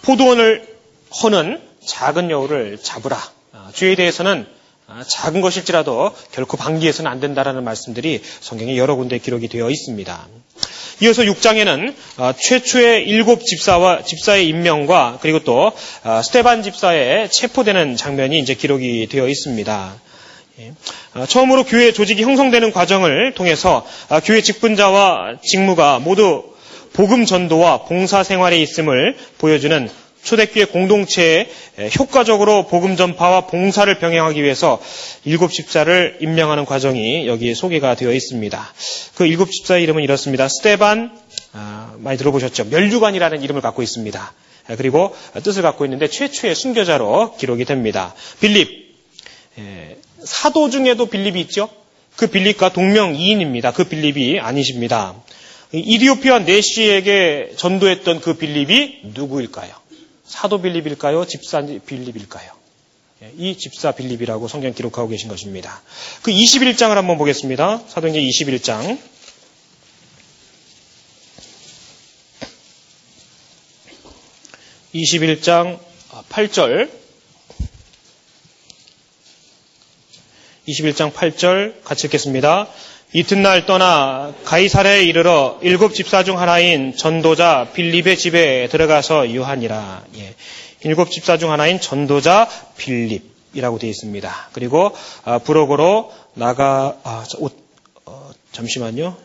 포도원을 허는 작은 여우를 잡으라. 아, 죄에 대해서는 아, 작은 것일지라도 결코 방기해서는 안 된다라는 말씀들이 성경에 여러 군데 기록이 되어 있습니다. 이어서 6장에는 아, 최초의 일곱 집사와 집사의 임명과 그리고 또 스테반 집사의 체포되는 장면이 이제 기록이 되어 있습니다. 예. 처음으로 교회 조직이 형성되는 과정을 통해서 교회 직분자와 직무가 모두 복음 전도와 봉사 생활에 있음을 보여주는 초대교회 공동체에 효과적으로 복음 전파와 봉사를 병행하기 위해서 일곱 집사를 임명하는 과정이 여기에 소개가 되어 있습니다. 그 일곱 집사의 이름은 이렇습니다. 스테반 아, 많이 들어보셨죠? 멸류관이라는 이름을 갖고 있습니다. 아, 그리고 뜻을 갖고 있는데 최초의 순교자로 기록이 됩니다. 빌립 사도 중에도 빌립이 있죠? 그 빌립과 동명이인입니다. 그 빌립이 아니십니다. 이디오피아 네시에게 전도했던 그 빌립이 누구일까요? 사도 빌립일까요? 집사 빌립일까요? 예, 이 집사 빌립이라고 성경 기록하고 계신 것입니다. 그 21장을 한번 보겠습니다. 사도행전 21장. 21장 8절 21장 8절 같이 읽겠습니다. 이튿날 떠나 가이사레에 이르러 일곱 집사 중 하나인 전도자 빌립의 집에 들어가서 유하니라. 예. 일곱 집사 중 하나인 전도자 빌립이라고 되어 있습니다. 그리고 아, 부록으로 나가 아, 옷, 어, 잠시만요.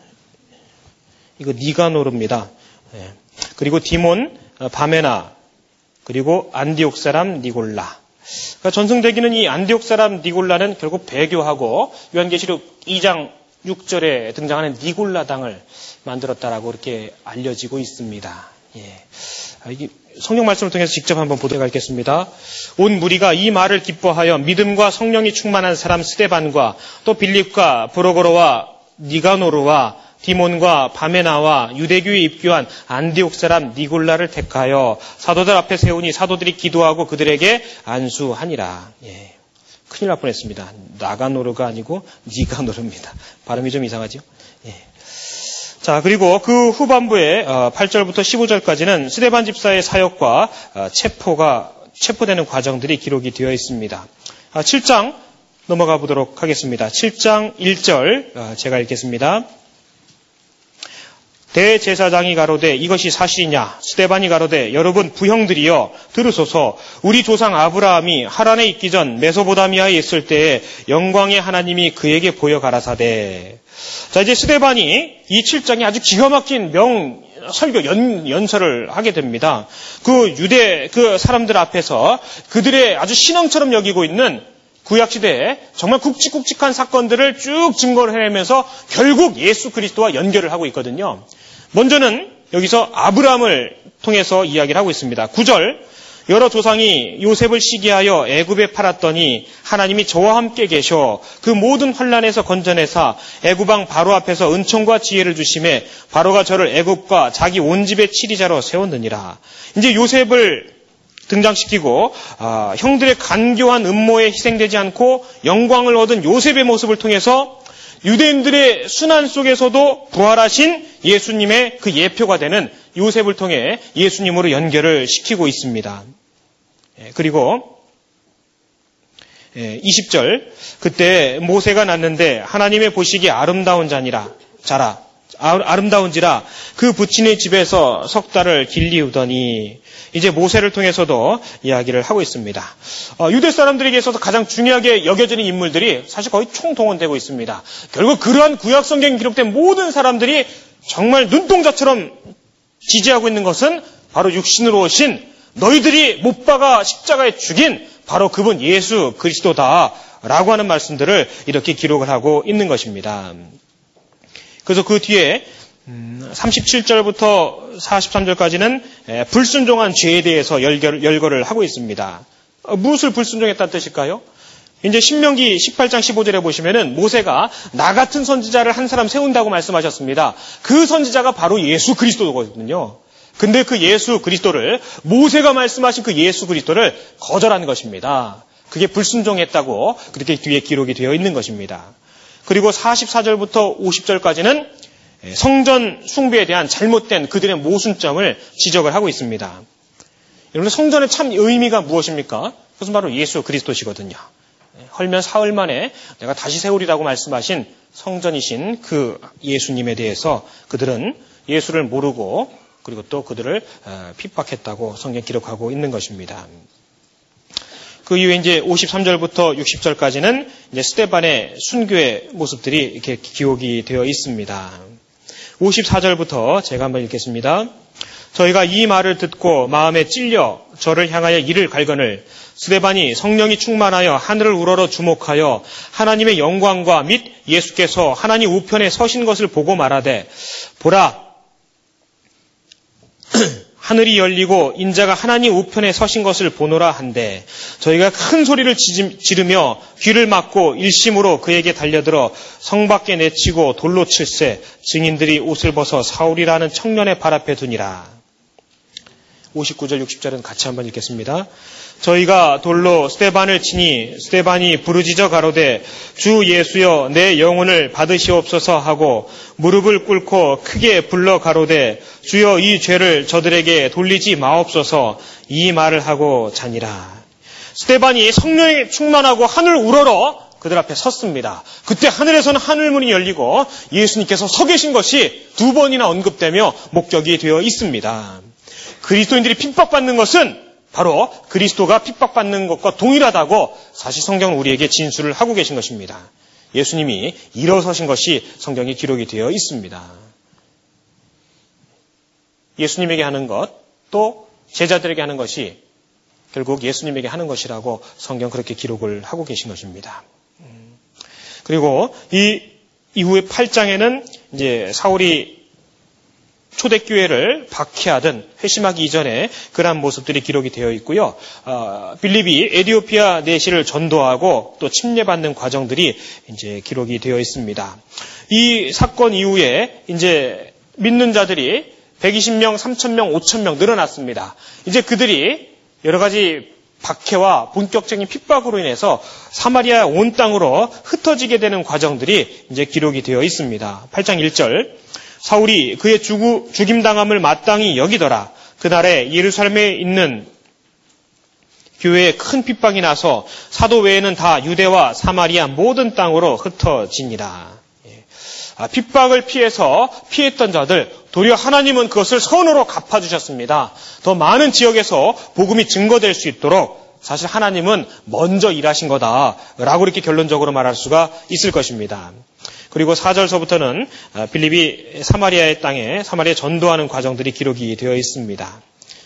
이거 니가노르입니다. 예. 그리고 디몬 어, 바메나 그리고 안디옥 사람 니골라. 그러니까 전승되기는 이 안디옥 사람 니골라는 결국 배교하고 요한계시록 2장 6절에 등장하는 니골라 당을 만들었다라고 이렇게 알려지고 있습니다. 예. 아, 성경 말씀을 통해서 직접 한번 보도록 하겠습니다. 온 무리가 이 말을 기뻐하여 믿음과 성령이 충만한 사람 스테반과 또 빌립과 브로고로와 니가노르와 디몬과 바메나와 유대교에 입교한 안디옥 사람 니골라를 택하여 사도들 앞에 세우니 사도들이 기도하고 그들에게 안수하니라. 예. 큰일 날 뻔했습니다. 나가노르가 아니고 니가노르입니다. 발음이 좀 이상하죠? 예. 자, 그리고 그 후반부에 8절부터 어, 15절까지는 스데반 집사의 사역과 어, 체포가 체포되는 과정들이 기록이 되어 있습니다. 7장 아, 넘어가 보도록 하겠습니다. 7장 1절 어, 제가 읽겠습니다. 대제사장이 가로되 이것이 사실이냐? 스테반이 가로되 여러분 부형들이여 들으소서. 우리 조상 아브라함이 하란에 있기 전 메소보다미아에 있을 때에 영광의 하나님이 그에게 보여 가라사대. 자 이제 스테반이 이 7장에 아주 기가 막힌 명 설교 연, 연설을 하게 됩니다. 그 유대 그 사람들 앞에서 그들의 아주 신앙처럼 여기고 있는 구약시대에 정말 굵직굵직한 사건들을 쭉 증거를 해내면서 결국 예수 그리스도와 연결을 하고 있거든요. 먼저는 여기서 아브라함을 통해서 이야기를 하고 있습니다. 9절 여러 조상이 요셉을 시기하여 애굽에 팔았더니 하나님이 저와 함께 계셔 그 모든 환란에서 건져내사 애굽왕 바로 앞에서 은총과 지혜를 주심에 바로가 저를 애굽과 자기 온 집의 치리자로 세웠느니라. 이제 요셉을 등장시키고 아, 형들의 간교한 음모에 희생되지 않고 영광을 얻은 요셉의 모습을 통해서 유대인들의 순환 속에서도 부활하신 예수님의 그 예표가 되는 요셉을 통해 예수님으로 연결을 시키고 있습니다. 예, 그리고 20절 예, 그때 모세가 났는데 하나님의 보시기에 아름다운 자니라 자라 아, 아름다운지라 그 부친의 집에서 석 달을 길리우더니 이제 모세를 통해서도 이야기를 하고 있습니다. 어, 유대 사람들에게 있어서 가장 중요하게 여겨지는 인물들이 사실 거의 총동원되고 있습니다. 결국 그러한 구약 성경에 기록된 모든 사람들이 정말 눈동자처럼 지지하고 있는 것은 바로 육신으로 오신 너희들이 못 박아 십자가에 죽인 바로 그분 예수 그리스도다라고 하는 말씀들을 이렇게 기록을 하고 있는 것입니다. 그래서 그 뒤에 37절부터 음, 43절까지는 불순종한 죄에 대해서 열결, 열거를 하고 있습니다. 어, 무엇을 불순종했다는 뜻일까요? 이제 신명기 18장 15절에 보시면은 모세가 나 같은 선지자를 한 사람 세운다고 말씀하셨습니다. 그 선지자가 바로 예수 그리스도거든요. 근데 그 예수 그리스도를 모세가 말씀하신 그 예수 그리스도를 거절한 것입니다. 그게 불순종했다고 그렇게 뒤에 기록이 되어 있는 것입니다. 그리고 44절부터 50절까지는 성전 숭배에 대한 잘못된 그들의 모순점을 지적을 하고 있습니다. 여러분 성전의 참 의미가 무엇입니까? 그것은 바로 예수 그리스도시거든요. 헐면 사흘 만에 내가 다시 세우리라고 말씀하신 성전이신 그 예수님에 대해서 그들은 예수를 모르고 그리고 또 그들을 어, 핍박했다고 성경 기록하고 있는 것입니다. 그 이후에 이제 53절부터 60절까지는 이제 스테반의 순교의 모습들이 이렇게 기록이 되어 있습니다. 54절부터 제가 한번 읽겠습니다. 저희가 이 말을 듣고 마음에 찔려 저를 향하여 이를 갈거늘 스데반이 성령이 충만하여 하늘을 우러러 주목하여 하나님의 영광과 및 예수께서 하나님 우편에 서신 것을 보고 말하되 보라 하늘이 열리고 인자가 하나님 우편에 서신 것을 보노라 한데 저희가 큰 소리를 지르며 귀를 막고 일심으로 그에게 달려들어 성 밖에 내치고 돌로 칠세 증인들이 옷을 벗어 사울이라는 청년의 발 앞에 두니라. 59절 60절은 같이 한번 읽겠습니다. 저희가 돌로 스테반을 치니 스테반이 부르짖어 가로되 주 예수여 내 영혼을 받으시옵소서 하고 무릎을 꿇고 크게 불러 가로되 주여 이 죄를 저들에게 돌리지 마옵소서 이 말을 하고 자니라. 스테반이 성령에 충만하고 하늘 우러러 그들 앞에 섰습니다. 그때 하늘에서는 하늘문이 열리고 예수님께서 서 계신 것이 두 번이나 언급되며 목격이 되어 있습니다. 그리스도인들이 핍박받는 것은 바로 그리스도가 핍박받는 것과 동일하다고 사실 성경은 우리에게 진술을 하고 계신 것입니다. 예수님이 일어서신 것이 성경에 기록이 되어 있습니다. 예수님에게 하는 것, 또 제자들에게 하는 것이 결국 예수님에게 하는 것이라고 성경 그렇게 기록을 하고 계신 것입니다. 음. 그리고 이 이후에 8장에는 이제 사울이 초대교회를 박해하던 회심하기 이전에 그러한 모습들이 기록이 되어 있고요. 어, 빌립이 에디오피아 내시를 전도하고 또 침례받는 과정들이 이제 기록이 되어 있습니다. 이 사건 이후에 이제 믿는 자들이 120명, 3,000명, 5,000명 늘어났습니다. 이제 그들이 여러 가지 박해와 본격적인 핍박으로 인해서 사마리아 온 땅으로 흩어지게 되는 과정들이 이제 기록이 되어 있습니다. 8장 1절. 사울이 그의 죽우, 죽임당함을 마땅히 여기더라. 그날에 예루살렘에 있는 교회에 큰 핍박이 나서 사도 외에는 다 유대와 사마리아 모든 땅으로 흩어지니라. 예. 아, 핍박을 피해서 피했던 자들 도리어 하나님은 그것을 선으로 갚아주셨습니다. 더 많은 지역에서 복음이 증거될 수 있도록 사실 하나님은 먼저 일하신 거다라고 이렇게 결론적으로 말할 수가 있을 것입니다. 그리고 4절서부터는 아, 빌립이 사마리아의 땅에 사마리아 전도하는 과정들이 기록이 되어 있습니다.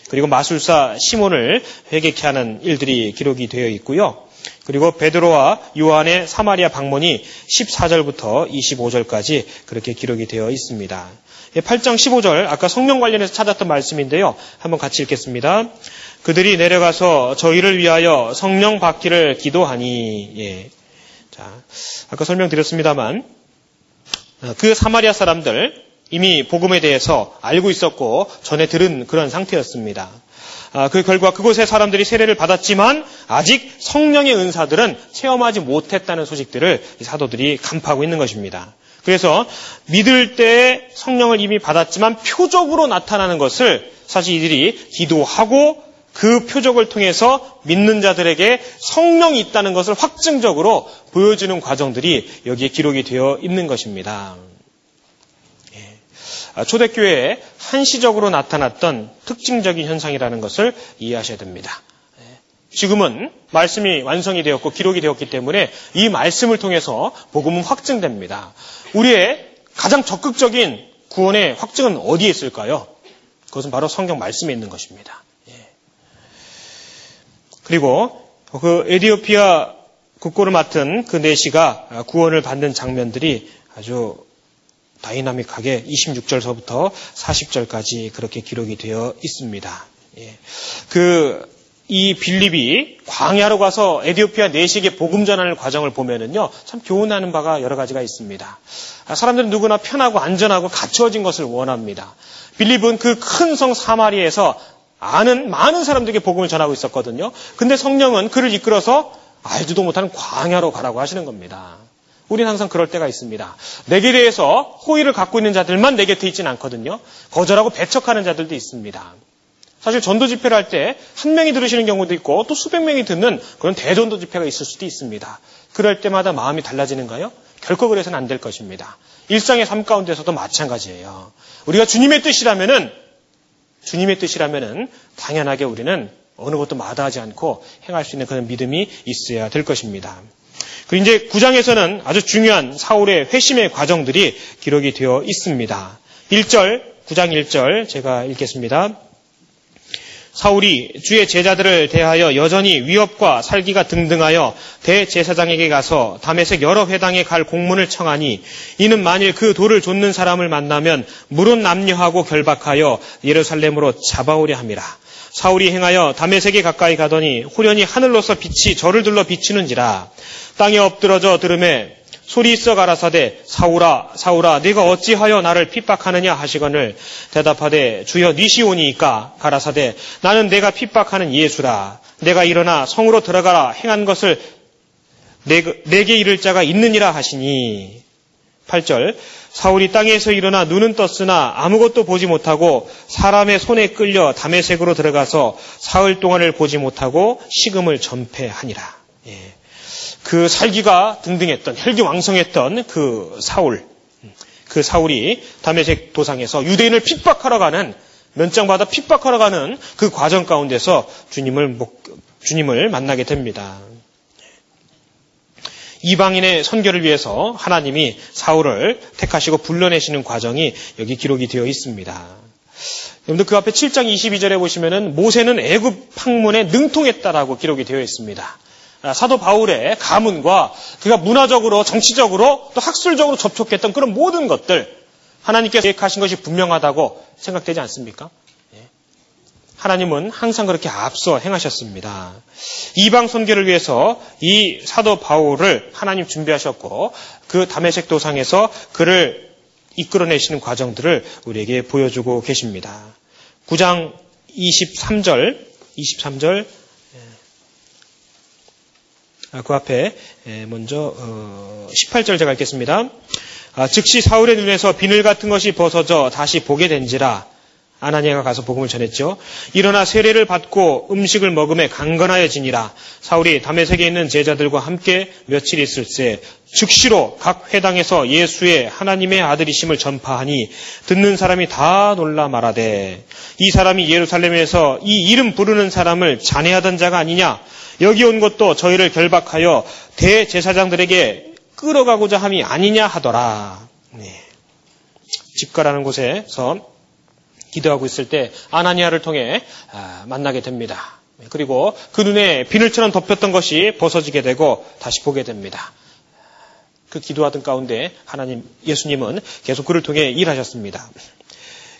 그리고 마술사 시몬을 회개케 하는 일들이 기록이 되어 있고요. 그리고 베드로와 요한의 사마리아 방문이 14절부터 25절까지 그렇게 기록이 되어 있습니다. 8장 예, 15절 아까 성령 관련해서 찾았던 말씀인데요. 한번 같이 읽겠습니다. 그들이 내려가서 저희를 위하여 성령 받기를 기도하니 예. 자, 아까 설명드렸습니다만 어, 그 사마리아 사람들 이미 복음에 대해서 알고 있었고 전에 들은 그런 상태였습니다. 아, 그 결과 그곳의 사람들이 세례를 받았지만 아직 성령의 은사들은 체험하지 못했다는 소식들을 사도들이 간파하고 있는 것입니다. 그래서 믿을 때 성령을 이미 받았지만 표적으로 나타나는 것을 사실 이들이 기도하고 그 표적을 통해서 믿는 자들에게 성령이 있다는 것을 확증적으로 보여주는 과정들이 여기에 기록이 되어 있는 것입니다. 예. 아, 초대교회에 한시적으로 나타났던 특징적인 현상이라는 것을 이해하셔야 됩니다. 예. 지금은 말씀이 완성이 되었고 기록이 되었기 때문에 이 말씀을 통해서 복음은 확증됩니다. 우리의 가장 적극적인 구원의 확증은 어디에 있을까요? 그것은 바로 성경 말씀에 있는 것입니다. 그리고 그 에디오피아 국고를 맡은 그 내시가 구원을 받는 장면들이 아주 다이나믹하게 26절서부터 40절까지 그렇게 기록이 되어 있습니다. 예. 그, 이 빌립이 광야로 가서 에디오피아 내식의 복음 전하는 과정을 보면은요, 참 교훈하는 바가 여러 가지가 있습니다. 아, 사람들은 누구나 편하고 안전하고 갖추어진 것을 원합니다. 빌립은 그 큰 성 사마리에서 아는 많은 사람들에게 복음을 전하고 있었거든요. 근데 성령은 그를 이끌어서 알지도 못하는 광야로 가라고 하시는 겁니다. 우리는 항상 그럴 때가 있습니다. 내게 대해서 호의를 갖고 있는 자들만 내 곁에 있지는 않거든요. 거절하고 배척하는 자들도 있습니다. 사실 전도 집회를 할 때 한 명이 들으시는 경우도 있고 또 수백 명이 듣는 그런 대전도 집회가 있을 수도 있습니다. 그럴 때마다 마음이 달라지는가요? 결코 그래서는 안 될 것입니다. 일상의 삶 가운데서도 마찬가지예요. 우리가 주님의 뜻이라면은 주님의 뜻이라면은 당연하게 우리는 어느 것도 마다하지 않고 행할 수 있는 그런 믿음이 있어야 될 것입니다. 그리고 이제 9장에서는 아주 중요한 사울의 회심의 과정들이 기록이 되어 있습니다. 1절, 9장 1절 제가 읽겠습니다. 사울이 주의 제자들을 대하여 여전히 위협과 살기가 등등하여 대제사장에게 가서 담에색 여러 회당에 갈 공문을 청하니 이는 만일 그 돌을 좇는 사람을 만나면 물은 남녀하고 결박하여 예루살렘으로 잡아오려 함이라. 사울이 행하여 담에색에 가까이 가더니 후련히 하늘로서 빛이 저를 둘러 비치는지라 땅에 엎드러져 들음에 소리 있어 가라사대 사울아 사울아 네가 어찌하여 나를 핍박하느냐 하시거늘 대답하되 주여 니시오니까 가라사대 나는 내가 핍박하는 예수라 내가 일어나 성으로 들어가라 행한 것을 내게 이를 자가 있느니라 하시니 8절 사울이 땅에서 일어나 눈은 떴으나 아무것도 보지 못하고 사람의 손에 끌려 담의 색으로 들어가서 사흘 동안을 보지 못하고 식음을 전폐하니라. 예. 그 살기가 등등했던 혈기 왕성했던 그 사울, 그 사울이 다메섹 도상에서 유대인을 핍박하러 가는 면장받아 핍박하러 가는 그 과정 가운데서 주님을 주님을 만나게 됩니다. 이방인의 선교를 위해서 하나님이 사울을 택하시고 불러내시는 과정이 여기 기록이 되어 있습니다. 여러분들 그 앞에 7장 22절에 보시면은 모세는 애굽 항문에 능통했다라고 기록이 되어 있습니다. 아, 사도 바울의 가문과 그가 문화적으로 정치적으로 또 학술적으로 접촉했던 그런 모든 것들 하나님께서 계획하신 것이 분명하다고 생각되지 않습니까? 예. 하나님은 항상 그렇게 앞서 행하셨습니다. 이방 선교를 위해서 이 사도 바울을 하나님 준비하셨고 그 담에색 도상에서 그를 이끌어내시는 과정들을 우리에게 보여주고 계십니다. 9장 23절, 23절 아, 그 앞에 먼저 18절 어, 제가 읽겠습니다. 아, 즉시 사울의 눈에서 비늘 같은 것이 벗어져 다시 보게 된지라 아나니아가 가서 복음을 전했죠. 일어나 세례를 받고 음식을 먹음에 강건하여지니라. 사울이 담에색에 있는 제자들과 함께 며칠 있을새 즉시로 각 회당에서 예수의 하나님의 아들이심을 전파하니 듣는 사람이 다 놀라 말하되 이 사람이 예루살렘에서 이 이름 부르는 사람을 잔해하던 자가 아니냐 여기 온 것도 저희를 결박하여 대제사장들에게 끌어가고자 함이 아니냐 하더라. 네. 집가라는 곳에서 기도하고 있을 때 아나니아를 통해 아, 만나게 됩니다. 그리고 그 눈에 비늘처럼 덮였던 것이 벗어지게 되고 다시 보게 됩니다. 그 기도하던 가운데 하나님 예수님은 계속 그를 통해 일하셨습니다.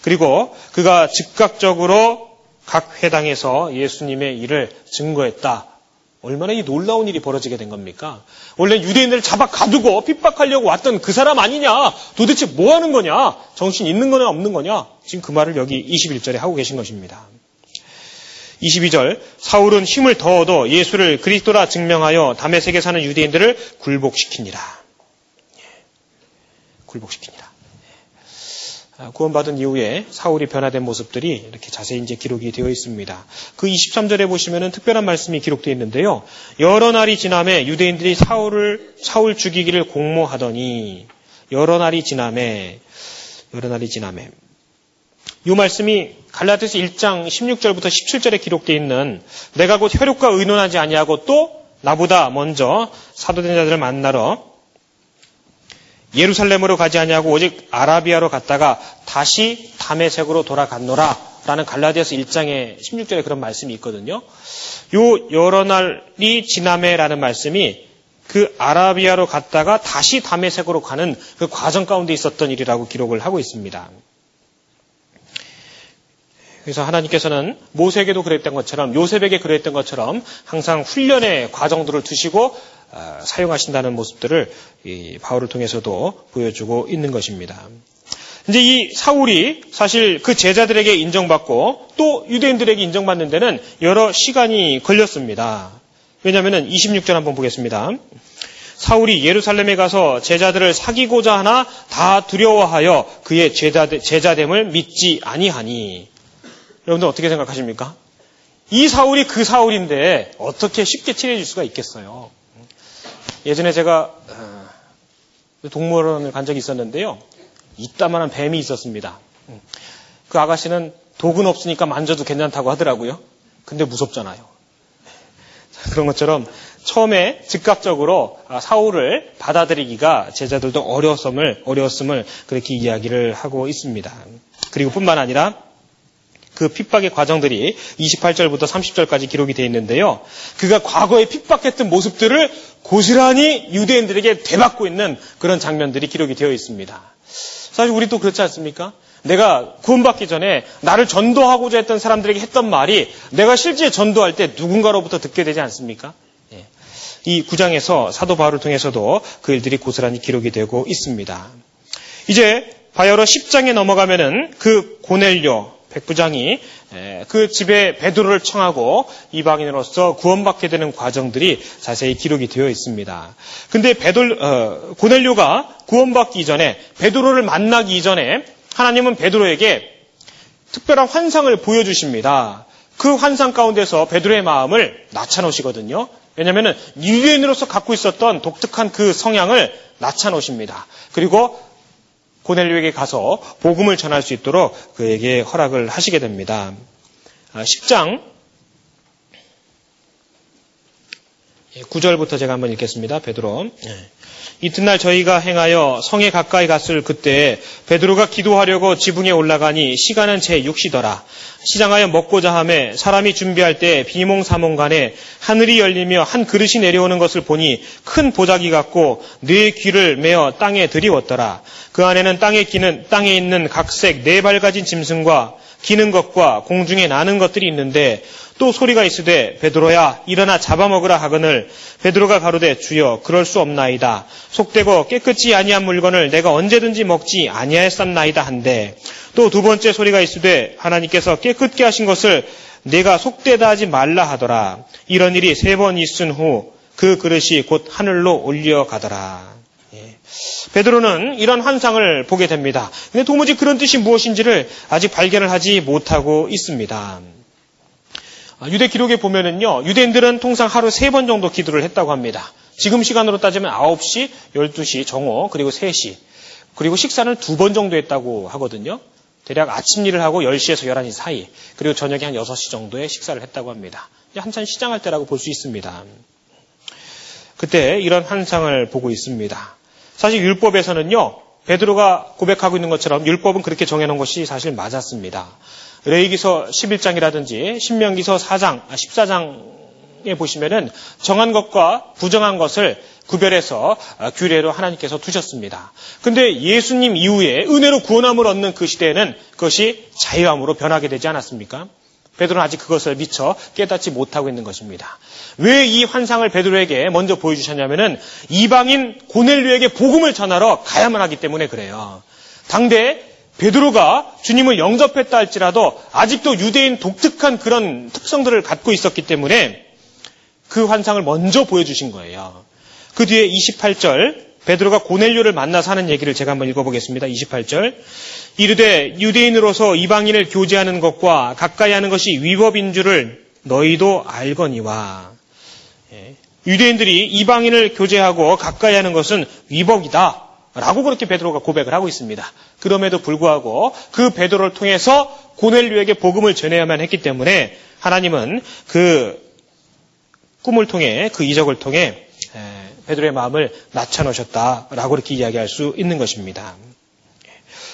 그리고 그가 즉각적으로 각 회당에서 예수님의 일을 증거했다. 얼마나 이 놀라운 일이 벌어지게 된 겁니까? 원래 유대인들을 잡아 가두고 핍박하려고 왔던 그 사람 아니냐? 도대체 뭐 하는 거냐? 정신 있는 거냐 없는 거냐? 지금 그 말을 여기 21절에 하고 계신 것입니다. 22절 사울은 힘을 더 얻어 예수를 그리스도라 증명하여 담에색에 사는 유대인들을 굴복시키니라. 예. 굴복시키니라. 아, 구원받은 이후에 사울이 변화된 모습들이 이렇게 자세히 이제 기록이 되어 있습니다. 그 23절에 보시면은 특별한 말씀이 기록되어 있는데요. 여러 날이 지남에 유대인들이 사울을 사울 죽이기를 공모하더니 여러 날이 지남에 여러 날이 지남에 이 말씀이 갈라디아서 1장 16절부터 17절에 기록되어 있는 내가 곧 혈육과 의논하지 아니하고 또 나보다 먼저 사도된 자들을 만나러 예루살렘으로 가지 아니하고 오직 아라비아로 갔다가 다시 담에색으로 돌아갔노라 라는 갈라디아서 1장의 16절에 그런 말씀이 있거든요. 요 여러 날이 지남에라는 말씀이 그 아라비아로 갔다가 다시 담에색으로 가는 그 과정 가운데 있었던 일이라고 기록을 하고 있습니다. 그래서 하나님께서는 모세에게도 그랬던 것처럼 요셉에게 그랬던 것처럼 항상 훈련의 과정들을 두시고 아, 사용하신다는 모습들을 바울을 통해서도 보여주고 있는 것입니다. 이제 이 사울이 사실 그 제자들에게 인정받고 또 유대인들에게 인정받는 데는 여러 시간이 걸렸습니다. 왜냐하면 26절 한번 보겠습니다. 사울이 예루살렘에 가서 제자들을 사귀고자 하나 다 두려워하여 그의 제자됨을 믿지 아니하니. 여러분들 어떻게 생각하십니까? 이 사울이 그 사울인데 어떻게 쉽게 친해질 수가 있겠어요? 예전에 제가 어, 동물원을 간 적이 있었는데요. 이따만한 뱀이 있었습니다. 그 아가씨는 독은 없으니까 만져도 괜찮다고 하더라고요. 근데 무섭잖아요. 그런 것처럼 처음에 즉각적으로 아, 사울을 받아들이기가 제자들도 어려웠음을, 어려웠음을 그렇게 이야기를 하고 있습니다. 그리고 뿐만 아니라 그 핍박의 과정들이 28절부터 30절까지 기록이 되어 있는데요. 그가 과거에 핍박했던 모습들을 고스란히 유대인들에게 되받고 있는 그런 장면들이 기록이 되어 있습니다. 사실 우리도 그렇지 않습니까? 내가 구원받기 전에 나를 전도하고자 했던 사람들에게 했던 말이 내가 실제 전도할 때 누군가로부터 듣게 되지 않습니까? 예. 이 구장에서 사도 바울을 통해서도 그 일들이 고스란히 기록이 되고 있습니다. 이제 바이오로 10장에 넘어가면은 그 고넬료 백부장이 그 집에 베드로를 청하고 이방인으로서 구원받게 되는 과정들이 자세히 기록이 되어 있습니다. 근데 베돌 어, 고넬료가 구원받기 전에 베드로를 만나기 전에 하나님은 베드로에게 특별한 환상을 보여주십니다. 그 환상 가운데서 베드로의 마음을 낮춰놓으시거든요. 왜냐하면 유대인으로서 갖고 있었던 독특한 그 성향을 낮춰놓으십니다. 그리고 고넬료에게 가서 복음을 전할 수 있도록 그에게 허락을 하시게 됩니다. 10장 아, 9절부터 예, 제가 한번 읽겠습니다. 베드로. 예. 이튿날 저희가 행하여 성에 가까이 갔을 그때 베드로가 기도하려고 지붕에 올라가니 시간은 제 6시더라. 시장하여 먹고자 함에 사람이 준비할 때 비몽사몽간에 하늘이 열리며 한 그릇이 내려오는 것을 보니 큰 보자기 같고 네 귀를 메어 땅에 들이웠더라. 그 안에는 땅에 기는 땅에 있는 각색 네 발 가진 짐승과 기는 것과 공중에 나는 것들이 있는데 또 소리가 있으되 베드로야 일어나 잡아먹으라 하거늘 베드로가 가로되 주여 그럴 수 없나이다 속되고 깨끗이 아니한 물건을 내가 언제든지 먹지 아니하였었나이다 한데 또 두 번째 소리가 있으되 하나님께서 깨끗게 하신 것을 내가 속되다 하지 말라 하더라 이런 일이 세 번 있은 후 그 그릇이 곧 하늘로 올려가더라 예. 베드로는 이런 환상을 보게 됩니다. 근데 도무지 그런 뜻이 무엇인지를 아직 발견을 하지 못하고 있습니다. 아, 유대 기록에 보면은요, 유대인들은 통상 하루 세 번 정도 기도를 했다고 합니다. 지금 시간으로 따지면 9시, 12시, 정오, 그리고 3시. 그리고 식사는 두번 정도 했다고 하거든요. 대략 아침 일을 하고 10시에서 11시 사이, 그리고 저녁에 한 6시 정도에 식사를 했다고 합니다. 한참 시장할 때라고 볼 수 있습니다. 그때 이런 환상을 보고 있습니다. 사실 율법에서는요, 베드로가 고백하고 있는 것처럼 율법은 그렇게 정해놓은 것이 사실 맞았습니다. 레이기서 11장이라든지 신명기서 4장, 14장에 아, 보시면은 정한 것과 부정한 것을 구별해서 아, 규례로 하나님께서 두셨습니다. 근데 예수님 이후에 은혜로 구원함을 얻는 그 시대에는 그것이 자유함으로 변하게 되지 않았습니까? 베드로는 아직 그것을 미처 깨닫지 못하고 있는 것입니다. 왜 이 환상을 베드로에게 먼저 보여주셨냐면은 이방인 고넬류에게 복음을 전하러 가야만 하기 때문에 그래요. 당대 베드로가 주님을 영접했다 할지라도 아직도 유대인 독특한 그런 특성들을 갖고 있었기 때문에 그 환상을 먼저 보여주신 거예요. 그 뒤에 28절 베드로가 고넬료를 만나서 하는 얘기를 제가 한번 읽어보겠습니다. 28절 이르되 유대인으로서 이방인을 교제하는 것과 가까이 하는 것이 위법인 줄을 너희도 알거니와 예. 유대인들이 이방인을 교제하고 가까이 하는 것은 위법이다. 라고 그렇게 베드로가 고백을 하고 있습니다. 그럼에도 불구하고 그 베드로를 통해서 고넬류에게 복음을 전해야만 했기 때문에 하나님은 그 꿈을 통해 그 이적을 통해 베드로의 마음을 낮춰놓으셨다라고 이렇게 이야기할 수 있는 것입니다.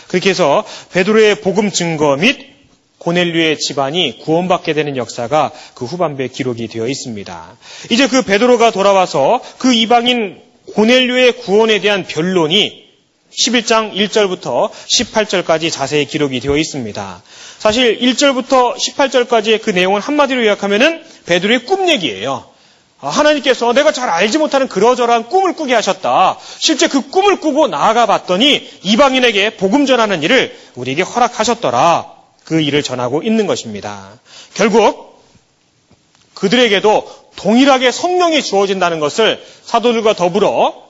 그렇게 해서 베드로의 복음 증거 및 고넬류의 집안이 구원받게 되는 역사가 그 후반부에 기록이 되어 있습니다. 이제 그 베드로가 돌아와서 그 이방인 고넬류의 구원에 대한 변론이 11장 1절부터 18절까지 자세히 기록이 되어 있습니다. 사실 1절부터 18절까지의 그 내용을 한마디로 요약하면은 베드로의 꿈 얘기예요. 아, 하나님께서 내가 잘 알지 못하는 그러저러한 꿈을 꾸게 하셨다. 실제 그 꿈을 꾸고 나아가 봤더니 이방인에게 복음 전하는 일을 우리에게 허락하셨더라. 그 일을 전하고 있는 것입니다. 결국 그들에게도 동일하게 성령이 주어진다는 것을 사도들과 더불어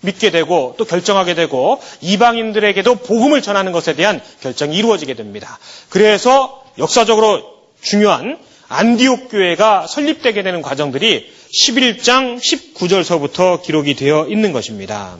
믿게 되고 또 결정하게 되고 이방인들에게도 복음을 전하는 것에 대한 결정이 이루어지게 됩니다. 그래서 역사적으로 중요한 안디옥 교회가 설립되게 되는 과정들이 11장 19절서부터 기록이 되어 있는 것입니다.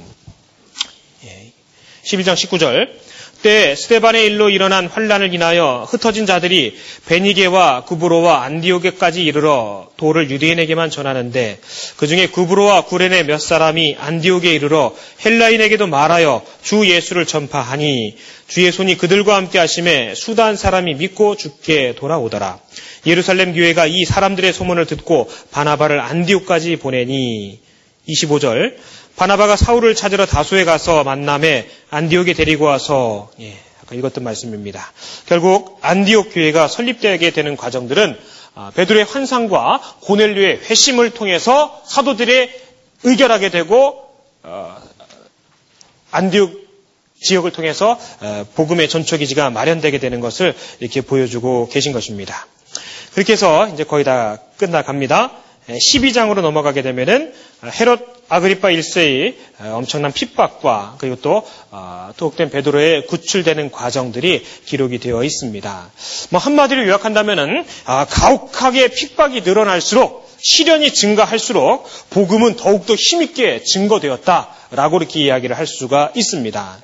11장 예. 19절 때 스테반의 일로 일어난 환란을 인하여 흩어진 자들이 베니게와 구브로와 안디오게까지 이르러 도를 유대인에게만 전하는데 그 중에 구브로와 구레네 몇 사람이 안디오게 이르러 헬라인에게도 말하여 주 예수를 전파하니 주의 손이 그들과 함께 하심에 수단 사람이 믿고 죽게 돌아오더라. 예루살렘 교회가 이 사람들의 소문을 듣고 바나바를 안디오까지 보내니 25절 바나바가 사울을 찾으러 다소에 가서 만남에 안디옥에 데리고 와서 예, 아까 읽었던 말씀입니다. 결국 안디옥 교회가 설립되게 되는 과정들은 아, 베드로의 환상과 고넬류의 회심을 통해서 사도들의 의결하게 되고 어, 안디옥 지역을 통해서 어, 복음의 전초 기지가 마련되게 되는 것을 이렇게 보여주고 계신 것입니다. 그렇게 해서 이제 거의 다 끝나갑니다. 12장으로 넘어가게 되면은 헤롯 아그리파 1세의 엄청난 핍박과 그리고 또 도둑된 어, 베드로의 구출되는 과정들이 기록이 되어 있습니다. 뭐 한마디로 요약한다면은 아, 가혹하게 핍박이 늘어날수록 시련이 증가할수록 복음은 더욱더 힘있게 증거되었다라고 이렇게 이야기를 할 수가 있습니다.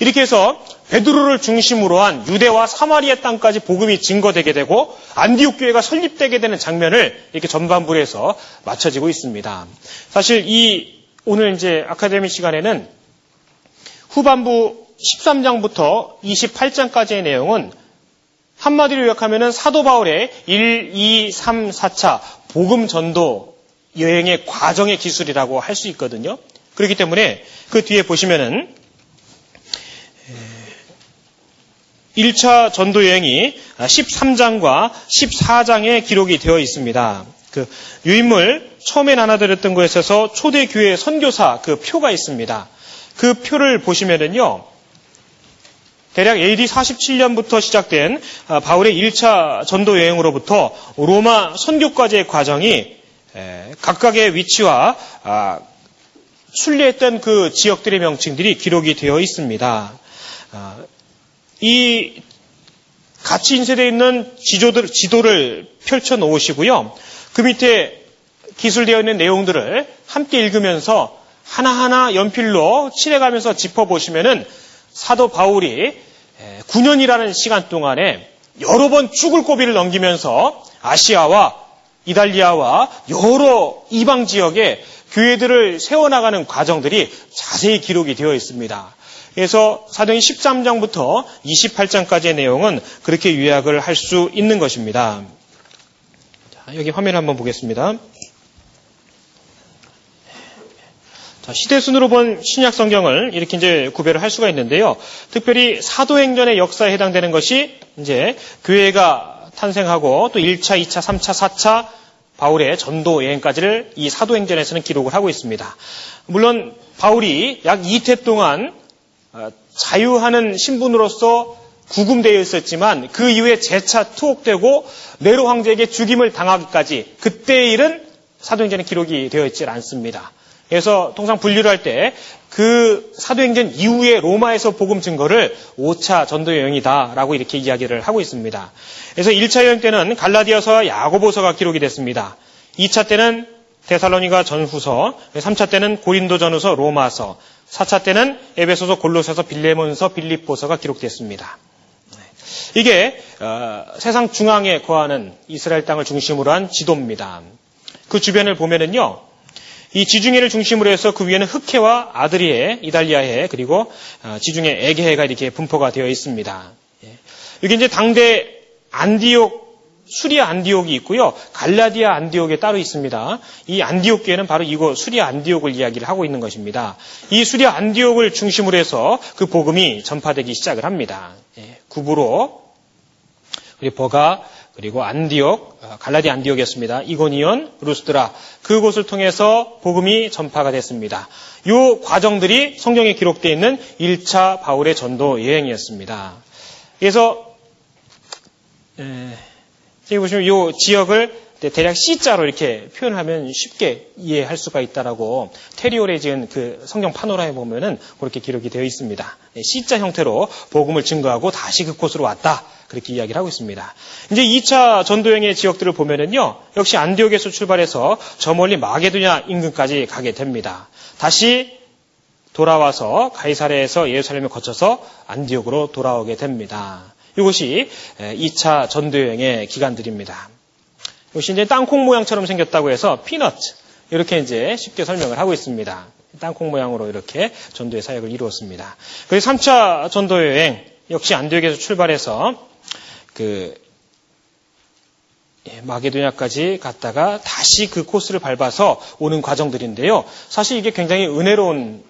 이렇게 해서 베드로를 중심으로 한 유대와 사마리아 땅까지 복음이 증거되게 되고 안디옥 교회가 설립되게 되는 장면을 이렇게 전반부로 해서 맞춰지고 있습니다. 사실 이 오늘 이제 아카데미 시간에는 후반부 13장부터 28장까지의 내용은 한마디로 요약하면 사도 바울의 1, 2, 3, 4차 복음 전도 여행의 과정의 기술이라고 할 수 있거든요. 그렇기 때문에 그 뒤에 보시면은 1차 전도 여행이 13장과 14장에 기록이 되어 있습니다. 그 유인물 처음에 나눠드렸던 것에서 초대 교회 선교사 그 표가 있습니다. 그 표를 보시면은요. 대략 AD 47년부터 시작된 아, 바울의 1차 전도 여행으로부터 로마 선교까지의 과정이 각각의 위치와 아, 순례했던 그 지역들의 명칭들이 기록이 되어 있습니다. 아, 이 같이 인쇄되어 있는 지도들, 지도를 펼쳐 놓으시고요. 그 밑에 기술되어 있는 내용들을 함께 읽으면서 하나하나 연필로 칠해가면서 짚어보시면은 사도 바울이 9년이라는 시간 동안에 여러 번 죽을 고비를 넘기면서 아시아와 이달리아와 여러 이방 지역에 교회들을 세워나가는 과정들이 자세히 기록이 되어 있습니다. 그래서 사도행 13장부터 28장까지의 내용은 그렇게 요약을 할 수 있는 것입니다. 자, 여기 화면 한번 보겠습니다. 자, 시대순으로 본 신약 성경을 이렇게 이제 구별을 할 수가 있는데요. 특별히 사도행전의 역사에 해당되는 것이 이제 교회가 탄생하고 또 1차, 2차, 3차, 4차 바울의 전도 여행까지를 이 사도행전에서는 기록을 하고 있습니다. 물론 바울이 약 이태 동안 어, 자유하는 신분으로서 구금되어 있었지만 그 이후에 재차 투옥되고 네로 황제에게 죽임을 당하기까지 그때의 일은 사도행전에 기록이 되어 있지 않습니다. 그래서 통상 분류를 할 때 그 사도행전 이후에 로마에서 복음 증거를 5차 전도 여행이다라고 이렇게 이야기를 하고 있습니다. 그래서 1차 여행 때는 갈라디아서와 야고보서가 기록이 됐습니다. 2차 때는 데살로니가 전후서, 3차 때는 고린도 전후서, 로마서, 4차 때는 에베소서, 골로새서, 빌레몬서, 빌립보서가 기록됐습니다. 이게 어, 세상 중앙에 거하는 이스라엘 땅을 중심으로 한 지도입니다. 그 주변을 보면은요, 이 지중해를 중심으로 해서 그 위에는 흑해와 아드리해, 이달리아해, 그리고 어, 지중해 에게해가 이렇게 분포가 되어 있습니다. 예. 이제 당대 안디옥 수리아 안디옥이 있고요. 갈라디아 안디옥에 따로 있습니다. 이 안디옥 교회는 바로 이곳 수리아 안디옥을 이야기를 하고 있는 것입니다. 이 수리아 안디옥을 중심으로 해서 그 복음이 전파되기 시작을 합니다. 예, 구부로 우리 버가 그리고 안디옥, 어, 갈라디 안디옥이었습니다. 이고니온, 루스드라 그곳을 통해서 복음이 전파가 됐습니다. 이 과정들이 성경에 기록되어 있는 1차 바울의 전도 여행이었습니다. 그래서 여기 보시면 이 지역을 대략 C자로 이렇게 표현하면 쉽게 이해할 수가 있다라고 테리올에 지은 그 성경 파노라에 보면은 그렇게 기록이 되어 있습니다. C자 형태로 복음을 증거하고 다시 그곳으로 왔다. 그렇게 이야기를 하고 있습니다. 이제 2차 전도행의 지역들을 보면은요, 역시 안디옥에서 출발해서 저 멀리 마게도냐 인근까지 가게 됩니다. 다시 돌아와서 가이사레에서 예루살렘을 거쳐서 안디옥으로 돌아오게 됩니다. 이것이 2차 전도여행의 기간들입니다. 이것이 이제 땅콩 모양처럼 생겼다고 해서 피넛 이렇게 이제 쉽게 설명을 하고 있습니다. 땅콩 모양으로 이렇게 전도의 사역을 이루었습니다. 그리고 3차 전도 여행 역시 안디옥에서 출발해서 그 예, 마게도냐까지 갔다가 다시 그 코스를 밟아서 오는 과정들인데요. 사실 이게 굉장히 은혜로운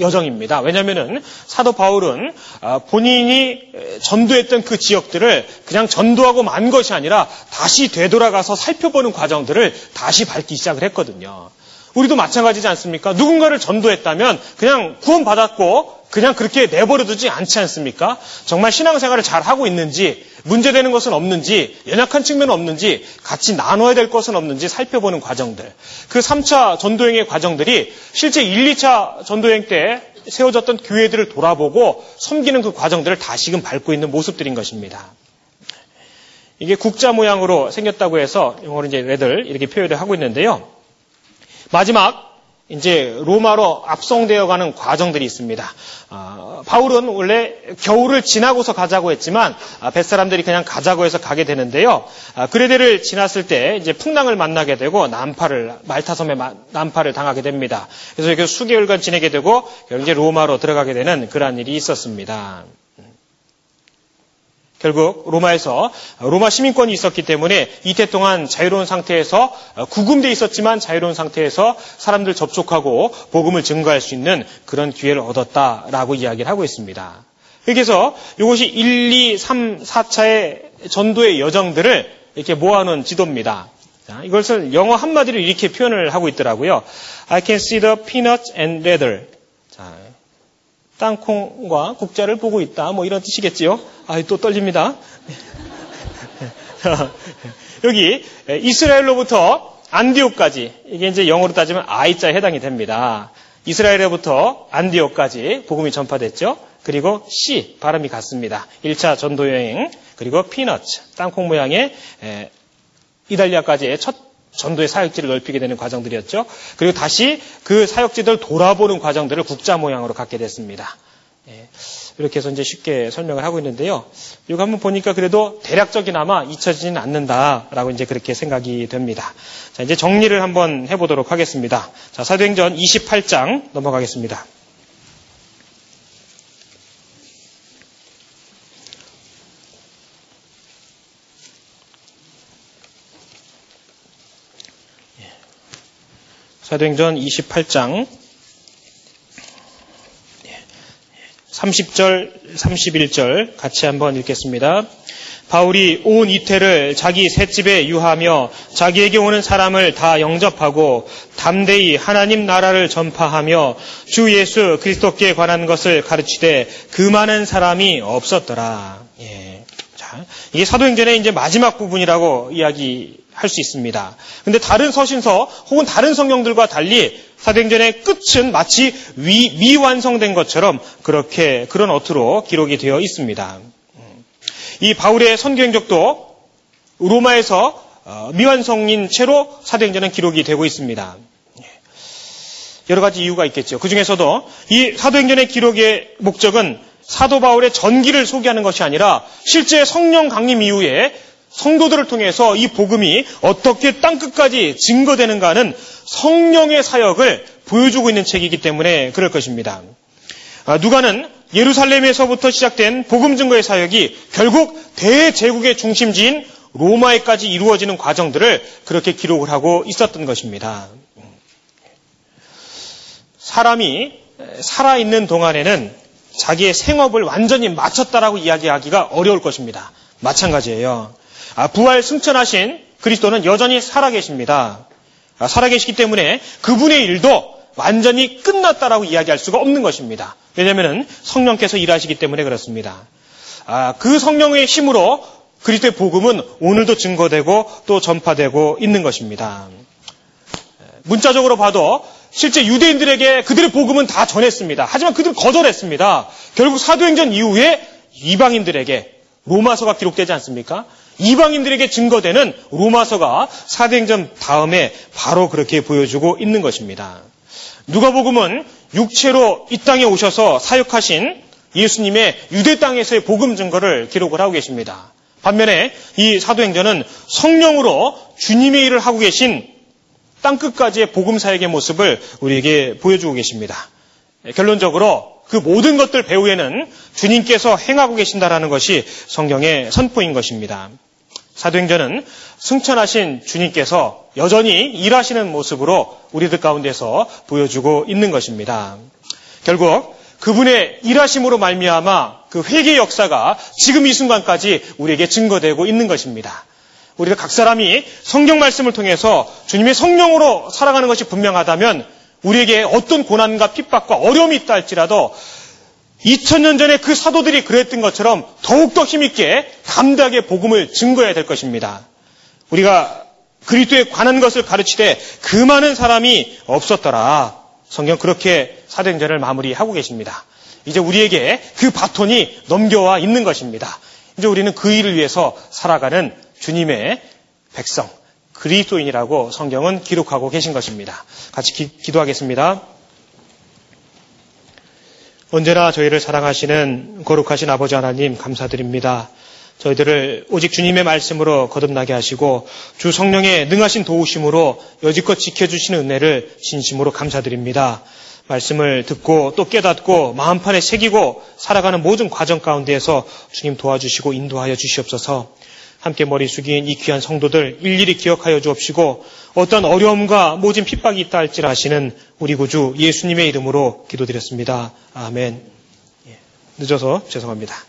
여정입니다. 왜냐하면 사도 바울은 아, 본인이 전도했던 그 지역들을 그냥 전도하고 만 것이 아니라 다시 되돌아가서 살펴보는 과정들을 다시 밟기 시작을 했거든요. 우리도 마찬가지지 않습니까? 누군가를 전도했다면 그냥 구원받았고 그냥 그렇게 내버려두지 않지 않습니까? 정말 신앙생활을 잘 하고 있는지, 문제되는 것은 없는지, 연약한 측면은 없는지, 같이 나눠야 될 것은 없는지 살펴보는 과정들. 그 3차 전도행의 과정들이 실제 1, 2차 전도행 때 세워졌던 교회들을 돌아보고 섬기는 그 과정들을 다시금 밟고 있는 모습들인 것입니다. 이게 국자 모양으로 생겼다고 해서 영어로 이제 레들 이렇게 표현을 하고 있는데요. 마지막 이제 로마로 압송되어가는 과정들이 있습니다. 아, 바울은 원래 겨울을 지나고서 가자고 했지만 아, 뱃사람들이 그냥 가자고 해서 가게 되는데요. 아, 그레데를 지났을 때 이제 풍랑을 만나게 되고 난파를 말타섬에 난파를 당하게 됩니다. 그래서 여기서 수개월간 지내게 되고 이제 로마로 들어가게 되는 그러한 일이 있었습니다. 결국 로마에서 로마 시민권이 있었기 때문에 이태 동안 자유로운 상태에서 구금돼 있었지만 자유로운 상태에서 사람들 접촉하고 복음을 증거할 수 있는 그런 기회를 얻었다라고 이야기를 하고 있습니다. 그래서 이것이 1, 2, 3, 4차의 전도의 여정들을 이렇게 모아놓은 지도입니다. 이것을 영어 한마디로 이렇게 표현을 하고 있더라고요. I can see the peanuts and leather. 자, 땅콩과 국자를 보고 있다. 뭐 이런 뜻이겠지요. 아, 또 떨립니다. 여기 이스라엘로부터 안디옥까지 이게 이제 영어로 따지면 아이자에 해당이 됩니다. 이스라엘로부터 안디옥까지 복음이 전파됐죠. 그리고 C 발음이 같습니다. 1차 전도 여행 그리고 피너츠 땅콩 모양의 이달리아까지의 첫 전도의 사역지를 넓히게 되는 과정들이었죠. 그리고 다시 그 사역지들을 돌아보는 과정들을 국자 모양으로 갖게 됐습니다. 예, 이렇게 해서 이제 쉽게 설명을 하고 있는데요. 이거 한번 보니까 그래도 대략적이나마 잊혀지지는 않는다라고 이제 그렇게 생각이 됩니다. 자, 이제 정리를 한번 해보도록 하겠습니다. 자, 사도행전 28장 넘어가겠습니다. 사도행전 28장 30절, 31절 같이 한번 읽겠습니다. 바울이 온 이태를 자기 셋집에 유하며 자기에게 오는 사람을 다 영접하고 담대히 하나님 나라를 전파하며 주 예수 그리스도께 관한 것을 가르치되 그 많은 사람이 없었더라. 예. 자, 이게 사도행전의 이제 마지막 부분이라고 이야기 할 수 있습니다. 근데 다른 서신서 혹은 다른 성경들과 달리 사도행전의 끝은 마치 위, 미완성된 것처럼 그렇게 그런 어투로 기록이 되어 있습니다. 이 바울의 선교 행적도 로마에서 어, 미완성인 채로 사도행전은 기록이 되고 있습니다. 여러 가지 이유가 있겠죠. 그 중에서도 이 사도행전의 기록의 목적은 사도 바울의 전기를 소개하는 것이 아니라 실제 성령 강림 이후에 성도들을 통해서 이 복음이 어떻게 땅끝까지 증거되는가는 성령의 사역을 보여주고 있는 책이기 때문에 그럴 것입니다. 아, 누가는 예루살렘에서부터 시작된 복음 증거의 사역이 결국 대제국의 중심지인 로마에까지 이루어지는 과정들을 그렇게 기록을 하고 있었던 것입니다. 사람이 살아있는 동안에는 자기의 생업을 완전히 마쳤다라고 이야기하기가 어려울 것입니다. 마찬가지예요. 아, 부활 승천하신 그리스도는 여전히 살아계십니다. 아, 살아계시기 때문에 그분의 일도 완전히 끝났다라고 이야기할 수가 없는 것입니다. 왜냐하면 성령께서 일하시기 때문에 그렇습니다. 아, 그 성령의 힘으로 그리스도의 복음은 오늘도 증거되고 또 전파되고 있는 것입니다. 문자적으로 봐도 실제 유대인들에게 그들의 복음은 다 전했습니다. 하지만 그들은 거절했습니다. 결국 사도행전 이후에 이방인들에게 로마서가 기록되지 않습니까? 이방인들에게 증거되는 로마서가 사도행전 다음에 바로 그렇게 보여주고 있는 것입니다. 누가복음은 육체로 이 땅에 오셔서 사역하신 예수님의 유대 땅에서의 복음 증거를 기록을 하고 계십니다. 반면에 이 사도행전은 성령으로 주님의 일을 하고 계신 땅끝까지의 복음 사역의 모습을 우리에게 보여주고 계십니다. 결론적으로 그 모든 것들 배후에는 주님께서 행하고 계신다라는 것이 성경의 선포인 것입니다. 사도행전은 승천하신 주님께서 여전히 일하시는 모습으로 우리들 가운데서 보여주고 있는 것입니다. 결국 그분의 일하심으로 말미암아 그 회개 역사가 지금 이 순간까지 우리에게 증거되고 있는 것입니다. 우리가 각 사람이 성경 말씀을 통해서 주님의 성령으로 살아가는 것이 분명하다면 우리에게 어떤 고난과 핍박과 어려움이 있다 할지라도 2000년 전에 그 사도들이 그랬던 것처럼 더욱더 힘있게 담대하게 복음을 증거해야 될 것입니다. 우리가 그리스도에 관한 것을 가르치되 그 많은 사람이 없었더라. 성경 그렇게 사도행전을 마무리하고 계십니다. 이제 우리에게 그 바톤이 넘겨와 있는 것입니다. 이제 우리는 그 일을 위해서 살아가는 주님의 백성, 그리스도인이라고 성경은 기록하고 계신 것입니다. 같이 기, 기도하겠습니다. 언제나 저희를 사랑하시는 거룩하신 아버지 하나님 감사드립니다. 저희들을 오직 주님의 말씀으로 거듭나게 하시고 주 성령의 능하신 도우심으로 여지껏 지켜주시는 은혜를 진심으로 감사드립니다. 말씀을 듣고 또 깨닫고 마음판에 새기고 살아가는 모든 과정 가운데에서 주님 도와주시고 인도하여 주시옵소서 함께 머리 숙인 이 귀한 성도들 일일이 기억하여 주옵시고 어떤 어려움과 모진 핍박이 있다 할지라시는 우리 구주 예수님의 이름으로 기도드렸습니다. 아멘. 예, 늦어서 죄송합니다.